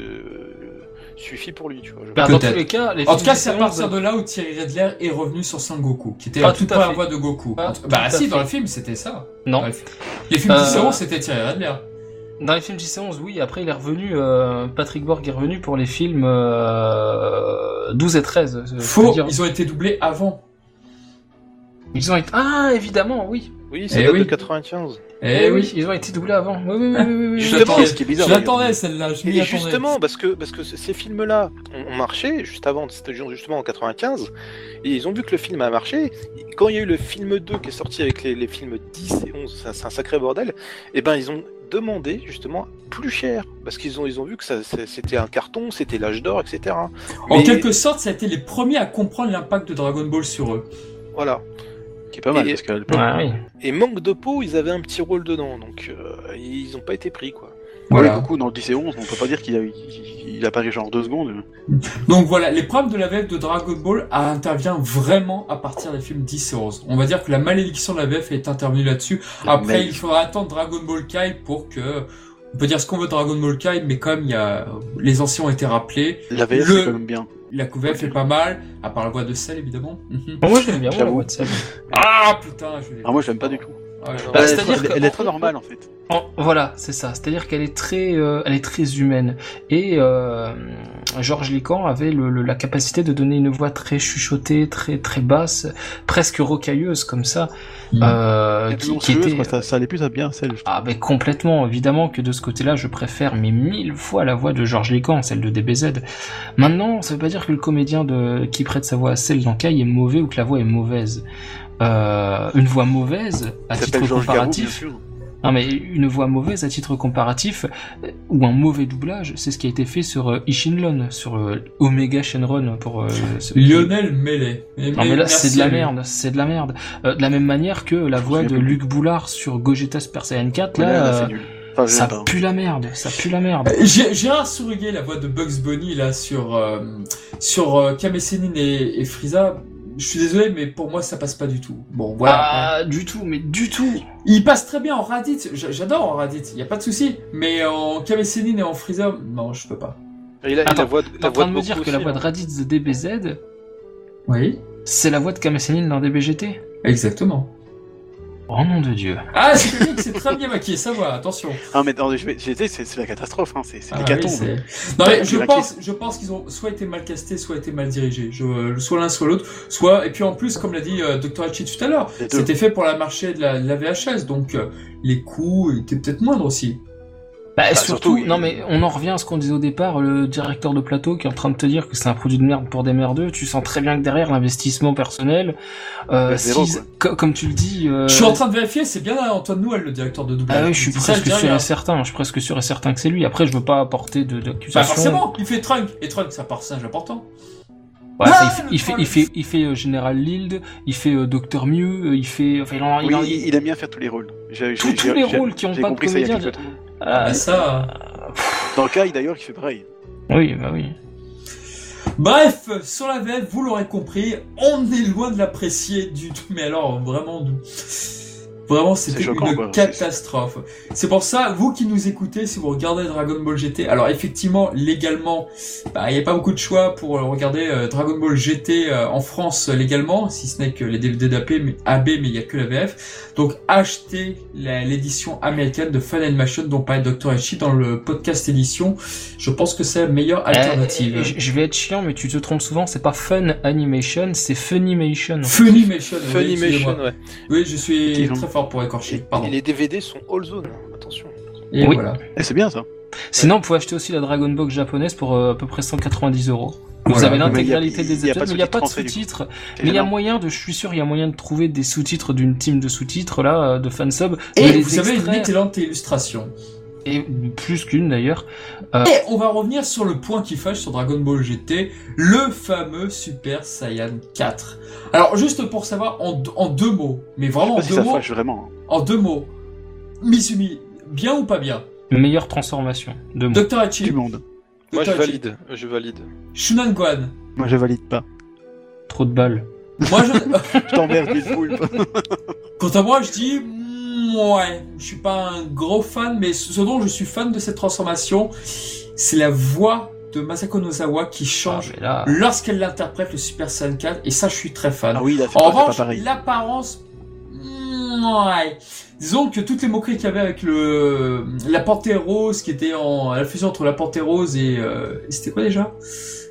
euh, suffi pour lui, tu vois. je Bah, dans Peut-être. tous les cas, les En tout cas, c'est à C11, partir de là où Thierry Redler est revenu sur Sangoku, qui était Pas la tout toute à première fait. voix de Goku. Pas tout bah si, fait. dans le film, c'était ça. Non. Les films Euh, 10 euros, c'était Thierry Redler. Dans les films JC11, oui. Après, il est revenu. euh, Patrick Borg est revenu pour les films euh, 12 et 13. euh, Faux, ils ont été doublés avant. Ils ont été. Ah, évidemment, oui. Oui, ça Eh oui. de 95. Eh oui. ils ont été doublés avant. Oui, oui, oui, oui, Justement, l'attendais, ce qui est bizarre, je l'attendais celle-là, je Et justement, parce que, parce que ces films-là ont, marché juste avant, c'était justement en 95, et ils ont vu que le film a marché. Quand il y a eu le film 2 qui est sorti avec les, les films 10 et 11, c'est un- sacré bordel, et ben ils ont demandé justement plus cher, parce qu'ils ont, ils ont vu que ça- c'était un carton, c'était l'âge d'or, etc. En quelque sorte, ça a été les premiers à comprendre l'impact de Dragon Ball sur eux. Voilà. Qui est pas mal Et- parce oui. Et manque de peau, ils avaient un petit rôle dedans, donc euh, ils ont pas été pris, quoi. Voilà. Voilà. beaucoup dans le 10 et 11, on peut pas dire qu'il a, il, il apparaît genre deux secondes. Donc voilà, les problèmes de la VF de Dragon Ball intervient vraiment à partir des films 10 et 11. On va dire que la malédiction de la VF est intervenue là-dessus. Après, Mais- il faudra attendre Dragon Ball Kai pour que... On peut dire ce qu'on veut de Dragon Ball Kai, mais comme il y a... les anciens ont été rappelés, La VF Le- c'est quand même bien. la VF est pas mal, à part la voix de Cell évidemment. Moi, j'aime bien la voix de. Ah putain, je l'ai... Ah, moi je l'aime pas du tout. Ouais. Bah, elle, c'est-à-dire elle- que- elle est très normale en fait. En- voilà, c'est ça. C'est-à-dire qu'elle est très, euh, elle est très humaine. Et euh, Georges Lican avait le, le- la capacité de donner une voix très chuchotée, très très basse, presque rocailleuse comme ça, Mhm. euh, qui, était. quoi, ça, ça allait plus à bien celle. Ah ben complètement, évidemment que de ce côté-là, je préfère mais mille fois la voix de Georges Lican, celle de DBZ. Maintenant, ça veut pas dire que le comédien de qui prête sa voix à celle d'Ankai est mauvais ou que la voix est mauvaise. Euh, une voix mauvaise, à titre comparatif, non mais une voix mauvaise à titre comparatif euh, ou un mauvais doublage, c'est ce qui a été fait sur euh, Ishinlon, sur euh, Omega Shenron pour euh, Lionel Melee. Non mais là c'est de la merde, c'est de la merde. Euh, de la même manière que la voix de. Luc Boulard sur Gogeta Super Saiyan 4 Ouais, là, euh. Enfin, ça pas. pue la merde, ça pue la merde. J'ai Gérard Souriguet, la voix de Bugs Bunny là sur euh, sur euh, Kame Sennin et, et Frieza. Je suis désolé, mais pour moi ça passe pas du tout. Bon, voilà. Ah, du tout, mais du tout. Il passe très bien en Raditz. J'adore en Raditz. Y a pas de souci. Mais en Kame Sennin et en Frieza, non, je peux pas. Et la, et Attends, la voix de, T'es la en voix train de me dire que la voix de hein. Raditz de DBZ, Oui, c'est la voix de Kamasenin dans DBGT exactement. Oh nom de Dieu. Ah, c'est qui s'est très bien maquillé, ça va. Attention. Ah, mais non, je c'est c'est la catastrophe, hein, c'est c'est Ah, l'hécatombe. oui, c'est- non mais je pense, je pense qu'ils ont soit été mal castés, soit été mal dirigés. Je, soit l'un, soit l'autre. Soit et puis en plus, comme l'a dit euh, Dr Hachi tout à l'heure, c'était fait pour la marché de la, de la VHS, donc euh, les coûts étaient peut-être moindres aussi. Bah, surtout, surtout, il- non mais on en revient à ce qu'on disait au départ, le directeur de plateau qui est en train de te dire que c'est un produit de merde pour des merdeux, tu sens très bien que derrière l'investissement personnel, euh, Bah, zéro, comme tu le dis... euh, Je suis en train de vérifier, c'est bien Antoine Nouel, le directeur de doublage. Ah oui, je suis presque sûr et certain, je suis presque sûr et certain que c'est lui. Après, je veux pas apporter de Bah d'accusation. forcément, il fait Trunk et Trunk, ça part singe important. Ouais, ça, il fait, il fait, il fait, il fait, euh, Général Lild, il fait euh, Docteur Mew, il fait, enfin, il en, il Oui, en- il, il aime bien faire tous les rôles. Tous- les rôles qui ont pas de comédien. Ah, Bah, ça. Dans le cas, d'ailleurs, il fait pareil. oui, bah oui. Bref, sur la VF, vous l'aurez compris, on est loin de l'apprécier du tout. Mais alors, vraiment, vraiment, c'était une quoi. catastrophe. C'est pour ça, vous qui nous écoutez, si vous regardez Dragon Ball GT, alors effectivement, légalement, bah, il n'y a pas beaucoup de choix pour euh, regarder euh, Dragon Ball GT euh, en France euh, légalement, si ce n'est que les DVD d'AB, mais AB, mais il n'y a que la VF. Donc, achetez l'édition américaine de Fun Animation dont parlait Dr. Echi dans le podcast édition. Je pense que c'est la meilleure alternative. Euh, je vais être chiant, mais tu te trompes souvent, c'est pas Fun Animation, c'est Funimation. Funimation. oui, Funimation, excusez-moi. ouais. Oui, je suis très fort pour écorcher. Pardon. Et les DVD sont all zone, attention. Et Oui. voilà. Eh, c'est bien ça. Sinon, vous pouvez acheter aussi la Dragon Box japonaise pour euh, à peu près 190 euros. Vous Voilà. avez l'intégralité des épisodes, mais il n'y a pas de sous-titres Mais il y a moyen de, je suis sûr, il y a moyen de trouver des sous-titres d'une team de sous-titres là, euh, de fansub. Et vous avez une excellente illustration. Et plus qu'une d'ailleurs. Et on va revenir sur le point qui fâche sur Dragon Ball GT, le fameux Super Saiyan 4. Alors, juste pour savoir, en, deux- en deux mots, mais Je sais vraiment en si deux ça mots, fâche vraiment. en deux mots, Misumi, bien ou pas bien? Meilleure transformation de mots. Dr. Du Hachi, monde. Moi, je Dr. Hachi, valide, je valide. Shunan Gohan. Moi, je valide pas. Trop de balles. Moi, je... Je t'emmerde, Poulpe. Quant à moi, je dis, ouais, je suis pas un gros fan, mais ce dont je suis fan de cette transformation, c'est la voix de Masako Nozawa qui Ah, change là, lorsqu'elle l'interprète le Super Saiyan 4, et ça, je suis très fan. Ah oui, en pas, revanche, l'apparence, ouais. Disons que toutes les moqueries qu'il y avait avec le la panthère rose qui était en la fusion entre la panthère rose et euh, c'était quoi déjà?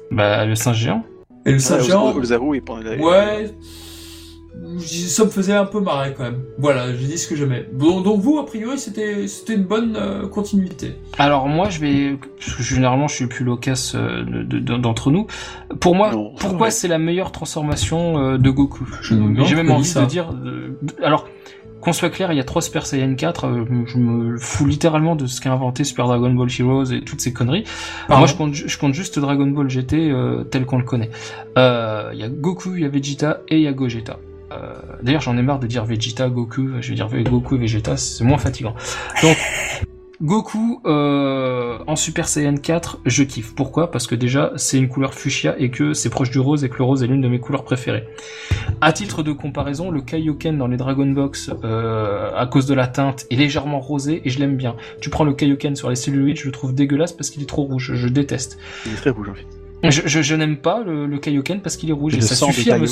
Bah, le singe géant. Et le Ah, singe Oz- géant. Ouais. Ça me faisait un peu marrer quand même. Voilà, j'ai dit ce que j'aimais. Donc, donc vous, a priori, c'était c'était une bonne euh, continuité. Alors moi, je vais, parce que généralement, je suis le plus loquace euh, de- de- d'entre nous. Pour moi, Non, pourquoi ouais. c'est la meilleure transformation euh, de Goku Je me demande J'ai même envie ça. de dire. euh, alors, qu'on soit clair, il y a trois Super Saiyan 4. euh, je me fous littéralement de ce qu'a inventé Super Dragon Ball Heroes et toutes ces conneries. Pardon. Moi, je compte, ju- je compte juste Dragon Ball GT euh, tel qu'on le connaît. Euh, Il y a Goku, il y a Vegeta et il y a Gogeta. Euh, D'ailleurs, j'en ai marre de dire Vegeta, Goku. Je vais dire Goku et Vegeta, c'est moins fatigant. Donc, Goku euh, en Super Saiyan 4, je kiffe. Pourquoi? Parce que déjà, c'est une couleur fuchsia et que c'est proche du rose et que le rose est l'une de mes couleurs préférées. À titre de comparaison, le Kaioken dans les Dragon Box, euh, à cause de la teinte, est légèrement rosé et je l'aime bien. Tu prends le Kaioken sur les celluloïdes, je le trouve dégueulasse parce qu'il est trop rouge. Je déteste. Il est très rouge, en fait. Je, je, je n'aime pas le, le Kaioken parce qu'il est rouge Et et, le ça suffit à me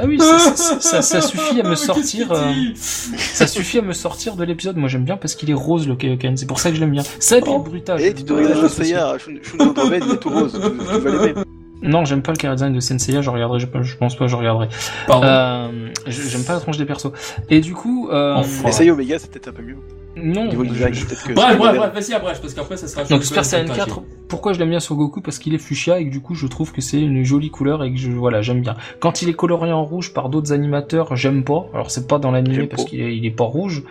ah oui ça, ça, ça- ça suffit à me sortir euh, ça suffit à me sortir de l'épisode moi j'aime bien parce qu'il est rose le Kaioken c'est pour ça que je l'aime bien ça et puis Oh. le bruitage Et tu te Le regardes bruitage aussi. Seiya, Shun Shun Andromède, il est tout rose. Tu tu vas l'aimer. non j'aime pas le character design de Senseiya je regarderai je, je pense pas je regarderai Pardon. euh, je- j'aime pas la tronche des persos et du coup euh, Enfin. Omega, c'est peut-être un peu mieux. Non Au niveau du je- design, je- peut-être que. bref, bref, bref, vas-y, après, parce qu'après, ça sera... Donc Super Saiyan Gohan, 4, pourquoi je l'aime bien sur Goku? Parce qu'il est fuchsia et que du coup je trouve que c'est une jolie couleur et que je voilà j'aime bien. Quand il est coloré en rouge par d'autres animateurs, j'aime pas. Alors c'est pas dans l'animé parce qu'il est, il est pas rouge.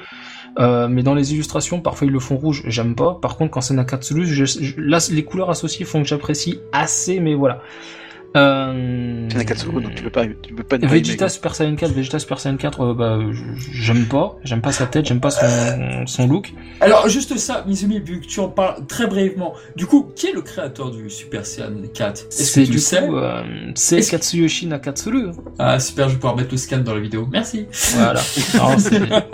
Euh, mais dans les illustrations, parfois ils le font rouge, j'aime pas. Par contre, quand c'est Nakatsuru, je, je- là les couleurs associées font que j'apprécie assez, mais voilà. Euh... C'est donc tu peux pas, tu peux pas Vegeta. Super Saiyan 4, Vegeta Super Saiyan 4, euh, bah j'aime pas, j'aime pas sa tête, j'aime pas son, son look. Alors, juste ça, Mizumi, vu que tu en parles très brièvement, du coup, qui est le créateur du Super Saiyan 4 Est-ce C'est que tu du le sais? coup, euh, c'est Katsuyoshi Nakatsuru. Ah, super, je vais pouvoir mettre le scan dans la vidéo. Merci. Voilà.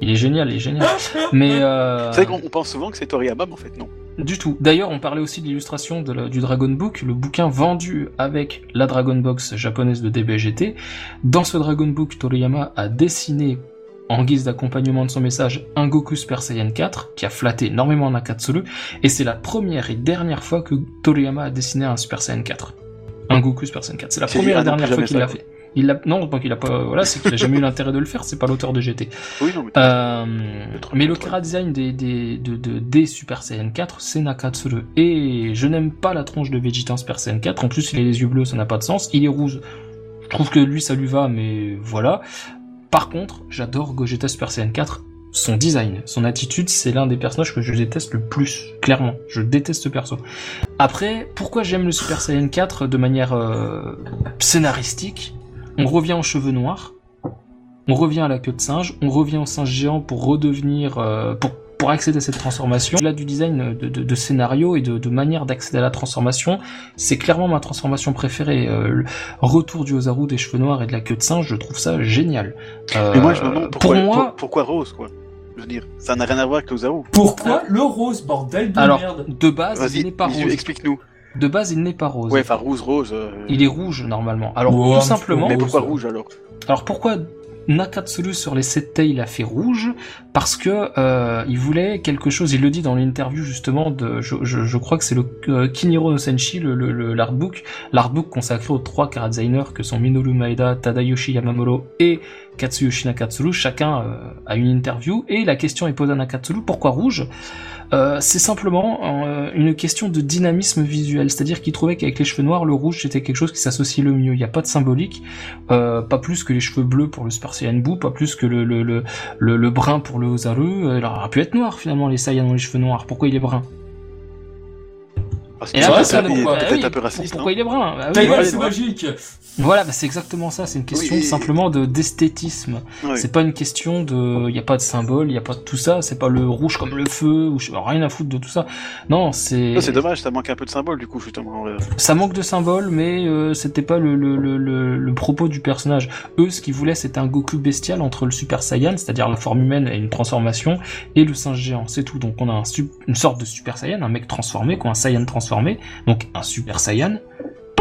Il est génial, il est génial. Mais euh, C'est vrai qu'on on pense souvent que c'est Toriyama, mais en fait, non. Du tout. D'ailleurs, on parlait aussi de l'illustration du Dragon Book, le bouquin vendu avec la Dragon Box japonaise de DBGT. Dans ce Dragon Book, Toriyama a dessiné en guise d'accompagnement de son message un Goku Super Saiyan 4 qui a flatté énormément Nakatsuru et c'est la première et dernière fois que Toriyama a dessiné un Super Saiyan 4. Un Goku Super Saiyan 4. C'est la première et dernière fois qu'il l'a fait. Il non, pas qu'il a pas voilà, c'est qu'il a jamais eu l'intérêt de le faire, c'est pas l'auteur de GT. Oui, non, mais. Euh, mais le chara design des, des, de, de- des Super Saiyan 4, c'est Nakatsuru. Et je n'aime pas la tronche de Vegeta en Super Saiyan 4. En plus, il a les yeux bleus, ça n'a pas de sens. Il est rouge. Je trouve que lui, ça lui va, mais voilà. Par contre, j'adore Gogeta Super Saiyan 4. son design, son attitude, c'est l'un des personnages que je déteste le plus, clairement. Je déteste ce perso. Après, pourquoi j'aime le Super Saiyan 4 de manière euh, scénaristique? On revient aux cheveux noirs, on revient à la queue de singe, on revient au singe géant pour redevenir, euh, pour pour accéder à cette transformation. Là, du design de, de, de scénario et de, de manière d'accéder à la transformation, c'est clairement ma transformation préférée. Euh, le retour du Ozaru des cheveux noirs et de la queue de singe, je trouve ça génial. Mais moi, je me demande pourquoi, pour moi, pour- pourquoi Rose, quoi. Je veux dire, ça n'a rien à voir avec Ozaru. Pourquoi le rose, bordel de alors merde de base, il n'est pas rose. explique-nous. De base, il n'est pas rose. Ouais, enfin, Rose, Rose. euh, Il est rouge normalement. Alors tout simplement. Mais pourquoi rouge alors? Alors pourquoi Nakatsuru sur les 7 tails a fait rouge? Parce que euh, il voulait quelque chose. Il le dit dans l'interview justement de. Je, je, je crois que c'est le euh, Kiniro no Senshi, le, le, le- l'artbook, l'artbook consacré aux trois designers que sont Minoru Maeda, Tadayoshi Yamamuro et Katsuyoshi Nakatsuru. Chacun euh, a une interview et la question est posée à Nakatsuru pourquoi rouge? Euh, c'est simplement euh, une question de dynamisme visuel, c'est-à-dire qu'il trouvait qu'avec les cheveux noirs, le rouge c'était quelque chose qui s'associe le mieux. Il n'y a pas de symbolique, euh, pas plus que les cheveux bleus pour le Super Saiyan Buu, pas plus que le, le, le, le, le brun pour le Ozaru. Il aurait pu être noir finalement, les Saiyans ont les cheveux noirs. Pourquoi il est brun? Parce Et que là, ça, pourquoi peut-être Ah oui, un peu raciste. Pourquoi hein. il est brun? Bah oui, c'est magique Voilà, bah c'est exactement ça. C'est une question Oui. simplement de d'esthétisme. Ouais. C'est pas une question de, il y a pas de symbole, il y a pas de tout ça. C'est pas le rouge comme le feu ou rien à foutre de tout ça. Non, c'est. C'est dommage, ça manque un peu de symbole du coup, justement. euh. Ça manque de symbole, mais euh, c'était pas le, le, le, le, le propos du personnage. Eux, ce qu'ils voulaient, c'était un Goku bestial entre le Super Saiyan, c'est-à-dire la forme humaine et une transformation, et le singe géant. C'est tout. Donc on a un une sorte de Super Saiyan, un mec transformé, quoi, un Saiyan transformé, donc un Super Saiyan.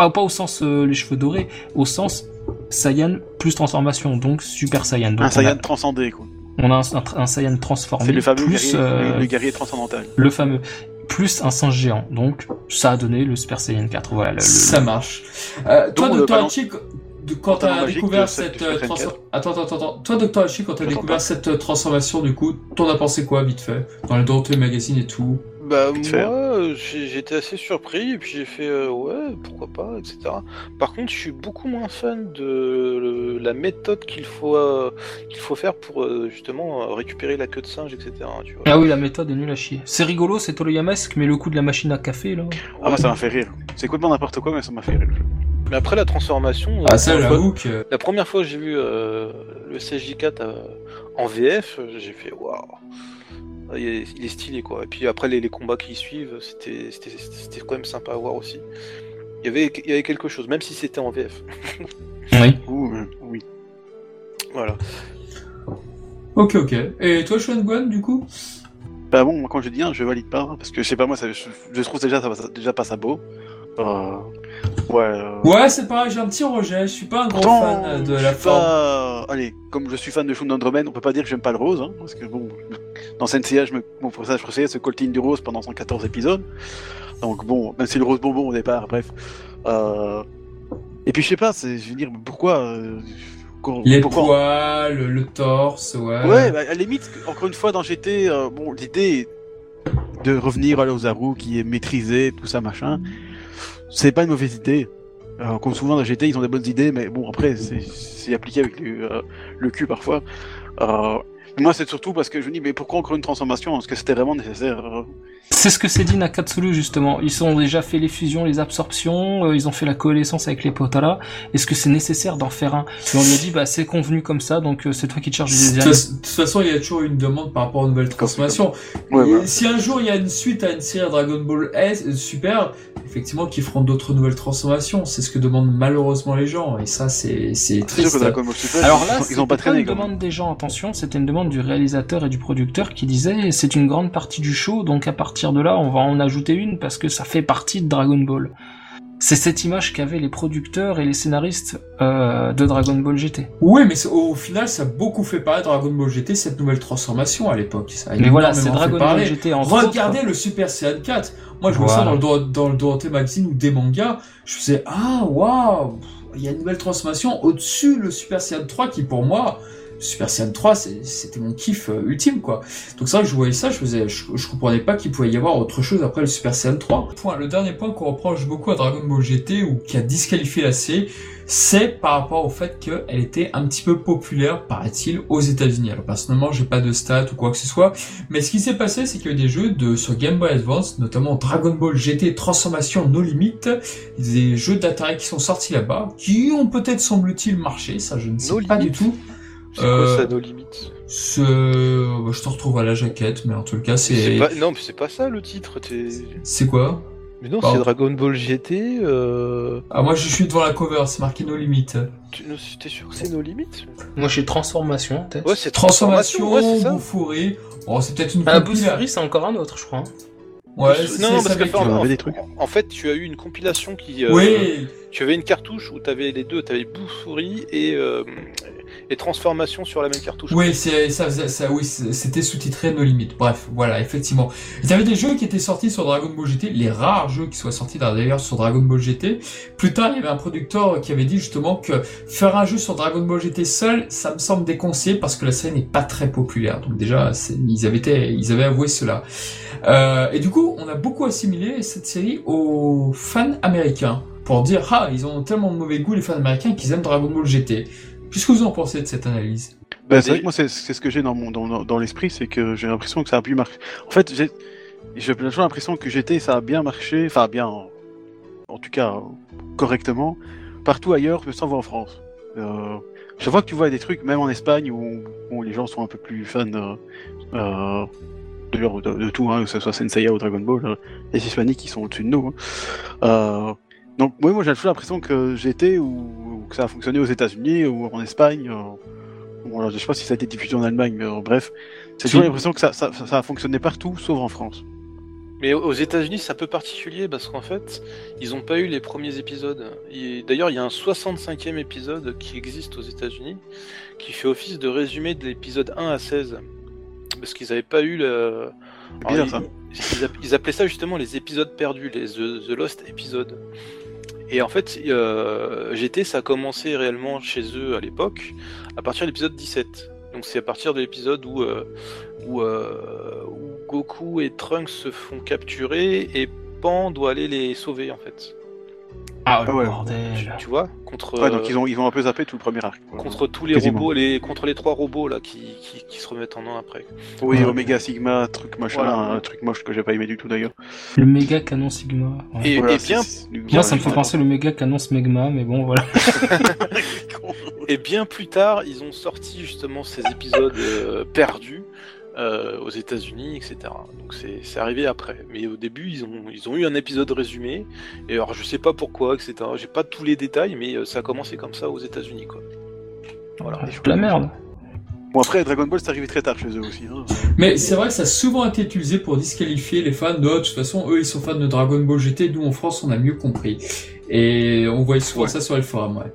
Pas, pas au sens euh, les cheveux dorés, au sens Saiyan plus transformation, donc Super Saiyan. Donc Un Saiyan a- transcendé, quoi. On a, un, un, un Saiyan transformé, C'est le fameux plus guerrier, euh, le, guerrier transcendantal. le fameux, plus un singe géant. Donc ça a donné le Super Saiyan 4. Voilà. Le, le- Ça marche. Euh, toi, Docteur Hachi, de- quand t'as découvert cette- euh, Attends, attends, attends. Toi, Docteur Hachi, quand t'as découvert pas. cette transformation, du coup, t'en as pensé quoi, vite fait? Dans le Dorothée Magazine et tout Bah moi, j'étais assez surpris et puis j'ai fait euh, ouais pourquoi pas etc. Par contre je suis beaucoup moins fan de le- la méthode qu'il faut euh, qu'il faut faire pour euh, justement récupérer la queue de singe etc. Tu vois. Ah oui, la méthode est nulle à chier. C'est rigolo, c'est Toriyamesque, mais le coup de la machine à café, là. Ah, moi, ça m'a fait rire. C'est complètement n'importe quoi, mais ça m'a fait rire. Mais après la transformation, Ah, ça, la, première fois, j'avoue que. la première fois que j'ai vu euh, le CJ4 euh, en VF, j'ai fait waouh. Il est, il est stylé quoi. Et puis après les, les combats qui suivent, c'était c'était- c'était quand même sympa à voir aussi. Il y avait, il y avait quelque chose, même si c'était en VF. Oui. Ouh, euh, oui. Voilà. Ok, ok. Et toi, Sean Guan, du coup? Bah bon, moi, quand je dis un, je valide pas, hein, parce que je sais pas, moi, ça, je, je trouve déjà, ça, déjà pas ça beau. Euh, ouais. euh, Ouais, c'est pareil, j'ai un petit rejet. Je suis pas un grand fan de la forme. pas- Allez, comme je suis fan de Shonen Underman, on peut pas dire que j'aime pas le rose, hein, parce que bon, dans Senseiya, je me, bon, pour ça, je précisais ce coltine du rose pendant 114 épisodes. Donc bon, même si le rose bonbon au départ, bref. Euh... Et puis je sais pas, c'est, je veux dire, pourquoi, euh, Les pourquoi poils, le, le torse, ouais. Ouais, bah, à la limite, encore une fois, dans GT, euh, bon, l'idée de revenir à l'Ozaru qui est maîtrisé, tout ça, machin, c'est pas une mauvaise idée. Euh, comme souvent dans GT, ils ont des bonnes idées, mais bon, après, c'est- c'est appliqué avec le, euh, le cul parfois. Euh, moi, c'est surtout parce que je me dis, mais pourquoi encore une transformation? Est-ce que c'était vraiment nécessaire C'est ce que s'est dit Nakatsuru, justement. Ils ont déjà fait les fusions, les absorptions, euh, ils ont fait la coalescence avec les Potara. Est-ce que c'est nécessaire d'en faire un? Et on lui a dit, bah, c'est convenu comme ça, donc euh, c'est toi qui te charges du De design. toute de toute façon, il y a toujours une demande par rapport aux nouvelles transformations. Ouais. Si un jour il y a une suite à une série Dragon Ball S, super, effectivement, qui feront d'autres nouvelles transformations. C'est ce que demandent malheureusement les gens. Et ça, c'est c'est C'est sûr triste. que Dragon Ball Super, Alors ils, là, ils ont c'était pas traîné. une demande des gens, attention, c'était une demande du réalisateur et du producteur qui disait c'est une grande partie du show, donc à partir de là, on va en ajouter une parce que ça fait partie de Dragon Ball. C'est cette image qu'avaient les producteurs et les scénaristes euh, de Dragon Ball GT. Oui, mais au final, ça a beaucoup fait parler Dragon Ball GT, cette nouvelle transformation à l'époque. Mais voilà, c'est Dragon Ball. GT en Regardez le Super Saiyan 4. Moi, je vois ça dans le, dans le Dorothée Magazine ou des mangas. Je faisais, ah, waouh, il y a une nouvelle transformation au-dessus le Super Saiyan 3 qui, pour moi, Super Saiyan 3, c'est- c'était mon kiff euh, ultime, quoi. Donc c'est vrai que je voyais ça, je faisais, je, je comprenais pas qu'il pouvait y avoir autre chose après le Super Saiyan 3. Point, le dernier point qu'on reproche beaucoup à Dragon Ball GT ou qui a disqualifié la série, c'est par rapport au fait qu'elle était un petit peu populaire, paraît-il, aux États-Unis. Alors personnellement, j'ai pas de stats ou quoi que ce soit, mais ce qui s'est passé, c'est qu'il y a eu des jeux de sur Game Boy Advance, notamment Dragon Ball GT Transformation No Limit, des jeux d'Atari qui sont sortis là-bas, qui ont peut-être semble-t-il marché, ça je ne sais No pas Limit du tout. C'est quoi Euh, ça, nos limites Ce... bah, je te retrouve à la jaquette, mais en tout cas, C'est pas... Non, mais c'est pas ça le titre. t'es- C'est quoi Mais non, c'est Dragon Ball GT. Euh... Ah, moi je suis devant la cover, c'est marqué No Limit. Tu t'es sûr que c'est nos limites Moi, j'ai transformation, peut-être. Ouais, c'est Transformation, ouais, c'est. Oh, c'est peut-être une Ah, c'est encore un autre, je crois. Ouais, Non, c'est- non, parce que en, avais des trucs. en fait, tu as eu une compilation qui. euh, Oui, Tu avais une cartouche où tu avais les deux, tu avais Bouffouri et, euh, et Transformation sur la même cartouche. oui, ça, c'était sous-titré No Limit. Bref, voilà, effectivement. Il y avait des jeux qui étaient sortis sur Dragon Ball GT, les rares jeux qui soient sortis d'ailleurs sur Dragon Ball GT. Plus tard, il y avait un producteur qui avait dit justement que faire un jeu sur Dragon Ball GT seul, ça me semble déconseillé parce que la série n'est pas très populaire. Donc déjà, ils avaient avoué cela. Euh, et du coup, on a beaucoup assimilé cette série aux fans américains pour dire ah ils ont tellement de mauvais goût les fans américains qu'ils aiment Dragon Ball GT. Qu'est-ce que vous en pensez de cette analyse? Bah, c'est vrai que moi, c'est c'est ce que j'ai dans, mon, dans, dans- dans l'esprit, c'est que j'ai l'impression que ça a pu marcher. En fait, j'ai j'ai toujours l'impression que GT, ça a bien marché, enfin bien, en, en tout cas, correctement, partout ailleurs, mais sans voir en France. Euh, je vois que tu vois des trucs, même en Espagne, où, où les gens sont un peu plus fans euh, euh, de, de tout, hein, que ce soit Senseiya ou Dragon Ball, euh, les Hispaniques qui sont au-dessus de nous. hein. Donc, ouais, moi j'ai toujours l'impression que GT, ou, ou que ça a fonctionné aux États-Unis ou en Espagne. euh, Bon, alors, je sais pas si ça a été diffusé en Allemagne, mais euh, bref, Si. toujours l'impression que ça, ça, ça a fonctionné partout, sauf en France. Mais aux États-Unis, c'est un peu particulier parce qu'en fait, ils n'ont pas eu les premiers épisodes. D'ailleurs, il y a un 65e épisode qui existe aux États-Unis qui fait office de résumé de l'épisode 1 à 16. Parce qu'ils n'avaient pas eu le. Bizarre, ça. Alors, ils, ils app- ils appelaient ça justement les épisodes perdus, les The, The Lost Episodes. Et en fait, euh, GT, ça a commencé réellement chez eux à l'époque, à partir de l'épisode 17. Donc c'est à partir de l'épisode où, euh, où, euh, où Goku et Trunks se font capturer et Pan doit aller les sauver en fait. Ah, Ah ouais. bordel. Tu vois Contre, Ouais, donc ils ont, ils ont un peu zappé tout le premier arc. quoi. contre tous les Quasiment. robots, les, contre les trois robots là qui, qui, qui se remettent en un après. Oui, Ouais. Omega Sigma, truc machin, Voilà. un truc moche que j'ai pas aimé du tout d'ailleurs. Le méga canon Sigma. ouais. Et, Voilà, et bien, Moi, ça me fait penser le méga canon Smegma, mais bon, voilà. Et bien plus tard, ils ont sorti justement ces épisodes euh, perdus euh, aux États-Unis, etc. Donc c'est c'est arrivé après. Mais au début, ils ont, ils ont eu un épisode résumé. Et alors, je sais pas pourquoi, etc. J'ai pas tous les détails, mais euh, ça a commencé comme ça aux États-Unis, quoi. Voilà. De la merde. Bon après, Dragon Ball c'est arrivé très tard chez eux aussi. Hein. Mais c'est vrai que ça a souvent été utilisé pour disqualifier les fans de de toute façon, eux ils sont fans de Dragon Ball GT, nous en France on a mieux compris. Et on voit souvent Ouais. ça sur les forums, ouais.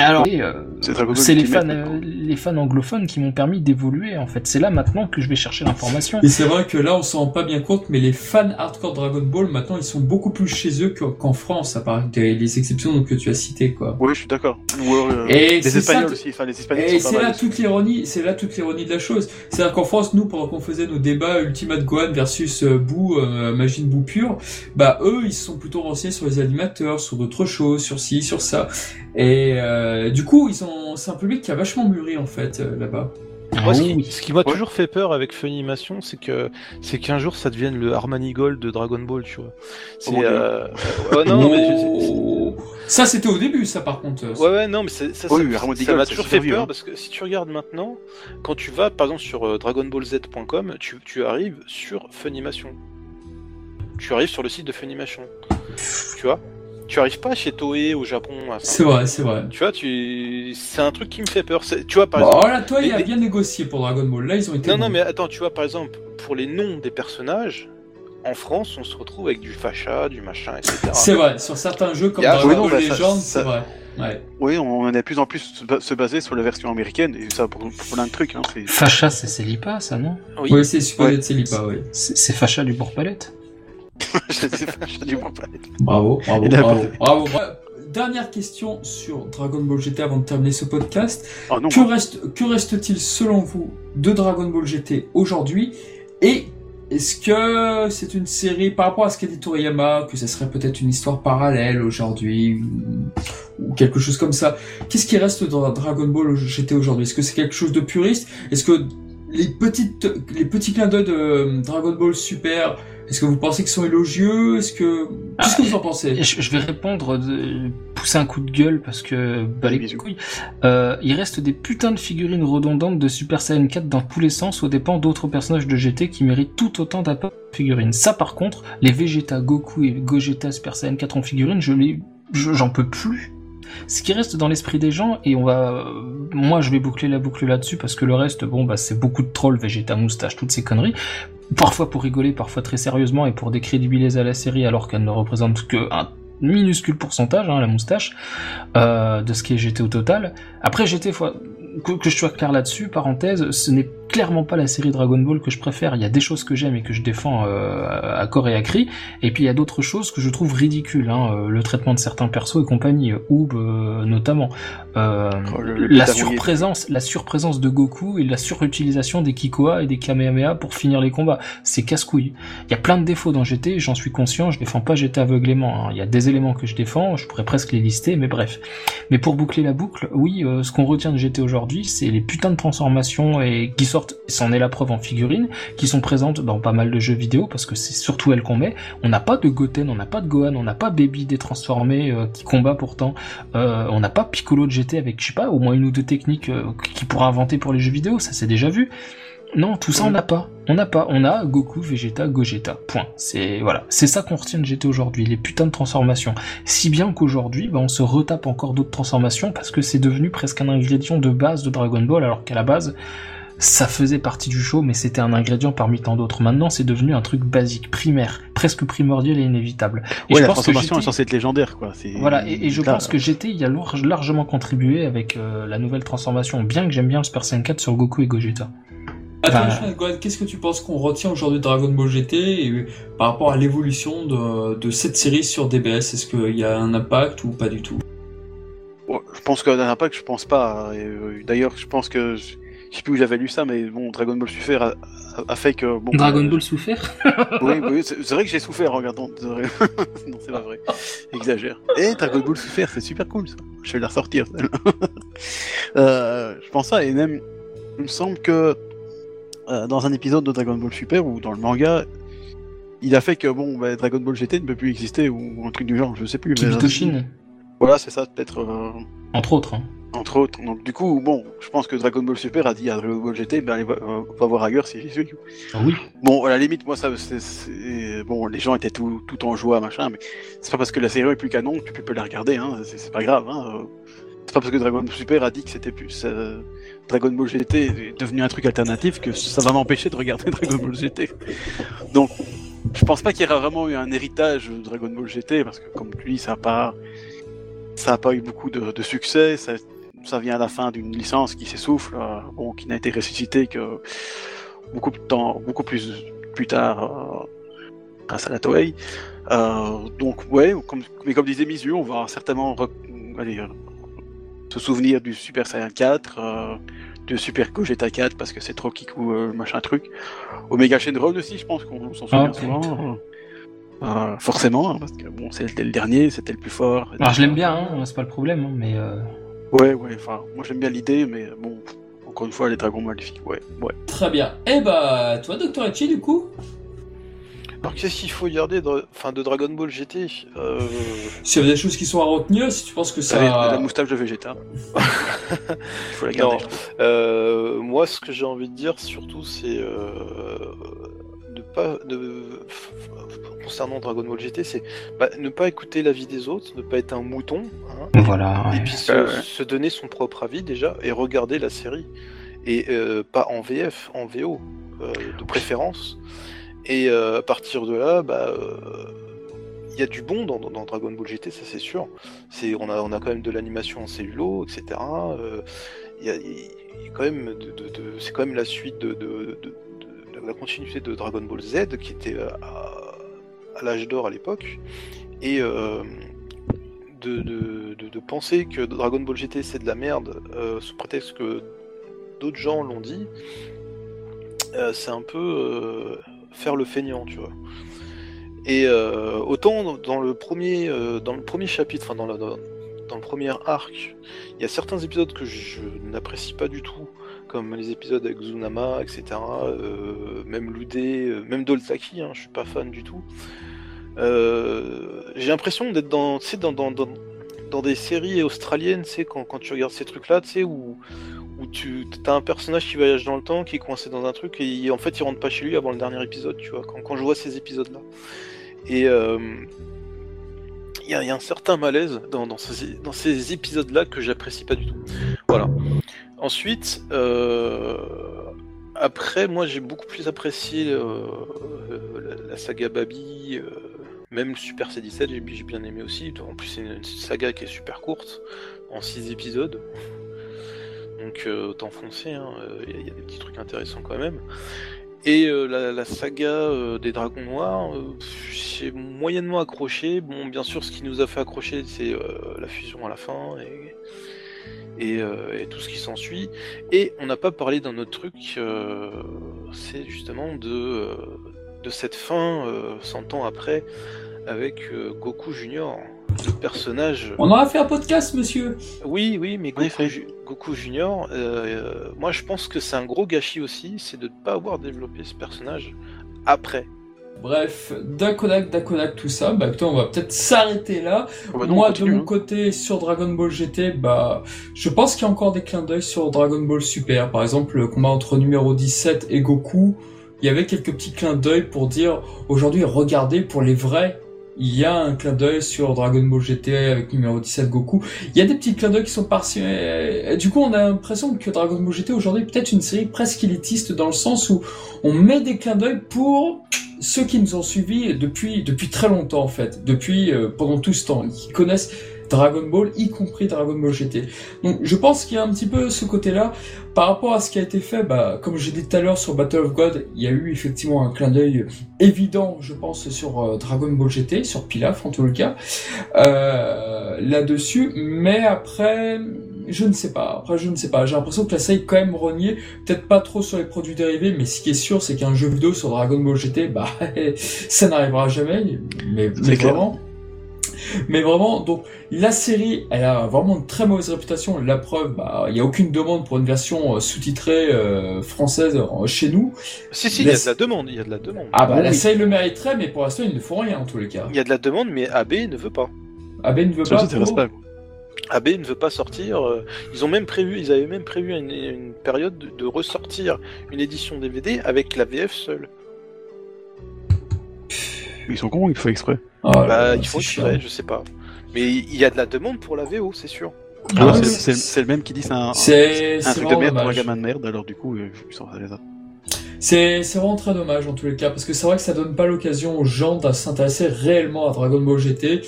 Alors, euh, C'est les fans, euh, les fans anglophones qui m'ont permis d'évoluer. En fait, c'est là maintenant que je vais chercher l'information. Et c'est vrai que là on s'en rend pas bien compte, mais les fans hardcore Dragon Ball maintenant ils sont beaucoup plus chez eux que- qu'en France, à part les, les exceptions que tu as citées quoi. Oui, je suis d'accord. Euh, Et c'est les Espagnols ça- aussi, enfin les Hispaniques Et c'est là toute l'ironie, c'est là toute l'ironie de la chose. C'est-à-dire qu'en France, nous, pendant qu'on faisait nos débats Ultimate Gohan versus euh, Boo, euh, Majin Boo pur, bah eux, ils se sont plutôt renseignés sur les animateurs, sur d'autres choses, sur ci, sur ça. Et euh, du coup, ils ont, c'est un public qui a vachement mûri en fait euh, là-bas. Moi, ce Ah qui, oui. ce qui m'a Ouais. toujours fait peur avec Funimation, c'est que c'est qu'un jour ça devienne le Harmony Gold de Dragon Ball, tu vois. C'est Dieu. euh... ouais, non, mais je- Oh. ça, c'était au début, ça par contre. Ouais, ouais, non, mais c'est- ça, Oui, ça- ça m'a toujours fait peur hein. parce que si tu regardes maintenant, quand tu vas par exemple sur euh, dragonballz.com, tu, tu arrives sur Funimation. Tu arrives sur le site de Funimation. Tu vois? Tu arrives pas chez Toei au Japon. à C'est vrai, c'est vrai. Tu vois, tu... c'est un truc qui me fait peur. Tu vois, par Bon, exemple. là, toi, il a les- bien négocié pour Dragon Ball. Là, ils ont été. Non, non, mais attends, tu vois, par exemple, pour les noms des personnages, en France, on se retrouve avec du facha, du machin, etc. C'est vrai, sur certains jeux comme a- Dragon oui, Ball bah, ça- Legends, c'est vrai. Ouais. Oui, on en est de plus en plus se ba- se baser sur la version américaine, et ça pour, pour plein de trucs. Hein, c'est- Facha, c'est Célipa, ça, non? Oui. Oui, c'est supposé Ouais. être Célipa, oui. C'est c'est Facha du Bourg-Palette? je sais pas, je dis bon, pas. Bravo, bravo, bravo. bravo. Ouais, Dernière question sur Dragon Ball GT avant de terminer ce podcast. Oh non, Que reste, que reste-t-il selon vous de Dragon Ball GT aujourd'hui? Et est-ce que c'est une série par rapport à ce qu'a dit Toriyama, que ça serait peut-être une histoire parallèle aujourd'hui ou, ou quelque chose comme ça? Qu'est-ce qui reste dans Dragon Ball GT aujourd'hui? Est-ce que c'est quelque chose de puriste? Est-ce que les petites, les petits clins d'œil de Dragon Ball Super, est-ce que vous pensez qu'ils sont élogieux? Est-ce que qu'est-ce que vous en pensez? Je, je vais répondre, de, pousser un coup de gueule parce que bah les Bisous. couilles. Euh, il reste des putains de figurines redondantes de Super Saiyan 4 dans tous les sens aux dépens d'autres personnages de GT qui méritent tout autant d'apport de figurines. Ça par contre, les Vegeta, Goku et Gogeta Super Saiyan 4 en figurines, je les, je- j'en peux plus. Ce qui reste dans l'esprit des gens, et on va, moi je vais boucler la boucle là-dessus parce que le reste, bon bah c'est beaucoup de trolls, Vegeta, moustache, toutes ces conneries. Parfois pour rigoler, parfois très sérieusement et pour décrédibiliser la série alors qu'elle ne représente que un minuscule pourcentage, hein, la moustache, euh, de ce qui est GT au total. Après GT, que je sois clair là-dessus, parenthèse, ce n'est clairement pas la série Dragon Ball que je préfère. Il y a des choses que j'aime et que je défends euh, à corps et à cri, et puis il y a d'autres choses que je trouve ridicules, hein, euh, le traitement de certains persos et compagnie, euh, Oob euh, notamment. Euh, Oh, le- le la surprésence, la surprésence de Goku et la surutilisation des Kikoa et des Kamehameha pour finir les combats, c'est casse-couille. Il y a plein de défauts dans GT, j'en suis conscient, je défends pas GT aveuglément. hein. Il y a des éléments que je défends, je pourrais presque les lister, mais bref. Mais pour boucler la boucle, oui, ce qu'on retient de GT aujourd'hui, c'est les putains de transformations et qui sortent, et c'en est la preuve en figurines, qui sont présentes dans pas mal de jeux vidéo parce que c'est surtout elles qu'on met. On n'a pas de Goten, on n'a pas de Gohan, on n'a pas Baby détransformé euh, qui combat pourtant. Euh, on n'a pas Piccolo de GT avec, je sais pas, au moins une ou deux techniques euh, qu'il pourra inventer pour les jeux vidéo, ça c'est déjà vu. Non, tout ça on n'a pas. On n'a pas. On a Goku, Vegeta, Gogeta. Point. C'est voilà. C'est ça qu'on retient de GT aujourd'hui, les putains de transformations. Si bien qu'aujourd'hui, bah, on se retape encore d'autres transformations parce que c'est devenu presque un ingrédient de base de Dragon Ball, alors qu'à la base, ça faisait partie du show, mais c'était un ingrédient parmi tant d'autres. Maintenant, c'est devenu un truc basique, primaire, presque primordial et inévitable. Et Ouais, je la pense transformation est censée être légendaire, quoi. Voilà, et, et je là, pense que GT y a large- largement contribué avec euh, la nouvelle transformation, bien que j'aime bien le Super Saiyan 4 sur Goku et Gogeta. Attends, Enfin, qu'est-ce que tu penses qu'on retient aujourd'hui de Dragon Ball GT et euh, par rapport à l'évolution de, de cette série sur DBS Est-ce qu'il y a un impact ou pas du tout? Ouais, je pense que d'un impact, je pense pas. Euh, D'ailleurs, je pense que je sais plus où j'avais lu ça, mais bon, Dragon Ball Super a, a- a fait que bon. Dragon euh, Ball souffert Oui, oui, c'est vrai que j'ai souffert en regardant. non, c'est pas vrai. Exagère. Et Dragon Ball Souffert, c'est super cool ça. Je vais la ressortir. euh, je pense ça, et même, il me semble que euh, dans un épisode de Dragon Ball Super ou dans le manga, il a fait que bon, bah, Dragon Ball GT ne peut plus exister ou un truc du genre, je sais plus. mais- Voilà, c'est ça, peut-être. entre autres. hein. Entre autres. Donc du coup, bon, je pense que Dragon Ball Super a dit à Dragon Ball GT, ben allez, va, euh, va voir ailleurs si suis. Ah oui. Bon, à la limite, moi, ça, c'est, c'est- bon, les gens étaient tout, tout en joie, machin, mais c'est pas parce que la série est plus canon que tu peux la regarder, hein, c'est, c'est pas grave, hein. C'est pas parce que Dragon Ball Super a dit que c'était plus, euh, Dragon Ball GT est devenu un truc alternatif que ça va m'empêcher de regarder Dragon Ball GT. Donc, je pense pas qu'il y aura vraiment eu un héritage de Dragon Ball GT, parce que comme tu dis, ça a pas, ça a pas eu beaucoup de, de succès, ça, ça vient à la fin d'une licence qui s'essouffle, euh, bon, qui n'a été ressuscitée que beaucoup de temps, beaucoup plus plus tard euh, grâce à la Toei. Euh, donc ouais, comme, mais comme disait Misu, on va certainement allez, euh, se souvenir du Super Saiyan 4, euh, du Super Gogeta 4 parce que c'est trop kikou euh, machin truc. Omega Shenron aussi, je pense qu'on s'en souvient Ah, souvent. Euh, forcément, hein, parce que bon, c'était le dernier, c'était le plus fort. Alors je l'aime bien, hein, c'est pas le problème, hein, mais euh, Ouais, ouais, enfin, moi j'aime bien l'idée, mais bon, encore une fois, les dragons maléfiques, ouais, ouais. Très bien. Eh bah, toi, Dr. Echi, du coup? Alors qu'est-ce qu'il faut garder de, enfin, de Dragon Ball GT euh... S'il y a des choses qui sont à retenir, si tu penses que Ça... La ça... moustache de Vegeta. Il faut la garder. Non, euh, moi ce que j'ai envie de dire surtout c'est euh, pas de concernant Dragon Ball GT c'est bah, ne pas écouter l'avis des autres, ne pas être un mouton, hein, voilà. et ouais. puis se, ouais. se donner son propre avis déjà et regarder la série et euh, pas en VF, en VO euh, de préférence. Et euh, à partir de là, bah euh, il y a du bon dans, dans- dans Dragon Ball GT, ça c'est sûr. C'est on a on a quand même de l'animation en cellulo, etc. Euh, Il y, a, il y a quand même de, de- de- c'est quand même la suite de- de la continuité de Dragon Ball Z qui était euh, à, l'âge d'or à l'époque et euh, de, penser que Dragon Ball GT c'est de la merde euh, sous prétexte que d'autres gens l'ont dit, c'est un peu faire le feignant, tu vois. Et autant dans- le premier, dans le premier chapitre, enfin dans, dans le premier arc, il y a certains épisodes que je n'apprécie pas du tout, comme les épisodes avec Zunama, etc. euh, même Ludé, euh, même Doltaki, hein, je suis pas fan du tout. Euh, J'ai l'impression d'être dans, dans, dans, dans, des séries australiennes, quand, quand tu regardes ces trucs-là, où, où tu as un personnage qui voyage dans le temps, qui est coincé dans un truc, et en fait il rentre pas chez lui avant le dernier épisode, tu vois, quand, quand je vois ces épisodes-là. Et il y, a- un certain malaise dans, dans ces, dans ces épisodes-là que j'apprécie pas du tout. Voilà. Ensuite, euh, après, moi j'ai beaucoup plus apprécié euh, euh, la, saga Babi, même Super C17, j'ai bien aimé aussi. En plus, c'est une, saga qui est super courte, en 6 épisodes. Donc autant foncer, hein, il y, a- il y a des petits trucs intéressants quand même. Et la, saga des dragons noirs, j'ai moyennement accroché. Bon, bien sûr, ce qui nous a fait accrocher, c'est la fusion à la fin et, et, euh, et tout ce qui s'ensuit. Et on n'a pas parlé d'un autre truc, euh, c'est justement de, euh, de cette fin, euh, 100 ans après, avec euh, Goku Junior, le personnage. On en a fait un podcast, monsieur. Oui, oui, mais Goku, Goku Junior, moi je pense que c'est un gros gâchis aussi, c'est de ne pas avoir développé ce personnage après. Bref, Dakodak, Dakodak, tout ça, bah écoutez, on va peut-être s'arrêter là. Oh, bah non, Moi, continue, de mon hein. côté, sur Dragon Ball GT, bah, je pense qu'il y a encore des clins d'œil sur Dragon Ball Super. Par exemple, le combat entre numéro 17 et Goku, il y avait quelques petits clins d'œil pour dire, aujourd'hui, regardez, pour les vrais, il y a un clin d'œil sur Dragon Ball GT avec numéro 17 Goku. Il y a des petits clins d'œil qui sont partis. et Du coup, on a l'impression que Dragon Ball GT aujourd'hui est peut-être une série presque élitiste dans le sens où on met des clins d'œil pour ceux qui nous ont suivis depuis depuis très longtemps en fait, depuis euh, pendant tout ce temps, qui connaissent Dragon Ball, y compris Dragon Ball GT. Donc je pense qu'il y a un petit peu ce côté-là. Par rapport à ce qui a été fait, bah, comme j'ai dit tout à l'heure sur Battle of God, il y a eu effectivement un clin d'œil évident, je pense, sur euh, Dragon Ball GT, sur Pilaf en tout le cas, euh, là-dessus. Mais après, je ne sais pas. Après, je ne sais pas. J'ai l'impression que la série est quand même reniée peut-être pas trop sur les produits dérivés, mais ce qui est sûr, c'est qu'un jeu vidéo sur Dragon Ball GT, bah, ça n'arrivera jamais, mais, mais vraiment. Mais vraiment, donc, la série, elle a vraiment une très mauvaise réputation. La preuve, bah, il n'y a aucune demande pour une version euh, sous-titrée euh, française euh, chez nous. Si, si, il y a de la demande, il y a de la demande. Ah bah, Oui, la série le mériterait, mais pour l'instant, ils ne font rien, en tous les cas. Il y a de la demande, mais AB ne veut pas. AB ne veut Ça, pas. pour- pas. AB ne veut pas sortir. Ils ont même prévu, ils avaient même prévu une, une période de, de ressortir une édition DVD avec la VF seule. Ils sont cons, ils font exprès. Ah Bah, là, il faut c'est exprès, chiant. je sais pas. Mais il y a de la demande pour la VO, c'est sûr. Ah ouais, c'est- le même qui dit c'est un, C'est un c'est truc de merde pour un gamin de merde, alors du coup, euh, ils sont allés là. C'est c'est vraiment très dommage en tous les cas parce que c'est vrai que ça donne pas l'occasion aux gens de s'intéresser réellement à Dragon Ball GT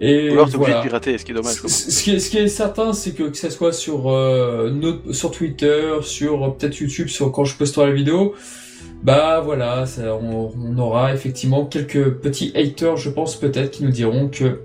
et Ou alors t'es obligé voilà. de pirater, ce qui est dommage. Ce qui est, ce qui est certain, c'est que que ça soit sur euh, notre- sur Twitter, sur euh, peut-être YouTube, sur quand je posterai la vidéo, bah voilà, ça, on, on aura effectivement quelques petits haters, je pense peut-être, qui nous diront que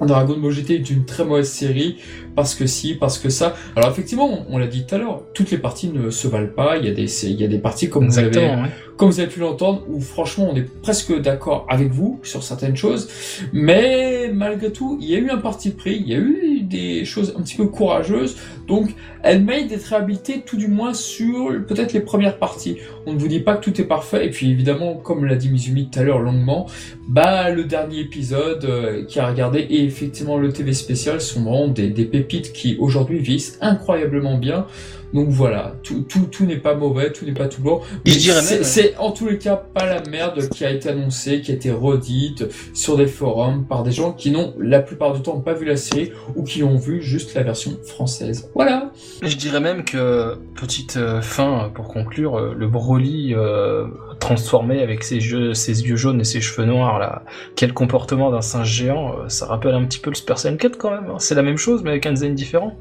Dragon Ball GT est une très mauvaise série parce que si, parce que ça. Alors effectivement, on, on l'a dit tout à l'heure, toutes les parties ne se valent pas. Il y a des, il y a des parties comme vous avez, ouais. comme vous avez pu l'entendre, où franchement on est presque d'accord avec vous sur certaines choses, mais malgré tout, il y a eu un parti pris, il y a eu des choses un petit peu courageuses, donc elle mérite d'être réhabilitée tout du moins sur peut-être les premières parties. On ne vous dit pas que tout est parfait, et puis évidemment, comme l'a dit Mizumi tout à l'heure longuement, bah le dernier épisode euh, qui a regardé et effectivement le TV spécial sont vraiment des, des pépites qui aujourd'hui vieillissent incroyablement bien. Donc voilà, tout, tout, tout n'est pas mauvais, tout n'est pas tout. Je dirais c'est- même- C'est en tous les cas pas la merde qui a été annoncée, qui a été redite sur des forums par des gens qui n'ont la plupart du temps pas vu la série ou qui ont vu juste la version française. Voilà. Je dirais même que, petite euh, fin pour conclure, euh, le Broly euh, transformé avec ses yeux, ses yeux jaunes et ses cheveux noirs, là, quel comportement d'un singe géant, euh, ça rappelle un petit peu le Super Saiyan 4 quand même. hein. C'est la même chose mais avec un design différent.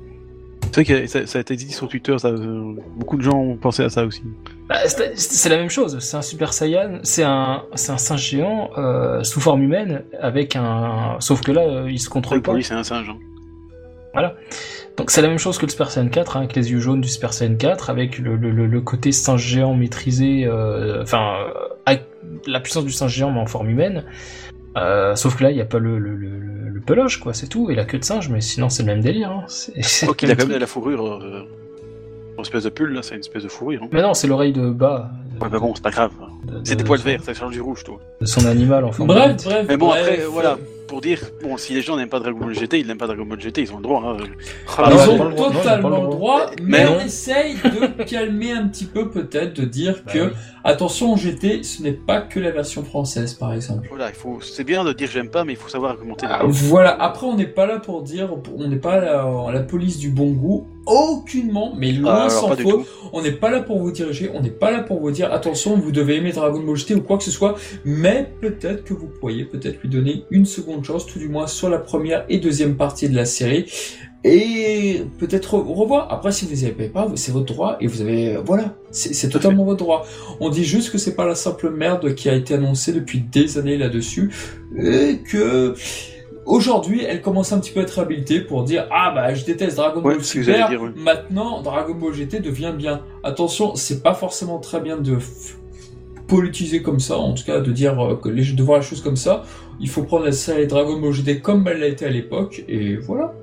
C'est vrai que ça, ça a été dit sur Twitter, ça, euh, beaucoup de gens ont pensé à ça aussi. Bah, c'est la même chose, c'est un Super Saiyan, c'est un, singe géant euh, sous forme humaine avec un... Sauf que là, euh, il se contrôle pas. Pour lui, c'est un singe. hein. Donc c'est la même chose que le Super Saiyan 4, hein, avec les yeux jaunes du Super Saiyan 4, avec le, le, côté singe géant maîtrisé, enfin, la puissance du singe géant mais en forme humaine. Euh, sauf que là, il n'y a pas le, le, le, le peloche, quoi, c'est tout, et la queue de singe, mais sinon c'est le même délire. Hein. C'est- Ok, il a même quand même de la fourrure. Euh, une espèce de pull, là, c'est une espèce de fourrure. Hein. Mais non, c'est l'oreille de bas. Ouais, mais bon, c'est pas grave. de- de- C'est des de poils son- verts, ça change du rouge, toi. De son animal en forme Bref, bref, Mais bon, bref. après, voilà, pour dire, bon, si les gens n'aiment pas Dragon Ball GT, ils n'aiment pas Dragon Ball GT, ils ont le droit. Hein. Ah, Ils ils ont le non, totalement le droit. droit, Mais on essaye de calmer un petit peu peut-être, de dire Bah que oui. Attention GT, ce n'est pas que la version française par exemple. Voilà, il faut, c'est bien de dire j'aime pas, mais il faut savoir argumenter. Ah. Voilà, après on n'est pas là pour dire, on n'est pas la, la police du bon goût, aucunement, mais loin Ah, alors, s'en pas du faut. tout. On n'est pas là pour vous diriger, on n'est pas là pour vous dire attention, vous devez aimer Dragon Ball GT ou quoi que ce soit, mais peut-être que vous pourriez peut-être lui donner une seconde chance, tout du moins sur la première et deuxième partie de la série, et peut-être re- revoir. Après, si vous n'y avez pas, c'est votre droit et vous avez, voilà, c'est totalement votre droit. On dit juste que c'est pas la simple merde qui a été annoncée depuis des années là-dessus, et que Aujourd'hui, elle commence un petit peu à être réhabilitée pour dire ah bah je déteste Dragon Ouais, Ball Super. j'allais dire, oui. Maintenant, Dragon Ball GT devient bien. Attention, c'est pas forcément très bien de politiser comme ça, en tout cas de dire euh, que les, de voir les choses comme ça. Il faut prendre la série Dragon Ball GT comme elle l'a été à l'époque et voilà.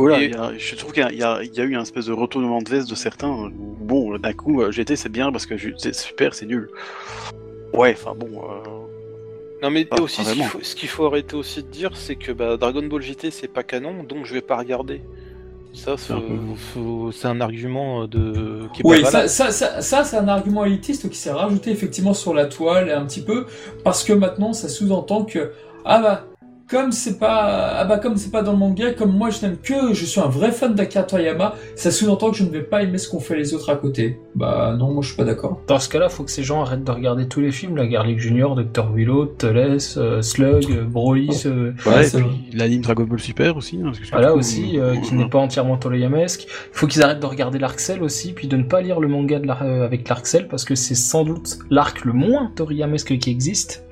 Voilà, Et- il y a- je trouve qu'il y a, y eu un espèce de retournement de veste de certains. où, Bon, d'un coup, euh, GT c'est bien parce que c'est super, c'est nul. Ouais, enfin bon. euh, Non mais Pas- aussi pas ce qu'il faut, arrêter aussi de dire c'est que bah, Dragon Ball GT c'est pas canon donc je vais pas regarder. Ça c'est un argument de qui est Oui, pas ça, ça, ça, ça, c'est un argument élitiste qui s'est rajouté effectivement sur la toile un petit peu parce que maintenant ça sous-entend que ah bah comme c'est pas ah bah comme c'est pas dans le manga comme moi je n'aime que je suis un vrai fan d'Akira Toriyama ça sous-entend que je ne vais pas aimer ce qu'ont fait les autres à côté bah non moi je suis pas d'accord Dans ce cas-là, faut que ces gens arrêtent de regarder tous les films, la Garlic Junior, Dr. Willow, Teles, euh, Slug, euh, Broly, euh, Ouais, puis l'anime Dragon Ball Super aussi. hein, parce que voilà surtout, aussi, euh, qui n'est pas entièrement Toriyamesque. Faut qu'ils arrêtent de regarder l'arc Cell aussi, puis de ne pas lire le manga de euh, avec l'arc Cell, parce que c'est sans doute l'arc le moins Toriyamesque qui existe.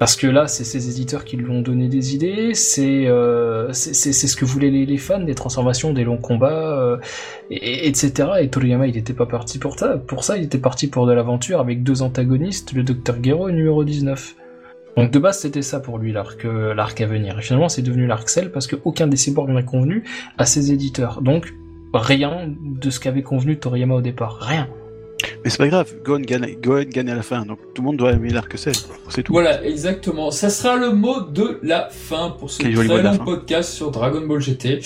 Parce que là, c'est ces éditeurs qui lui ont donné des idées, c'est euh, c'est ce que voulaient les, fans, des transformations, des longs combats, euh, et, et- etc. Et Toriyama, il n'était pas parti pour ça, pour ça, il était parti pour de l'aventure avec deux antagonistes, le Dr Gero et numéro 19. Donc de base, c'était ça pour lui, l'arc euh, l'arc à venir. Et finalement, c'est devenu l'arc Cell parce qu'aucun des cyborgs n'a convenu à ses éditeurs. Donc, rien de ce qu'avait convenu Toriyama au départ. Rien. Mais c'est pas grave, Gohan gagne, Gohan gagne à la fin, donc tout le monde doit aimer l'arc Cell. C'est tout. Voilà, exactement. Ça sera le mot de la fin pour ce Quel très long podcast sur Dragon Ball GT.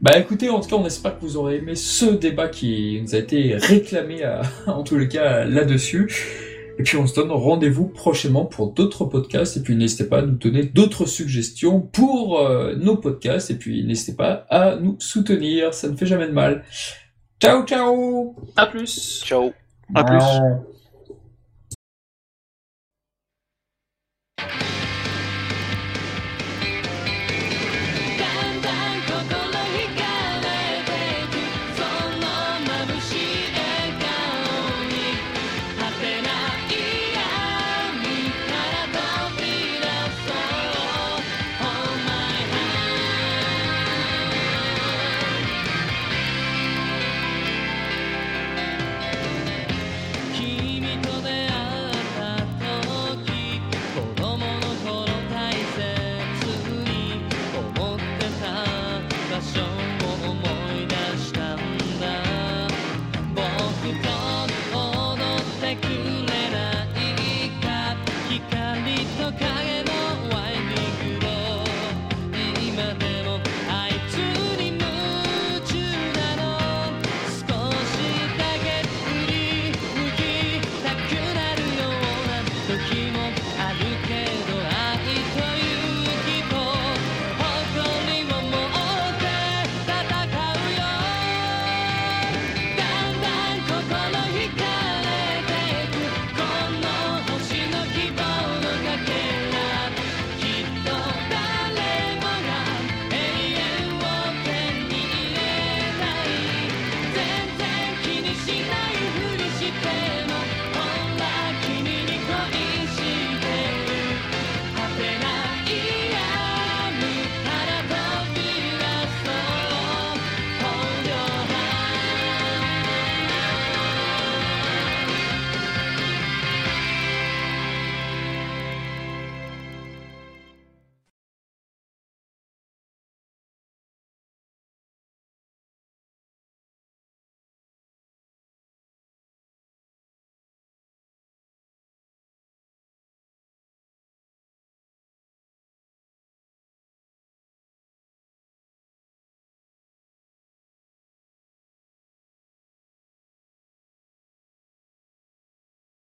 Bah écoutez, en tout cas, on espère que vous aurez aimé ce débat qui nous a été réclamé à- en tous les cas là-dessus. Et puis on se donne rendez-vous prochainement pour d'autres podcasts. Et puis n'hésitez pas à nous donner d'autres suggestions pour euh, nos podcasts. Et puis n'hésitez pas à nous soutenir, ça ne fait jamais de mal. Ciao ciao À plus Ciao. Até